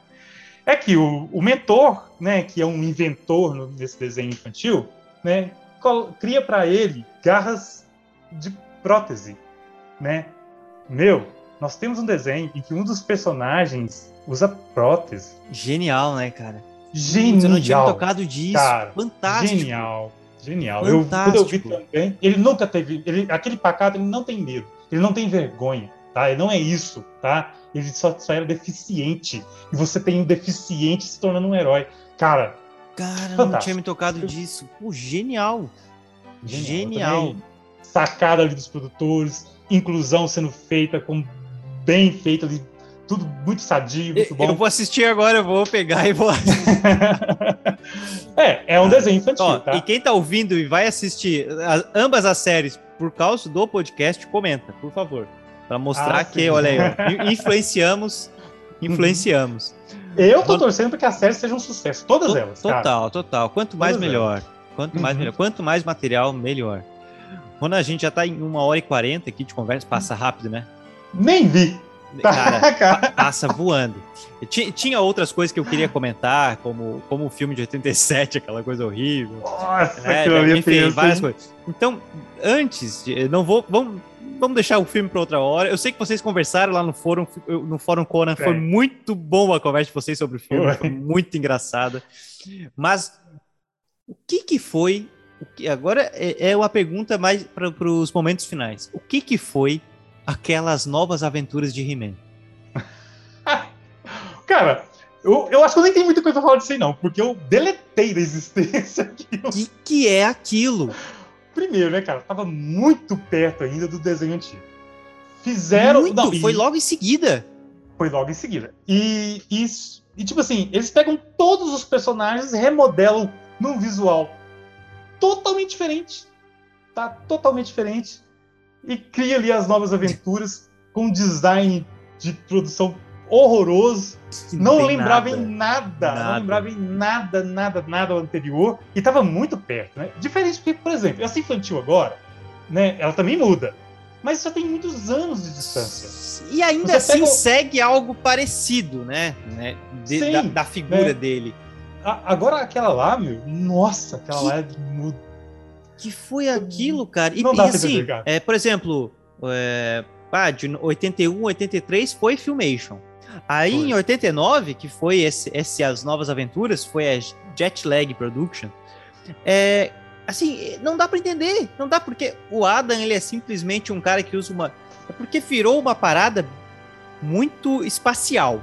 É que o, o mentor, né, que é um inventor no, nesse desenho infantil, né, cria para ele garras de prótese, né? Meu, nós temos um desenho em que um dos personagens usa prótese. Genial, né, cara? Genial. Eu não tinha tocado disso. Cara, Fantástico. Genial. Genial. Fantástico. Eu, quando eu vi também, ele nunca teve. Ele, aquele pacato, ele não tem medo. Ele não tem vergonha. tá? Ele não é isso, tá? Ele só, só era deficiente. E você tem um deficiente se tornando um herói. Cara. Cara, fantástico. não tinha me tocado disso. Pô, genial. Genial. genial. Sacada ali dos produtores, inclusão sendo feita com bem feita ali, tudo muito sadio, muito bom. Eu vou assistir agora, eu vou pegar e vou. é, é um desenho infantil. Ó, tá? E quem tá ouvindo e vai assistir as, ambas as séries por causa do podcast, comenta, por favor. Para mostrar ah, que, olha aí, influenciamos, influenciamos. Eu tô torcendo para que a série seja um sucesso, todas elas. Total, cara. total. Quanto mais todas melhor. Elas. Quanto mais uhum. melhor. Quanto mais material, melhor. Quando a gente já tá em uma hora e quarenta aqui de conversa, passa rápido, né? Nem vi. Cara, passa voando. Tinha outras coisas que eu queria comentar, como, como o filme de 87, aquela coisa horrível. Nossa, é, enfim, várias coisas. Então, antes, não vou. Vamos, vamos deixar o filme para outra hora. Eu sei que vocês conversaram lá no fórum, no fórum Conan. É. Foi muito bom a conversa de vocês sobre o filme, foi, foi muito engraçada. Mas o que que foi? O que, agora é, é uma pergunta mais para os momentos finais. O que que foi aquelas novas aventuras de He-Man? Cara, eu, eu acho que eu nem tenho muita coisa pra falar disso aí, não, porque eu deletei da existência aquilo. O que, que é aquilo? Primeiro, né, cara? Tava muito perto ainda do desenho antigo. Fizeram. Muito, não, foi e... logo em seguida. Foi logo em seguida. E isso. E tipo assim, eles pegam todos os personagens e remodelam num visual totalmente diferente. Tá totalmente diferente e cria ali as novas aventuras com design de produção horroroso. Não lembrava nada, em nada, nada, não lembrava em nada, nada, nada anterior e estava muito perto, né? Diferente porque, por exemplo, essa infantil agora, né? Ela também muda, mas já tem muitos anos de distância. E ainda Você assim pega... segue algo parecido, né? né? De, Sim, da, da, figura né? dele. A, agora aquela lá, meu, nossa, aquela que... lá é muda que foi aquilo, cara? E, não dá e assim, é, por exemplo, é, ah, de 81, 83 foi Filmation. Aí foi. em 89, que foi esse, esse, as novas aventuras, foi a Jetlag Production. É, assim, não dá para entender, não dá porque o Adam ele é simplesmente um cara que usa uma, é porque virou uma parada muito espacial.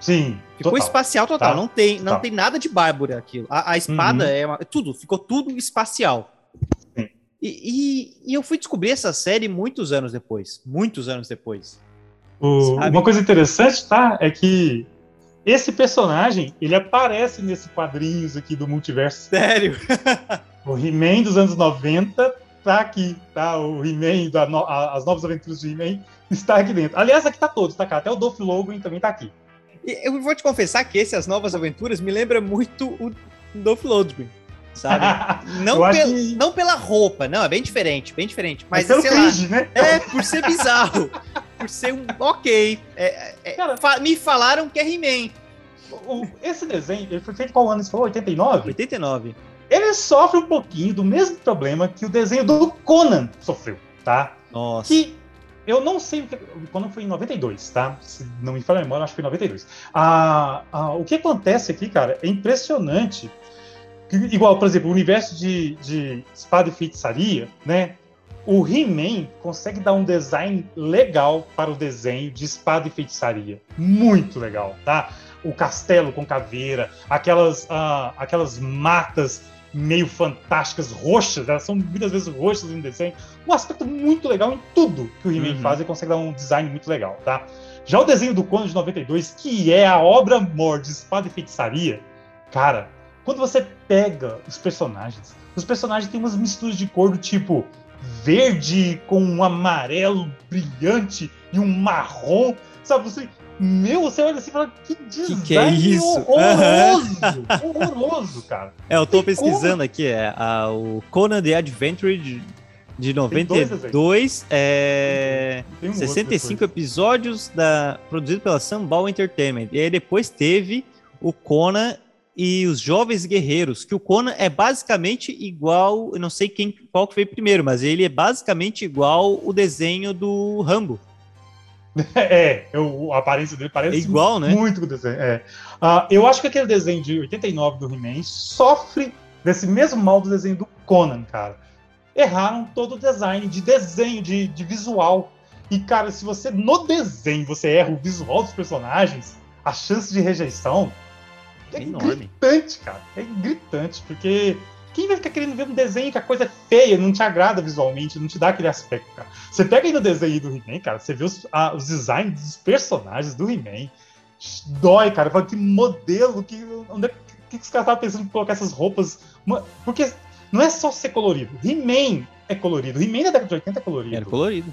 Sim. Ficou total. espacial total. Tá. Não tem, não tem nada de bárbaro aquilo. A, a espada uhum. é uma, tudo, ficou tudo espacial. E, e, e, eu fui descobrir essa série muitos anos depois. Muitos anos depois. O, uma coisa interessante, tá? É que esse personagem, ele aparece nesse quadrinhos aqui do multiverso. Sério? o He-Man dos anos 90 tá aqui, tá? O He-Man, no, as novas aventuras de He-Man está aqui dentro. Aliás, aqui tá todos, tá cá. Até o Dolph Logan também tá aqui. Eu vou te confessar que esse As Novas Aventuras me lembra muito o Dolph Lundgren sabe? Não, pel, que... não pela roupa, não, é bem diferente, bem diferente. Mas, mas pelo cringe, lá, né? É, por ser bizarro. por ser um. Ok. É, é, Cara, fa me falaram que é He-Man. Esse desenho, ele foi feito qual ano? Você falou? 89? 89. Ele sofre um pouquinho do mesmo problema que o desenho do Conan sofreu, tá? Nossa. Que eu não sei o que. Quando foi em 92, tá? Se não me falha a memória, acho que foi em 92. Ah, ah, o que acontece aqui, cara, é impressionante Igual, por exemplo, o universo de, de espada e feitiçaria, né? O He-Man consegue dar um design legal para o desenho de espada e feitiçaria. Muito legal, tá? O castelo com caveira, aquelas, uh, aquelas matas meio fantásticas, roxas, elas são muitas vezes roxas no desenho. Um aspecto muito legal em tudo que o He-Man uhum. faz e consegue dar um design muito legal, tá? Já o desenho do Conan de 92, que é a obra-mor de espada e feitiçaria, cara, quando você pega os personagens, os personagens têm umas misturas de cor do tipo verde com um amarelo brilhante e um marrom, sabe? Você, meu, você olha assim e fala, que design que, que é isso? horroroso! horroroso, cara. É, eu tô Tem pesquisando como? aqui, é a, o Conan the Adventure de, de 92, é, um 65 episódios da, produzido pela Sunball Entertainment. E aí depois teve o Conan e os Jovens Guerreiros, que o Conan é basicamente igual, eu não sei quem qual que veio primeiro, mas ele é basicamente igual o desenho do Rambo. É, eu, a aparência dele parece é igual, muito, né? muito com o desenho. É. Uh, eu acho que aquele desenho de 89 do He-Man sofre desse mesmo mal do desenho do Conan, cara. Erraram todo o design, de desenho, de, de visual. E, cara, se você no desenho você erra o visual dos personagens, a chance de rejeição é, enorme. gritante, cara. É gritante, porque quem vai ficar querendo ver um desenho que a coisa é feia, não te agrada visualmente, não te dá aquele aspecto, cara? Você pega aí no desenho do He-Man, cara, você vê os, a, os designs dos personagens do He-Man. Dói, cara. Fala que modelo, que, onde é, que, que os caras estavam pensando em colocar essas roupas? Porque não é só ser colorido. He-Man é colorido. He-Man da década de 80 é colorido. Era colorido.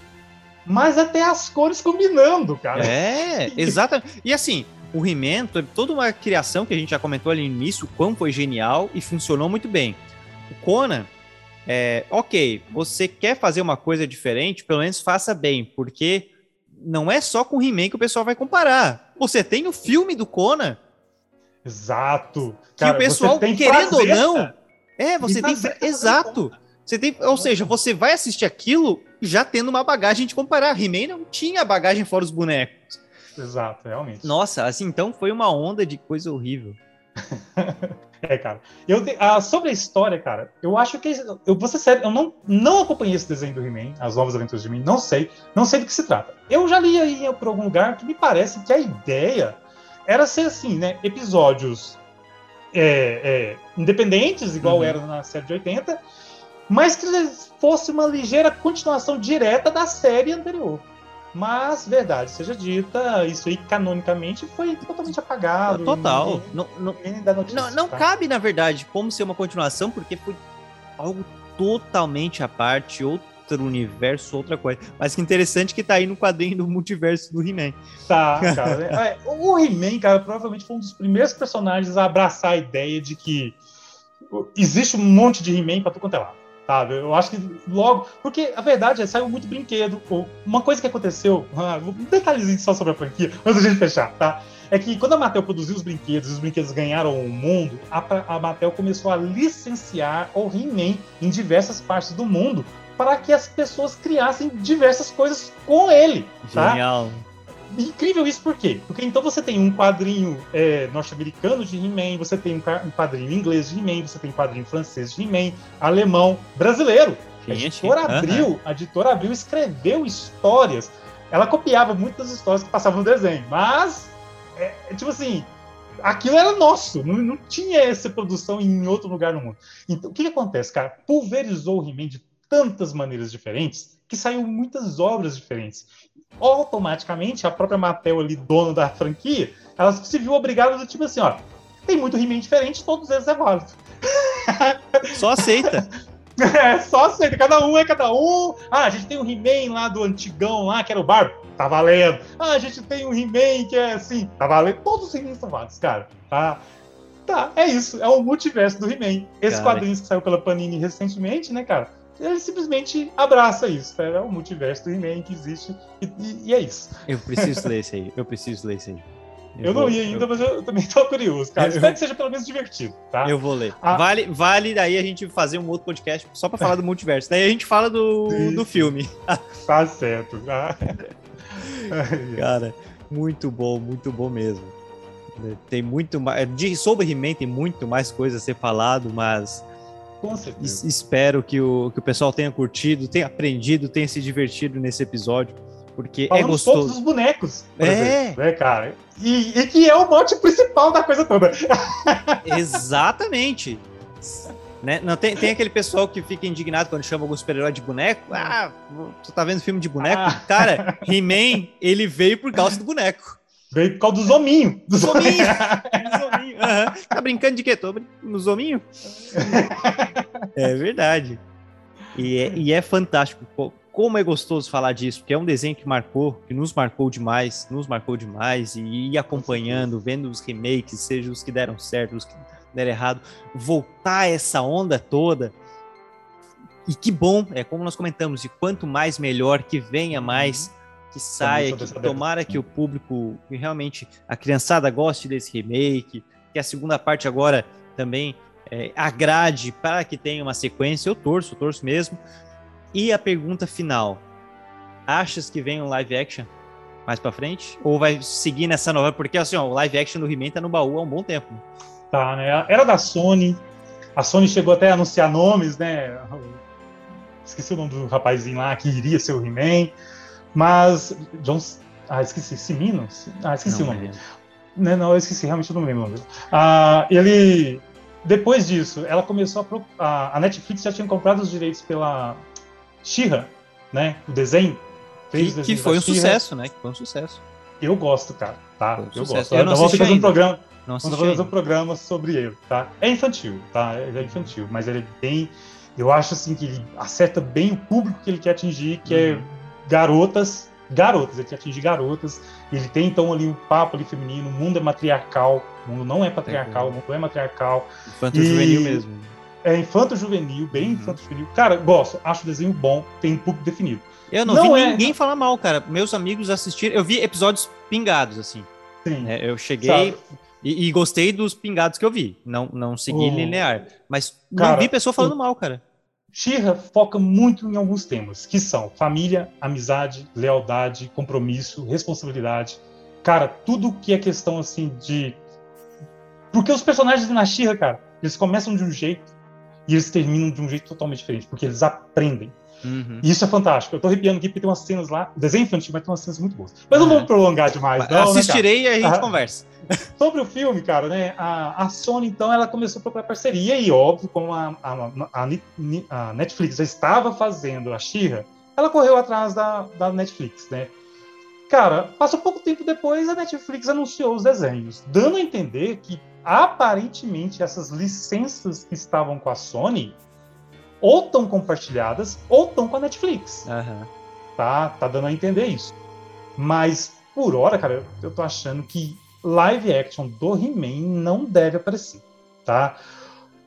Mas até as cores combinando, cara. É, exatamente. E assim, o He-Man, toda uma criação que a gente já comentou ali no início, o quão foi genial e funcionou muito bem. O Conan, é, ok, você quer fazer uma coisa diferente, pelo menos faça bem, porque não é só com o He-Man que o pessoal vai comparar. Você tem o filme do Conan. Exato. Que Cara, o pessoal, querendo ou não. É, você tem. Exato. Você tem, ou seja, você vai assistir aquilo já tendo uma bagagem de comparar. He-Man não tinha bagagem fora os bonecos. Exato, realmente. Nossa, assim, então foi uma onda de coisa horrível. é, cara. Eu ah, sobre a história, cara, eu acho que. Eu ser sério, eu não, não acompanhei esse desenho do He-Man, As Novas Aventuras de He-Man, não sei. Não sei do que se trata. Eu já li aí por algum lugar que me parece que a ideia era ser assim, né? Episódios é, é, independentes, igual uhum. era na série de 80, mas que fosse uma ligeira continuação direta da série anterior. Mas, verdade seja dita, isso aí canonicamente foi totalmente apagado. Total. não, não, notícia, não, não tá? cabe, na verdade, como ser uma continuação, porque foi algo totalmente à parte, outro universo, outra coisa. Mas que interessante que tá aí no quadrinho do multiverso do He-Man. Tá, cara. é, o He-Man, cara, provavelmente foi um dos primeiros personagens a abraçar a ideia de que existe um monte de He-Man pra tu quanto é lá sabe? Eu acho que logo. Porque a verdade é saiu muito brinquedo. Uma coisa que aconteceu, ah, um detalhezinho só sobre a franquia, antes a gente fechar, tá? É que quando a Mattel produziu os brinquedos e os brinquedos ganharam o mundo, a, a Mattel começou a licenciar o He-Man em diversas partes do mundo para que as pessoas criassem diversas coisas com ele. Tá? Incrível isso por quê? Porque então você tem um quadrinho é, norte-americano de He-Man, você tem um quadrinho inglês de He-Man, você tem um quadrinho francês de He-Man, alemão, brasileiro. A editora, Abril, uhum. a editora Abril escreveu histórias. Ela copiava muitas histórias que passavam no desenho, mas, é, é, tipo assim, aquilo era nosso, não, não, tinha essa produção em outro lugar no mundo. Então, o que, que acontece, cara? Pulverizou o He-Man de tantas maneiras diferentes que saiu muitas obras diferentes automaticamente a própria Mattel ali, dono da franquia, ela se viu obrigada do tipo assim, ó, tem muito He-Man diferente, todos eles é válido. Só aceita. É, só aceita, cada um é cada um. Ah, a gente tem o He-Man lá do antigão lá, que era o Barbo, tá valendo. Ah, a gente tem o He-Man que é assim, tá valendo. Todos os He-Man são válidos, cara, tá? Tá, é isso, é o multiverso do He-Man. Esse quadrinho que saiu pela Panini recentemente, né, cara? Ele simplesmente abraça isso. É o multiverso do He-Man que existe e, e, e, é isso. Eu preciso ler esse aí. Eu preciso ler esse aí. Eu, eu vou, não li ainda, eu... mas eu também estou curioso, cara. Eu... Espero que seja pelo menos divertido, tá? Eu vou ler. Ah. Vale, vale daí a gente fazer um outro podcast só para falar do multiverso. Daí a gente fala do, do filme. Tá certo. Tá? cara, muito bom, muito bom mesmo. Tem muito mais. Sobre He-Man tem muito mais coisa a ser falado, mas com certeza. Espero que o, que o pessoal tenha curtido, tenha aprendido, tenha se divertido nesse episódio. Porque é Falamos é gostoso. todos os bonecos. É. Exemplo, né, cara? E, e, que é o mote principal da coisa toda. Exatamente. Né? Não, tem, tem aquele pessoal que fica indignado quando chama algum super-herói de boneco. Ah, você tá vendo filme de boneco? Ah. Cara, He-Man, ele veio por causa do boneco. Veio por causa do zominho. Do zominho. do zominho. Uhum. Tá brincando de quê? Tô no zominho? é verdade. E é, e é fantástico. Como é gostoso falar disso, porque é um desenho que marcou, que nos marcou demais, nos marcou demais, e ir acompanhando, vendo os remakes, seja os que deram certo, os que deram errado, voltar essa onda toda. E que bom, é como nós comentamos, e quanto mais melhor, que venha mais. Uhum que saia, que tomara que o público, que realmente a criançada goste desse remake, que a segunda parte agora também é, agrade para que tenha uma sequência. Eu torço, eu torço mesmo. E a pergunta final: achas que vem um live action mais para frente? Ou vai seguir nessa nova? Porque assim, ó, o live action do He-Man tá no baú há um bom tempo. Tá, né? Era da Sony. A Sony chegou até a anunciar nomes, né? Esqueci o nome do rapazinho lá que iria ser o He-Man. Mas, John. Ah, esqueci. Simino? Ah, esqueci não, o nome. Não, não, eu esqueci, realmente eu não lembro. Ah, ele. Depois disso, ela começou a. A Netflix já tinha comprado os direitos pela Shira, né? O desenho. Fez que, que foi um sucesso, né? Que foi um sucesso. Eu gosto, cara. Tá? Um eu gosto. Eu não vou fazer um programa. Não vou fazer um programa sobre ele, tá? É infantil, tá? Ele é infantil, mas ele é bem. Eu acho assim que ele acerta bem o público que ele quer atingir, que é uhum. é garotas garotas, ele quer atingir garotas. Ele tem então ali um papo ali feminino, o mundo é matriarcal, o mundo não é patriarcal, o mundo é matriarcal. Infanto juvenil mesmo. É infanto juvenil, bem uhum. infanto juvenil. Cara, gosto, acho o desenho bom, tem um público definido. Eu não, não vi é... ninguém falar mal, cara. Meus amigos assistiram, eu vi episódios pingados, assim. Sim. É, eu cheguei e, e, gostei dos pingados que eu vi. Não, não segui oh. linear. Mas cara, não vi pessoa falando mal, cara. Shira foca muito em alguns temas, que são família, amizade, lealdade, compromisso, responsabilidade. Cara, tudo que é questão assim de. Porque os personagens na Shira, cara, eles começam de um jeito e eles terminam de um jeito totalmente diferente, porque eles aprendem. Uhum. E isso é fantástico. Eu tô arrepiando aqui porque tem umas cenas lá. Desenho infantil vai ter umas cenas muito boas. Mas uhum. não vamos prolongar demais, não. Né, Assistirei né, e a gente ah, conversa. Sobre o filme, cara, né? A, a, Sony, então, ela começou a procurar parceria e, óbvio, como a, a, a Netflix já estava fazendo a Xirra, ela correu atrás da, da Netflix, né? Cara, passou pouco tempo depois, a Netflix anunciou os desenhos, dando a entender que aparentemente essas licenças que estavam com a Sony ou estão compartilhadas ou estão com a Netflix. Uhum. Tá, tá dando a entender isso. Mas, por hora, cara, eu tô achando que live action do He-Man não deve aparecer, tá?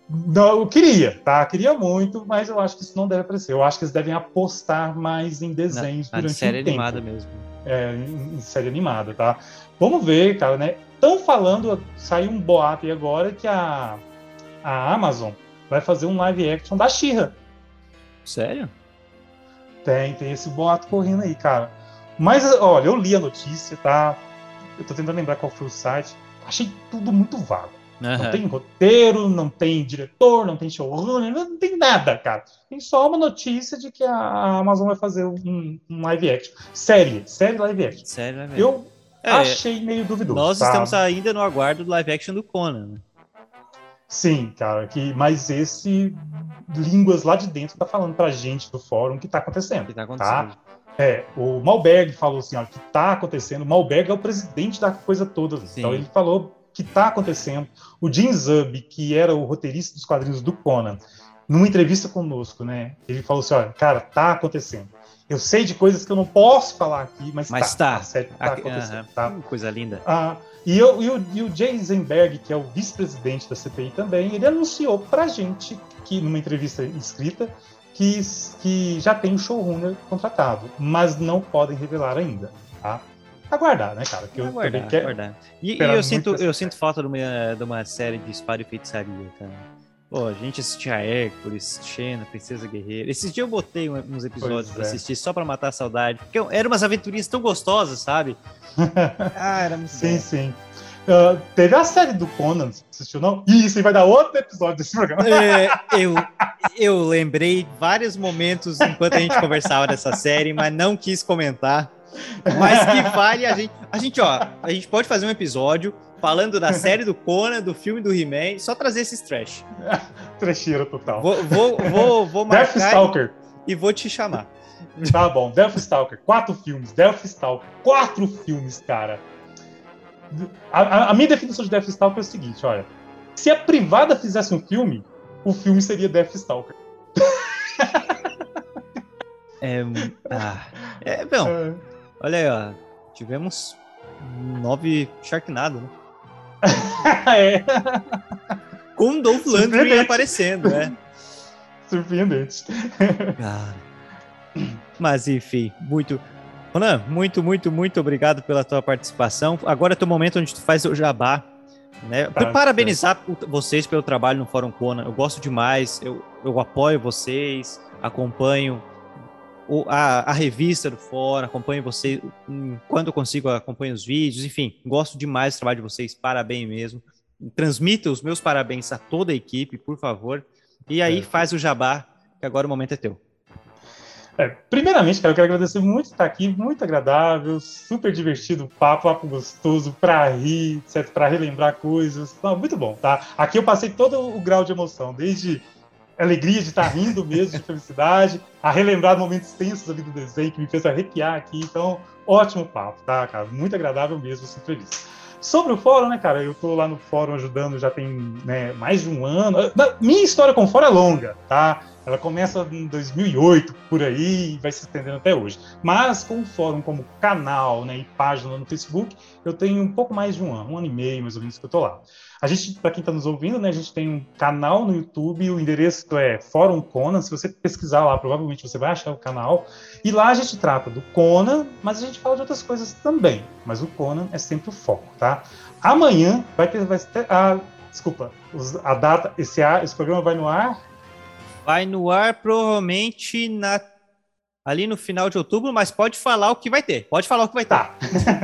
Não, eu queria, tá? Queria muito, mas eu acho que isso não deve aparecer. Eu acho que eles devem apostar mais em desenhos na, durante série um tempo. animada mesmo. É, em, em série animada, tá? Vamos ver, cara, né? Estão falando, saiu um boato aí agora que a, a Amazon vai fazer um live action da Xirra. Sério? Tem, tem esse boato correndo aí, cara. Mas, olha, eu li a notícia, tá? Eu tô tentando lembrar qual foi o site. Achei tudo muito vago. Uhum. Não tem roteiro, não tem diretor, não tem showrunner, não tem nada, cara. Tem só uma notícia de que a Amazon vai fazer um, um live action. Série, série live action. Série live action. Eu é, achei meio duvidoso. Nós tá? estamos ainda no aguardo do live action do Conan. Né? Sim, cara, que, mas esse Línguas lá de dentro tá falando pra gente do fórum o que tá acontecendo. Que tá acontecendo. Tá? É, o Malberg falou assim, ó, que tá acontecendo. O Malberg é o presidente da coisa toda. Sim. Então ele falou que tá acontecendo. O Jim Zub, que era o roteirista dos quadrinhos do Conan, numa entrevista conosco, né? Ele falou assim, olha, cara, tá acontecendo. Eu sei de coisas que eu não posso falar aqui, mas, mas tá. tá, tá, tá acontecendo. Tá? Coisa linda. Ah, e, eu, e, o, e o Jay Eisenberg, que é o vice-presidente da CPI também, ele anunciou pra gente, que numa entrevista escrita, que, que já tem o um showrunner contratado, mas não podem revelar ainda, tá? Aguardar, né, cara? Que eu aguardar, aguardar. E, e eu, sinto, eu sinto falta de uma, de uma série de espada e feitiçaria, cara. Pô, a gente assistia Hércules, Xena, Princesa Guerreira. Esses dias eu botei uns episódios pois pra é. assistir só pra matar a saudade. Porque eram umas aventurinhas tão gostosas, sabe? ah, era muito Sim, bom. sim. Uh, teve a série do Conan, assistiu não? Isso, vai dar outro episódio desse programa. É, eu, eu lembrei vários momentos enquanto a gente conversava dessa série, mas não quis comentar. Mas que vale a gente. A gente, ó, a gente pode fazer um episódio falando da série do Conan, do filme do He-Man, só trazer esses trash. Trecheira total. Vou, vou, vou, vou marcar Deathstalker. E, e vou te chamar. Tá bom, Deathstalker, quatro filmes, Deathstalker, quatro filmes, cara. A, a, minha definição de Deathstalker é o seguinte, olha. Se a privada fizesse um filme, o filme seria Deathstalker. É, ah, é, bom, é. olha aí, ó, tivemos nove Sharknado, né? é. Com Dolph Lundgren aparecendo, né? Surpreendente. Cara. Mas enfim, muito. Ronan, muito, muito, muito obrigado pela tua participação. Agora é o momento onde tu faz o jabá. Né? Tá, Parabenizar tá. vocês pelo trabalho no Fórum Conan. Eu gosto demais, eu, eu apoio vocês, acompanho o, a, a, revista do Fórum, acompanho vocês, quando eu consigo, acompanho os vídeos, enfim, gosto demais do trabalho de vocês, parabéns mesmo. Transmita os meus parabéns a toda a equipe, por favor. E aí é. faz o jabá, que agora o momento é teu. É, primeiramente, cara, eu quero agradecer muito estar aqui, muito agradável, super divertido, papo, papo gostoso, pra rir, certo? Pra relembrar coisas. Não, muito bom, tá? Aqui eu passei todo o grau de emoção, desde alegria de estar rindo mesmo, de felicidade, a relembrar momentos tensos ali do desenho que me fez arrepiar aqui. Então, ótimo papo, tá, cara? Muito agradável mesmo essa entrevista. Sobre o fórum, né, cara? Eu tô lá no fórum ajudando já tem né, mais de um ano. Minha história com o fórum é longa, tá? Ela começa em 2008, por aí, e vai se estendendo até hoje. Mas com o fórum como canal né, e página no Facebook, eu tenho um pouco mais de um ano, um ano e meio mais ou menos que eu tô lá. A gente, para quem está nos ouvindo, né, a gente tem um canal no YouTube, o endereço é Fórum Conan. Se você pesquisar lá, provavelmente você vai achar o canal. E lá a gente trata do Conan, mas a gente fala de outras coisas também. Mas o Conan é sempre o foco, tá? Amanhã vai ter, vai ter a, desculpa, a data, esse, esse programa vai no ar Vai no ar provavelmente na, ali no final de outubro, mas pode falar o que vai ter. Pode falar o que vai ter. Tá.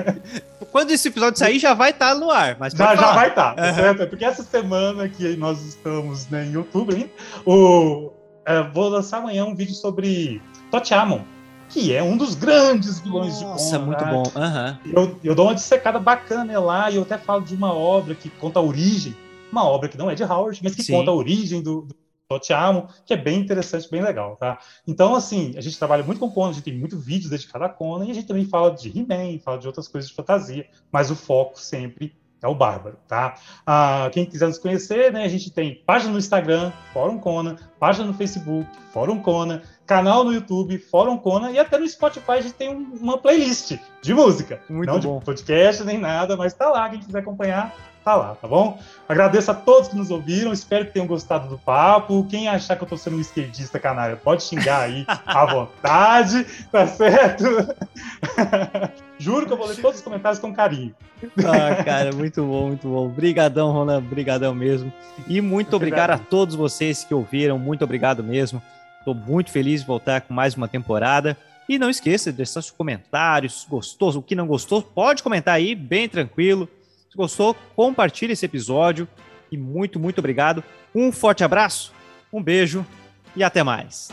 Quando esse episódio sair, já vai estar tá no ar. Mas já, já vai estar, tá, uhum. certo? Porque essa semana que nós estamos né, em outubro, hein, o, é, vou lançar amanhã um vídeo sobre Totiamon, que é um dos grandes vilões Nossa, de Nossa, muito né? bom. Uhum. Eu, eu dou uma dissecada bacana lá e eu até falo de uma obra que conta a origem, uma obra que não é de Howard, mas que Sim. conta a origem do, do te amo, que é bem interessante, bem legal, tá? Então, assim, a gente trabalha muito com Conan, a gente tem muito vídeo dedicado a Conan, e a gente também fala de He-Man, fala de outras coisas de fantasia, mas o foco sempre é o Bárbaro, tá? Ah, quem quiser nos conhecer, né, a gente tem página no Instagram, Fórum Conan, página no Facebook, Fórum Conan, canal no YouTube, Fórum Conan, e até no Spotify a gente tem um, uma playlist de música. Muito Não bom. de podcast nem nada, mas tá lá, quem quiser acompanhar, tá lá, tá bom? Agradeço a todos que nos ouviram, espero que tenham gostado do papo. Quem achar que eu tô sendo um esquerdista canário, pode xingar aí à vontade, tá certo? Juro que eu vou ler todos os comentários com carinho. Ah, cara, muito bom, muito bom. Obrigadão, Ronan, obrigadão mesmo. E muito obrigado a todos vocês que ouviram, muito obrigado mesmo. Estou muito feliz de voltar com mais uma temporada. E não esqueça de deixar seus comentários, gostou, o que não gostou, pode comentar aí, bem tranquilo. Se gostou, compartilhe esse episódio e muito, muito obrigado. Um forte abraço, um beijo e até mais.